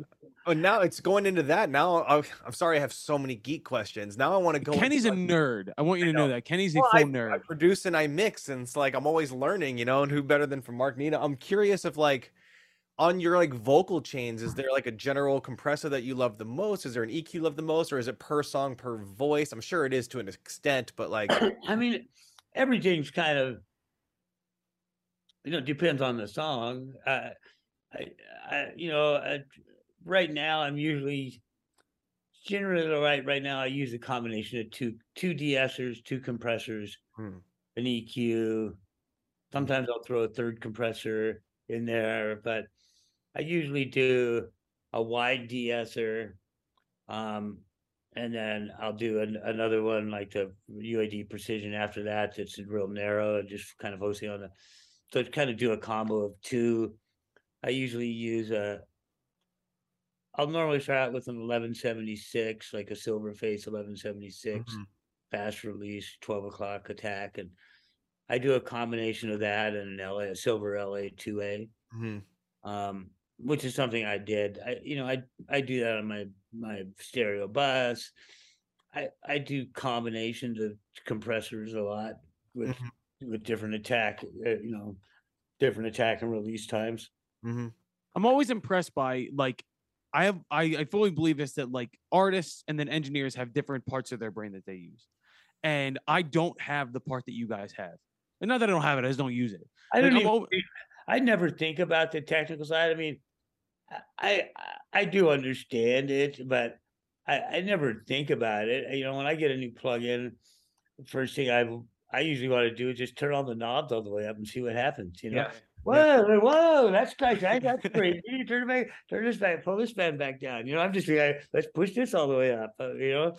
Oh, now it's going into that. Now I, I'm sorry, I have so many geek questions. Now I want to go. into,
Kenny's a
like,
nerd. I want you to know
know.
that. Kenny's a full
I,
nerd.
I produce and I mix, and it's like I'm always learning, you know. And who better than from Mark Needham? I'm curious if like on your like vocal chains, is there like a general compressor that you love the most? Is there an EQ you love the most, or is it per song per voice? I'm sure it is to an extent, but like
I mean, everything's kind of, you know, depends on the song. Uh, I, I, you know, uh, right now I'm usually generally right. Right now I use a combination of two two de-essers, two compressors,
Hmm.
an EQ. Sometimes I'll throw a third compressor in there, but I usually do a wide de-esser. Um, and then I'll do an, another one like the UAD Precision after that. That's real narrow and just kind of focusing on the. So kind of do a combo of two. I usually use a. I'll normally start out with an 1176, like a silver face 1176,
Mhm.
fast release, 12 o'clock attack, and I do a combination of that and an LA, a silver LA 2A
Mhm.
um, which is something I did. I, you know, I I do that on my my stereo bus. I I do combinations of compressors a lot with with different attack, uh, you know, different attack and release times.
Mhm.
I'm always impressed by like I have I, I fully believe this that like artists and then engineers have different parts of their brain that they use. And I don't have the part that you guys have. And not that I don't have it, I just don't use it.
I don't even. I never think about the technical side. I mean, I I, do understand it, but I, I never think about it. You know, when I get a new plugin, the first thing I I usually want to do is just turn all the knobs all the way up and see what happens. You know,
Yeah.
whoa, whoa, that's nice. I That's great. You turn it back, turn this back, pull this band back down. You know, I'm just like, let's push this all the way up. uh, you know,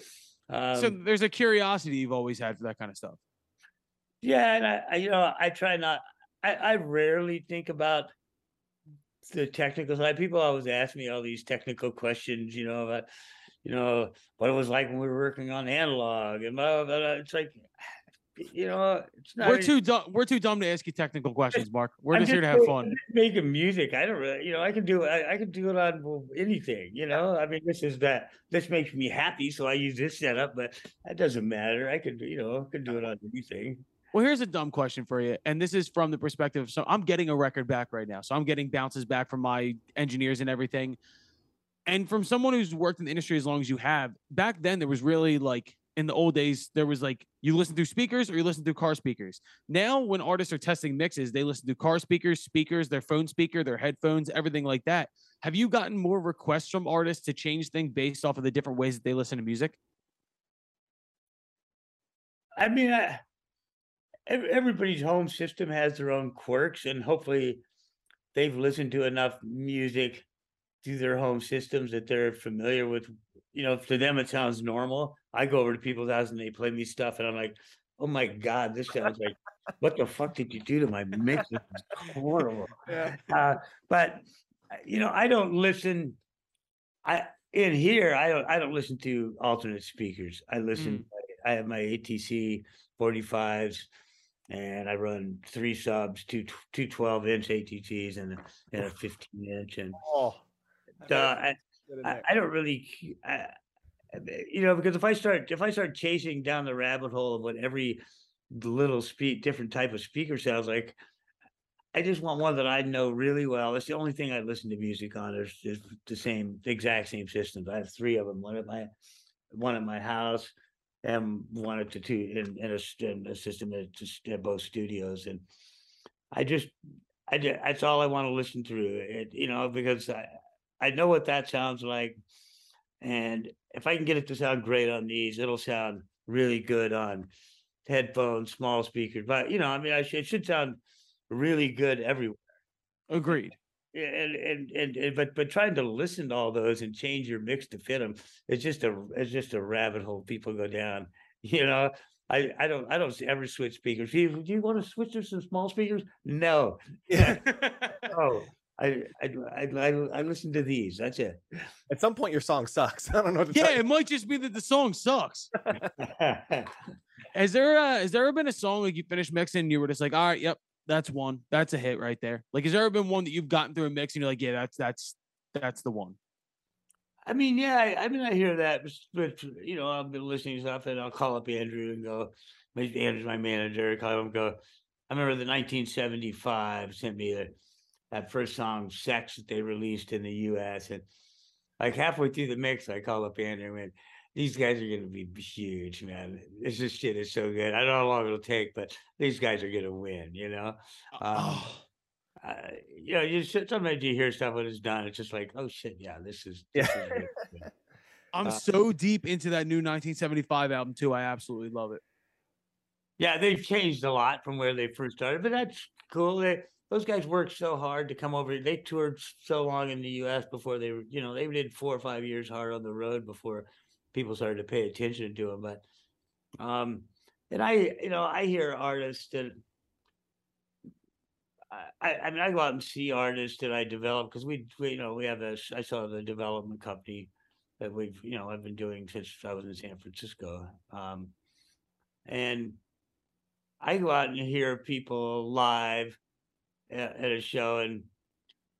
um,
so there's a curiosity you've always had for that kind of stuff.
yeah, and I, I you know, I try not. I, I rarely think about the technical side. People always ask me all these technical questions. You know about, you know, what it was like when we were working on analog and blah, blah, blah. It's like, you know, it's not.
We're
any-
too dumb. We're too dumb to ask you technical questions, Mark. We're
I'm
just here to have fun.
Making music. I don't really, you know, I can do I, I can do it on anything, you know. I mean, this is that this makes me happy, so I use this setup, but that doesn't matter. I could, you know, I could do it on anything.
Well, here's a dumb question for you, and this is from the perspective. of So I'm getting a record back right now, so I'm getting bounces back from my engineers and everything. And from someone who's worked in the industry as long as you have, back then there was really like in the old days there was like you listen through speakers or you listen through car speakers. Now when artists are testing mixes, they listen to car speakers, speakers, their phone speaker, their headphones, everything like that. Have you gotten more requests from artists to change things based off of the different ways that they listen to music?
I mean, I, everybody's home system has their own quirks, and hopefully, they've listened to enough music through their home systems that they're familiar with. You know, to them it sounds normal. I go over to people's houses and they play me stuff, and I'm like, "Oh my god, this sounds like what the fuck did you do to my mix? It's horrible."
Yeah.
Uh, but you know, I don't listen. I in here, I don't. I don't listen to alternate speakers. I listen. I have my ATC 45s, and I run three subs, two two 12 inch ATCs, and a, and a 15 inch. And
Oh,
uh, I, I. I don't really, I, you know, because if I start if I start chasing down the rabbit hole of what every little speak different type of speaker sounds like, I just want one that I know really well. That's the only thing I listen to music on. There's is the same, the exact same systems. I have three of them. One at my, one at my house, and wanted to two in, in, a, s- in a system at, just at both studios. And I just, I ju- that's all I want to listen through. It, you know, because I, I know what that sounds like, and if I can get it to sound great on these, it'll sound really good on headphones, small speakers. But you know, I mean, I should, it should sound really good everywhere.
Agreed.
Yeah, And, and and and but but trying to listen to all those and change your mix to fit them, it's just a it's just a rabbit hole people go down. You know, I I don't I don't ever switch speakers. Do you, do you want to switch to some small speakers? No,
Yeah.
no. I I I I, I listen to these. That's it.
At some point, your song sucks. I don't know. What to
Yeah,
tell you.
it might just be that the song sucks. Has there uh, has there ever been a song like you finished mixing and you were just like, all right, yep, that's one, that's a hit right there. Like, has there ever been one that you've gotten through a mix and you're like, yeah, that's that's that's the one.
I mean, yeah, I, I mean, I hear that, but, you know, I've been listening to stuff, and I'll call up Andrew and go, Andrew's my manager. Call him, and go. I remember the 1975 sent me the, that first song, "Sex," that they released in the U.S. and like halfway through the mix, I call up Andrew and went, "These guys are going to be huge, man. This is shit is so good. I don't know how long it'll take, but these guys are going to win." You know. Um,
Oh,
uh, you know, you sometimes you hear stuff when it's done. It's just like, oh shit, yeah, this is.
Yeah.
This is.
I'm
uh,
so deep into that new 1975 album too. I absolutely love it.
Yeah, they've changed a lot from where they first started, but that's cool. They, those guys worked so hard to come over. They toured so long in the U.S. before they were, you know, they did four or five years hard on the road before people started to pay attention to him. But, um, and I, you know, I hear artists that. I- I, mean, I go out and see artists that I develop because we, we, you know, we have this. I saw the development company that we've, you know, I've been doing since I was in San Francisco. Um, and I go out and hear people live at, at a show, and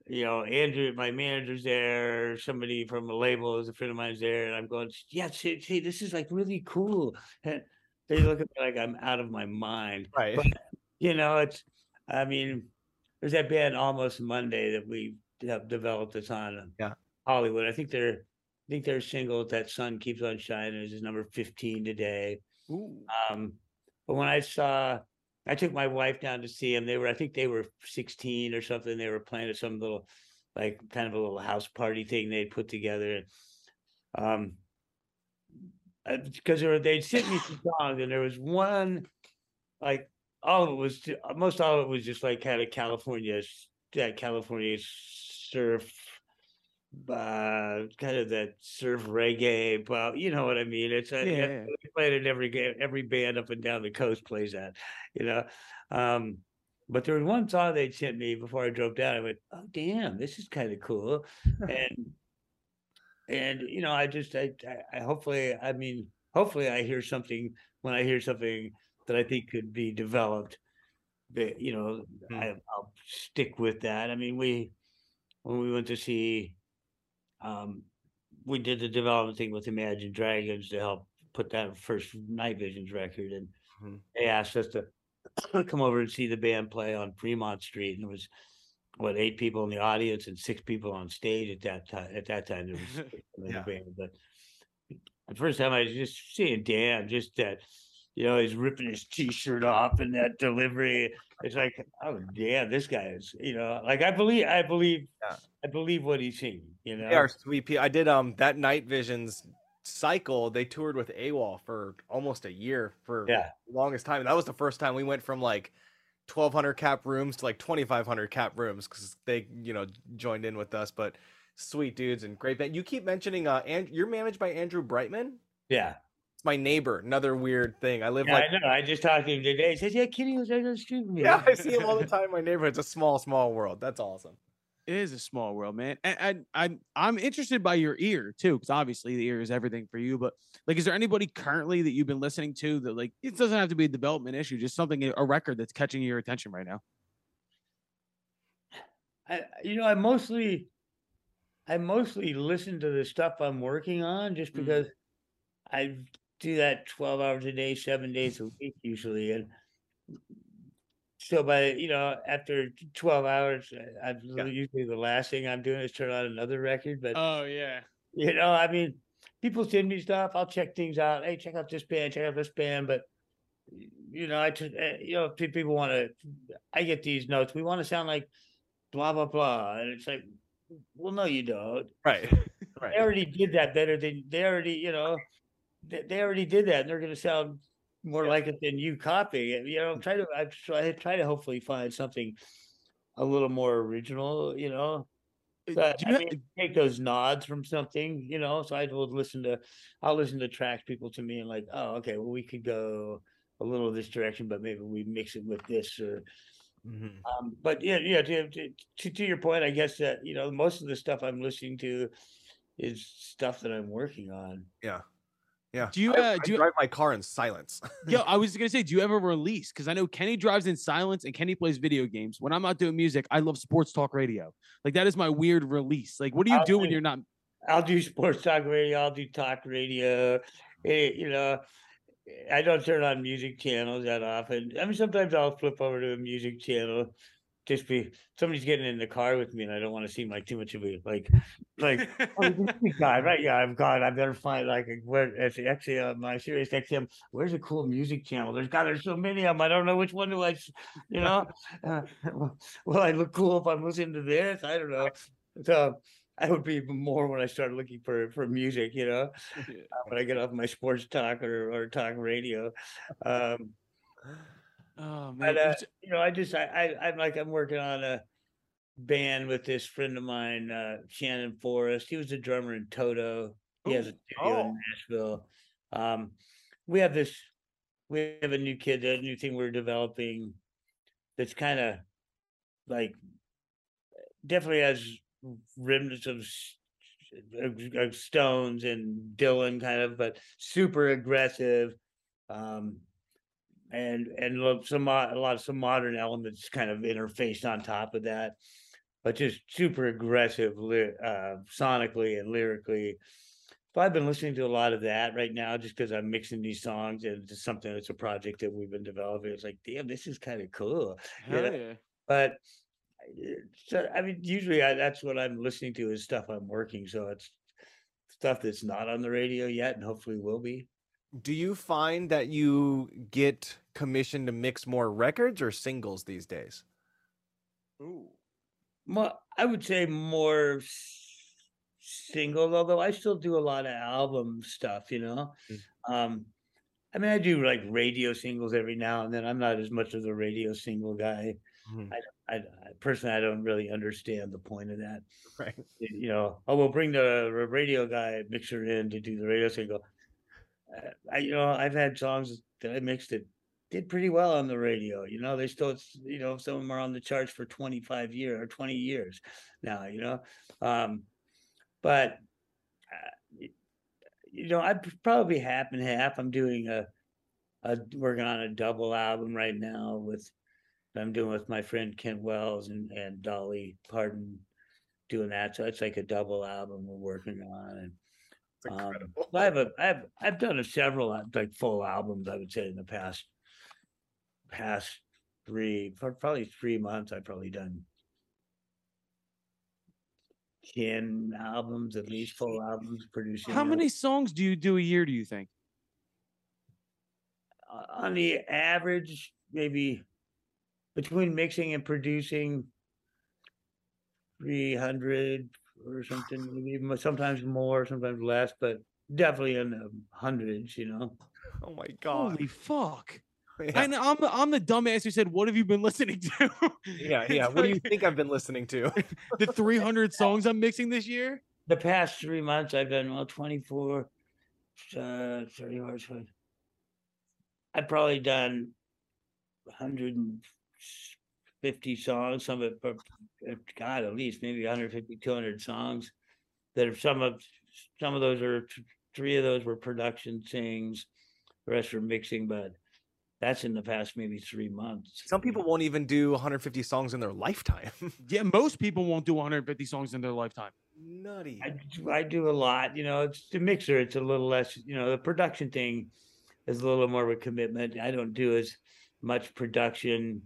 you know, Andrew, my manager's there, somebody from a label is a friend of mine's there, and I'm going, yeah, see, see this is like really cool. And they look at me like I'm out of my mind.
Right.
But, you know, it's, I mean, there's that band Almost Monday that we have developed that's on
Yeah.
Hollywood. I think they're, I think their single "That Sun Keeps on Shining" is number 15 today. Um, but when I saw, I took my wife down to see them. They were, I think they were 16 or something. They were playing at some little, like, kind of a little house party thing they'd put together. Um, because they were, they'd sent me some songs, and there was one, like, all of it was, most all of it was just like kind of California, that California surf, uh, kind of that surf reggae. Well, you know what I mean. It's a,
Yeah,
yeah, they played it every ga- every band up and down the coast plays that, you know. Um, but there was one song they sent me before I drove down. I went, "Oh damn, this is kind of cool," and and you know, I just I, I I hopefully I mean hopefully I hear something when I hear something that I think could be developed. But you know,
Hmm.
I, I'll stick with that. I mean, we when we went to see, um, we did the development thing with Imagine Dragons to help put that first Night Visions record, and
Mhm.
they asked us to come over and see the band play on Fremont Street, and it was what eight people in the audience and six people on stage at that time. At that time, there was
Yeah.
band, but the first time I was just seeing Dan, just that, you know, he's ripping his t-shirt off and that delivery. It's like, oh damn, this guy is, you know, like I believe, I believe,
Yeah.
I believe what he's saying. You know,
They are sweet people. I did um that Night Visions cycle. They toured with AWOL for almost a year for
yeah,
the longest time. That was the first time we went from like 1200 cap rooms to like 2500 cap rooms because they you know joined in with us. But sweet dudes and great band. You keep mentioning uh, and you're managed by Andrew Brightman.
yeah.
It's my neighbor. Another weird thing. I live
Yeah,
like
I know. I just talked to him today. He says, "Yeah, Kenny was right on the street with me."
yeah, I see him all the time in my neighborhood. It's a small, small world. That's awesome.
It is a small world, man. And, and I'm I'm interested by your ear too, because obviously the ear is everything for you. But like, is there anybody currently that you've been listening to that like it doesn't have to be a development issue, just something a record that's catching your attention right now?
I, you know, I mostly, I mostly listen to the stuff I'm working on just
Mm.
because I do that 12 hours a day, seven days a week usually. And so by, you know, after 12 hours, I- I've
Yeah.
usually the last thing I'm doing is turn on another record. But,
Oh yeah.
you know, I mean, people send me stuff. I'll check things out. Hey, check out this band, check out this band. But, you know, I, just, eh, you know, people want to, I get these notes. We want to sound like blah, blah, blah. And it's like, well, no, you don't.
Right.
They already did that better than they already, you know, they, they already did that, and they're going to sound more like it than you copying it. You know, I'm trying to I try, try to hopefully find something a little more original. You know,
Uh,
but
do
I
you
mean, take those nods from something. You know, so I will listen to, I'll listen to tracks people to me and like, oh, okay, well, we could go a little this direction, but maybe we mix it with this or
Mhm.
um, but yeah, yeah. To to to your point, I guess that you know most of the stuff I'm listening to is stuff that I'm working on.
Yeah. Yeah.
Do you,
I,
uh,
I
do you-
drive my car in silence?
Yo, I was gonna say, do you ever release? Because I know Kenny drives in silence and Kenny plays video games. When I'm not doing music, I love sports talk radio. Like that is my weird release. Like, what do you
I'll
do when
do-
you're not?
I'll do sports talk radio. I'll do talk radio. eh, you know, I don't turn on music channels that often. I mean, sometimes I'll flip over to a music channel. Just be somebody's getting in the car with me, and I don't want to seem like too much of a like, like oh, guy, right? Yeah, I'm God. I better find like where it's actually on my Sirius XM. Where's a cool music channel? There's God, there's so many of them. I don't know which one do I, you know. Uh, well, I look cool if I'm listening to this? I don't know. So I would be even more when I start looking for for music, you know, uh, when I get off my sports talk or or talk radio. Um,
Oh man,
but uh, you know, I just I, I I'm like I'm working on a band with this friend of mine, uh, Shannon Forrest. He was a drummer in Toto. He has a studio
oh.
in Nashville. Um, we have this. We have a new kid, a new thing we're developing. That's kind of like definitely has remnants of of- of Stones and Dylan kind of, but super aggressive. Um, and and some a lot of some modern elements kind of interfaced on top of that, but just super aggressive uh, sonically and lyrically. So I've been listening to a lot of that right now, just because I'm mixing these songs and it's just something that's a project that we've been developing. It's like, damn, this is kind of cool. you
hell
know?
yeah.
But so I mean, usually I, that's what I'm listening to is stuff I'm working. So it's stuff that's not on the radio yet, and hopefully will be.
Do you find that you get commissioned to mix more records or singles these days?
Well, I would say more s- single, although I still do a lot of album stuff, you know. Um, I mean, I do like radio singles every now and then. I'm not as much of the radio single guy.
Mhm.
I, I personally, I don't really understand the point of that.
Right.
You know, oh, we'll bring the radio guy mixer in to do the radio single. I, you know, I've had songs that I mixed that did pretty well on the radio. You know, they still, you know, some of them are on the charts for 25 years or 20 years now, you know. Um, but, uh, you know, p- probably half and half. I'm doing a, uh, working on a double album right now with I'm doing with my friend Kent Wells and and Dolly Parton doing that. So it's like a double album we're working on and.
It's
Um. I have a, I have, I've done a several uh, like full albums. I would say in the past, past three, for probably three months. I've probably done ten albums, at least full albums, producing.
How
them.
many songs do you do a year? Do you think?
Uh, on the average, maybe between mixing and producing, three hundred or something. Maybe sometimes more, sometimes less, but definitely in the hundreds. You know.
Oh my god.
Holy fuck!
Yeah,
And I'm the, I'm the dumbass who said, "What have you been listening to?"
yeah, yeah.
It's
What do you think I've been listening to?
the 300 songs I'm mixing this year?
the past three months I've done well 24 uh 30 hours what- I've probably done 150 songs some of it but, uh, god at least maybe 150 200 songs that are some of some of those are three of those were production things, the rest were mixing but that's in the past maybe three months
Some people won't even do 150 songs in their lifetime.
Yeah, most people won't do 150 songs in their lifetime.
Nutty.
I do, I do a lot, you know, it's the mixer, it's a little less, you know, the production thing is a little more of a commitment. I don't do as much production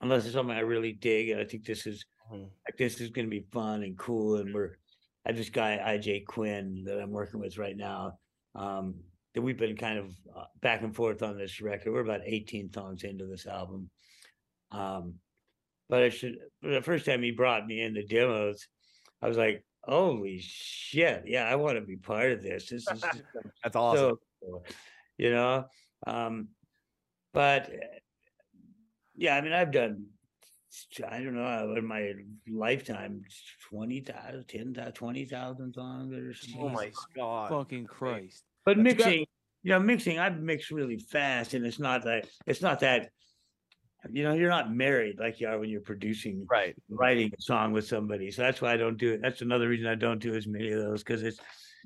unless it's something I really dig. And I think this is
Mhm.
like this is gonna be fun and cool. And we're I have this guy IJ Quinn that I'm working with right now. Um that we've been kind of uh, back and forth on this record. We're about 18 songs into this album. Um but I should the first time he brought me in the demos, I was like, holy shit, yeah, I want to be part of this. This is
That's awesome.
so cool, you know. Um, but yeah, I mean, I've done. I don't know in my lifetime, 20,000, 10,000, 20,000 songs or something.
oh my god.
Fucking Christ.
But
you got-
mixing, you know, mixing, I've mixed really fast, and it's not that it's not that. You know, you're not married like you are when you're producing
Right.
writing a song with somebody. So that's why I don't do it. That's another reason I don't do as many of those because it's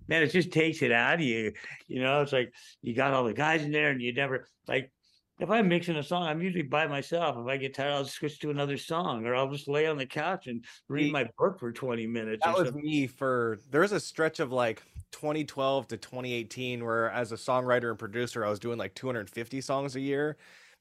man, it just takes it out of you. You know, it's like you got all the guys in there and you never like if I'm mixing a song, I'm usually by myself. If I get tired, I'll switch to another song or I'll just lay on the couch and read my book for 20 minutes.
That was me for there was a stretch of like 2012 to 2018 where as a songwriter and producer I was doing like 250 songs a year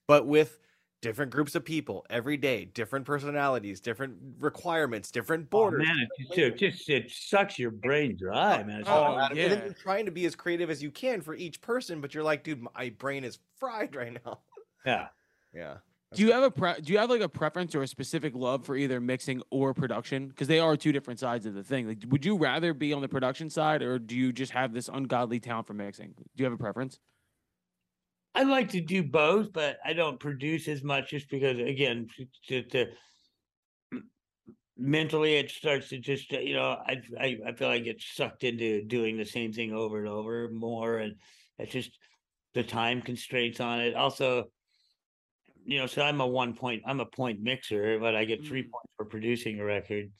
but with different groups of people every day different personalities different requirements different borders.
Oh,
borders
man, it just, it sucks your brain dry, oh, man. It's
Oh,
Oh,
like,
Adam, and then you're trying to be as creative as you can for each person but you're like dude my brain is fried right now
yeah.
yeah
Do you have a pre- do you have like a preference or a specific love for either mixing or production? Because they are two different sides of the thing. Like, would you rather be on the production side, or do you just have this ungodly talent for mixing? Do you have a preference?
I like to do both, but I don't produce as much just because, again, to, to mentally it starts to just you know I, I I feel like get sucked into doing the same thing over and over more, and it's just the time constraints on it. Also, you know, so I'm a one point, I'm a point mixer, but I get three
Mm.
points for producing a record,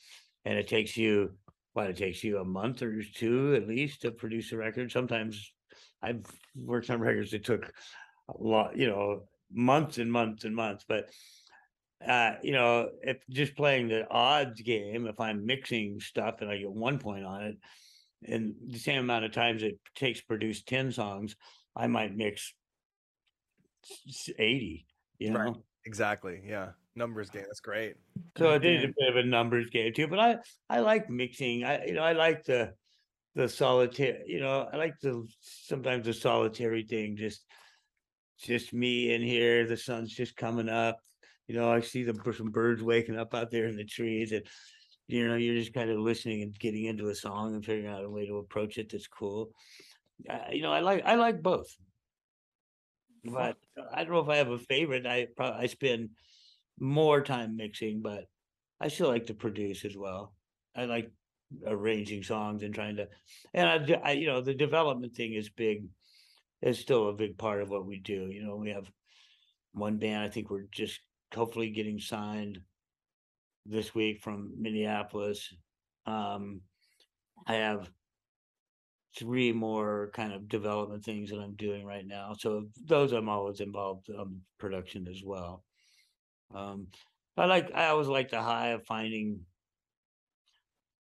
and it takes you well, it takes you a month or two at least to produce a record. Sometimes I've worked on records that took a lot, you know, months and months and months. But uh, you know, if just playing the odds game, if I'm mixing stuff and I get one point on it, and the same amount of times it takes to produce 10 songs, I might mix s- s- 80, you know.
Right. exactly yeah numbers game that's great
So it is a bit of a numbers game too, but I I like mixing. I you know I like the the solitaire. You know I like the sometimes the solitary thing. Just just me in here. The sun's just coming up. You know I see the some birds waking up out there in the trees, and you know you're just kind of listening and getting into a song and figuring out a way to approach it that's cool. Uh, you know I like I like both, but I don't know if I have a favorite. I probably I spend more time mixing, but I still like to produce as well. I like arranging songs and trying to, and I, you know, the development thing is big. Is still a big part of what we do. You know, we have one band. I think we're just hopefully getting signed this week from Minneapolis. Um, I have three more kind of development things that I'm doing right now. So those I'm always involved um production as well. Um I like I always like the high of finding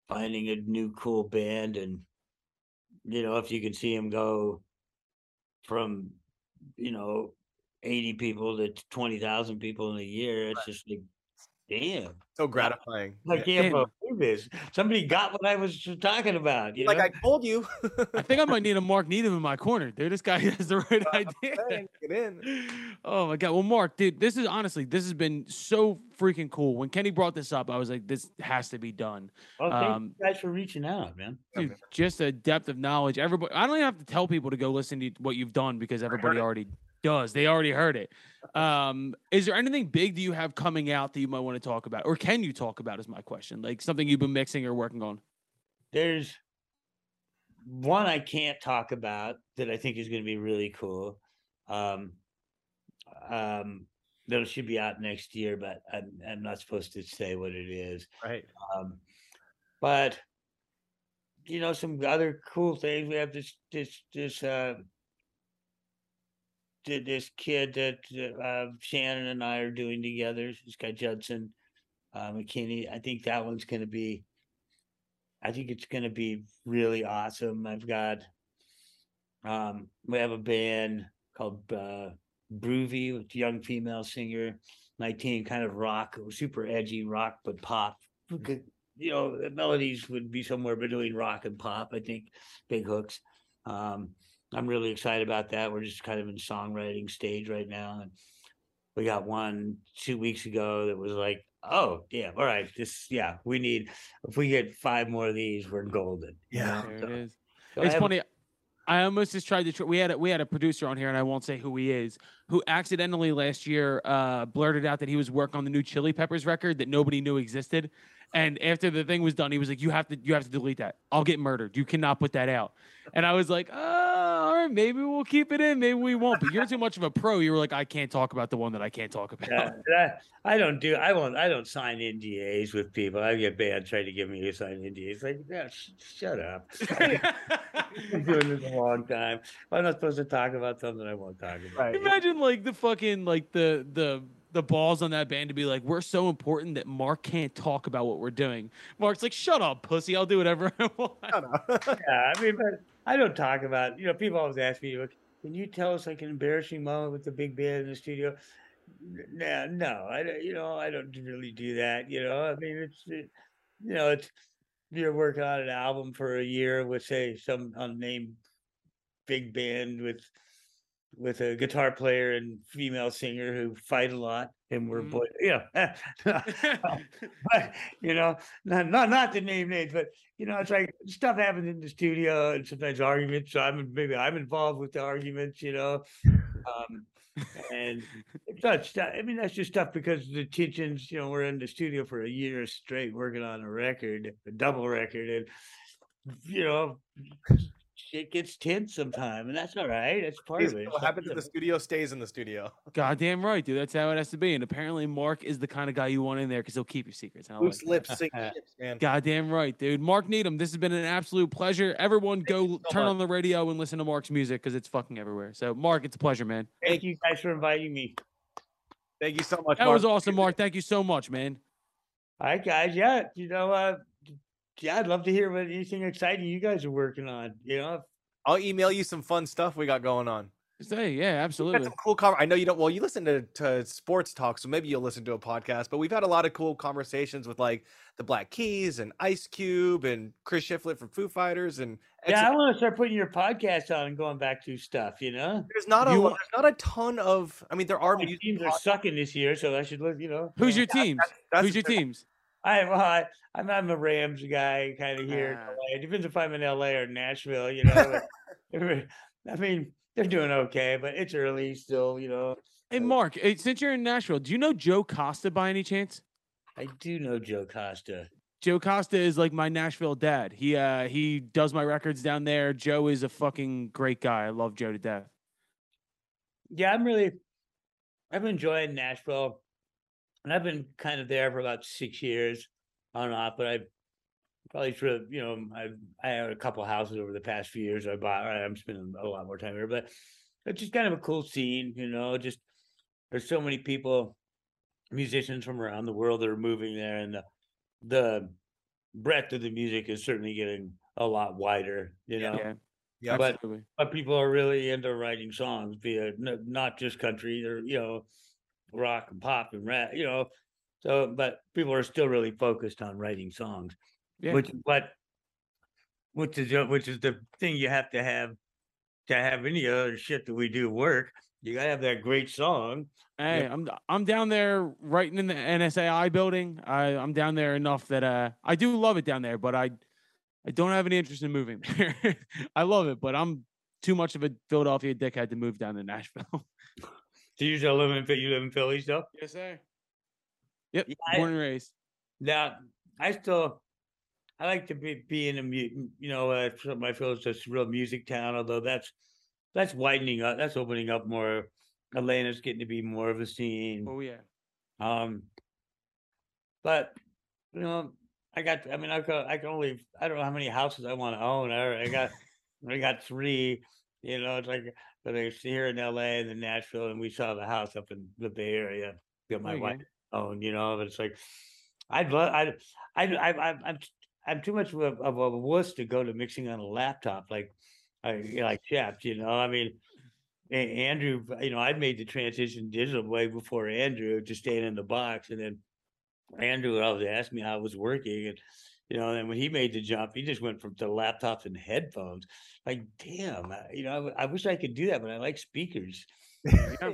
finding a new cool band and you know if you can see them go from you know 80 people to 20,000 people in a year it's just like damn
So gratifying.
I
Yeah.
believe this somebody got what I was talking about you
Like
know?
I told you.
I think I might need a Mark Needham in my corner, dude. This guy has the right idea.
saying, get in.
Oh my god. Well, Mark, dude, this is honestly, this has been so freaking cool. When Kenny brought this up, I was like, this has to be done.
well, thank
um,
you guys for reaching out man
Dude, just a depth of knowledge. Everybody, I don't even have to tell people to go listen to what you've done because everybody
it.
already does. They already heard it. Um, is there anything big that you have coming out that you might want to talk about, or can you talk about? Is my question. Like something you've been mixing or working on.
there's one I can't talk about that I think is going to be really cool. Um, um, that should be out next year, but I'm I'm not supposed to say what it is.
Right.
Um, but you know, some other cool things. We have this this this uh th- this kid that uh, Shannon and I are doing together. This guy Judson uh, McKinney. I think that one's going to be. I think it's going to be really awesome. I've got. Um, we have a band called uh, Broovy, with young female singer, nineteen, kind of rock, super edgy rock, but pop. Good- You know, the melodies would be somewhere between rock and pop. I think big hooks. Um, I'm really excited about that. We're just kind of in songwriting stage right now, and we got one two weeks ago that was like, oh yeah, all right, this yeah, we need if we get five more of these, we're golden.
Yeah.
There
So-
it is.
so I have-
funny. I almost just tried to. Tr- we had a, we had a producer on here, and I won't say who he is, who accidentally last year uh, blurted out that he was working on the new Chili Peppers record that nobody knew existed. And after the thing was done, he was like, "You have to, you have to delete that. I'll get murdered. You cannot put that out." And I was like, "Oh, all right, maybe we'll keep it in, maybe we won't." But you're too much of a pro. You were like, "I can't talk about the one that I can't talk about."
Yeah, I, I don't do I won't I don't sign NDAs with people. I get banned trying to give me to sign NDAs. Like, yeah, sh- shut up. I've been doing this a long time. I'm not supposed to talk about something I won't talk about.
Right.
Imagine like the fucking like the the the balls on that band to be like, we're so important that Mark can't talk about what we're doing. Mark's like, shut up, pussy. I'll do whatever I want.
Yeah, I mean, but I don't talk about. You know, people always ask me, "Look, "Can you tell us like an embarrassing moment with the big band in the studio?" No, no, I don't. You know, I don't really do that. You know, I mean, it's it, you know, it's you're working on an album for a year with say some unnamed big band with with a guitar player and female singer who fight a lot and we're
Mhm.
boy you know but you know not not not to name names but you know it's like stuff happens in the studio and sometimes arguments so i'm maybe i'm involved with the arguments you know um and it's not stuff i mean that's just stuff because the tensions you know we're in the studio for a year straight working on a record a double record and you know shit gets tense sometime and that's all right that's part of it
what happens in the studio stays in the studio.
Goddamn right, dude. That's how it has to be. And apparently, Mark is the kind of guy you want in there because he'll keep your secrets. and I like
lips sink ships, man.
Goddamn right, dude. Mark Needham, this has been an absolute pleasure. Everyone, go
so
turn
much.
on the radio and listen to Mark's music because it's fucking everywhere. So, Mark, it's a pleasure, man.
thank you guys for inviting me
Thank you so much.
That
Mark.
was awesome, Mark. Thank you so much, man.
all right guys yeah you know uh yeah i'd love to hear what anything exciting you guys are working on you know
I'll email you some fun stuff we got going on.
Say, yeah, absolutely.
some cool com- I know you don't. Well, you listen to, to sports talk, so maybe you'll listen to a podcast. But we've had a lot of cool conversations with like the Black Keys and Ice Cube and Chris Shiflett from Foo Fighters. And and
yeah i want to start putting your podcast on and going back to stuff you know
there's not a
You
lo- there's not a ton of. I mean, there are
my
music
teams are sucking this year so i should look you know
Who's
yeah.
your teams?
That's
Who's your teams?
I well, I, I'm I'm a Rams guy, kind of here. in
Ah.
It depends if I'm in LA or Nashville. You know, I mean they're doing okay, but it's early still. You know,
Hey, Mark, since you're in Nashville, do you know Joe Costa by any chance?
I do know Joe Costa.
Joe Costa is like my Nashville dad. He uh he does my records down there. Joe is a fucking great guy. I love Joe to death.
Yeah, I'm really, I've enjoyed Nashville, and I've been kind of there for about six years on and off. But I, probably for you know I I had a couple houses over the past few years I bought. I'm spending a lot more time here, but it's just kind of a cool scene, you know. Just there's so many people, musicians from around the world that are moving there, and the the breadth of the music is certainly getting a lot wider, you know.
Yeah,
Yeah,
but
absolutely.
but people are really into writing songs, be it n- not just country or you know, rock and pop and rap, you know. So, but people are still really focused on writing songs,
Yeah.
which what, which is the- which is the thing you have to have to have any other shit that we do work. You gotta have that great song.
Hey, I'm I'm down there writing in the NSAI building. I I'm down there enough that uh I do love it down there, but I I don't have any interest in moving there. I love it, but I'm too much of a Philadelphia dickhead to move down to Nashville.
Do you still live in Phil- you live in Philly still?
yes, sir. Yep,
Yeah, I-
born and raised.
Now, I still, I like to be be in a you know, uh, I feel it's a real music town. Although that's that's widening up, that's opening up more. Atlanta's getting to be more of a scene.
Oh yeah.
Um, but you know, I got. I mean, I got. I can only. I don't know how many houses I want to own. I, I got. I got three. You know, it's like but I was here in L.A. and then Nashville, and we saw the house up in the Bay Area that my oh,
There you
wife owned. You know, but it's like I'd love. I. I. I. I'm. I'm. I'm too much of a, of a wuss to go to mixing on a laptop like, I like Scheps. You know, I mean. Andrew, you know, I'd made the transition digital way before Andrew, just staying in the box, and then Andrew would always ask me how it was working, and you know, and when he made the jump, he just went from to laptops and headphones. Like, damn, I- you know, I wish I could do that, but I like speakers.
yeah,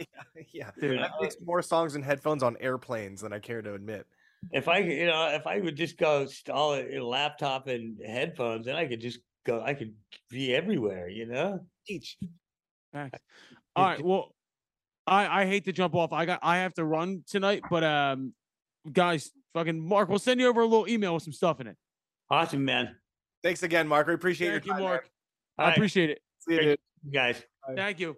yeah.
Dude,
I've mixed more songs and headphones on airplanes than I care to admit.
If I, you know, if I would just go install a, a laptop and headphones, then I could just go. I could be everywhere, you know.
Each.
Facts. All right. Well, I I hate to jump off. I got I have to run tonight, but um, guys, fucking Mark, we'll send you over a little email with some stuff in it.
Awesome, man.
Thanks again, Mark. We appreciate
Thank you,
your time. man.
Mark.
All
I
right,
appreciate it.
See you, dude.
you guys.
Thank you.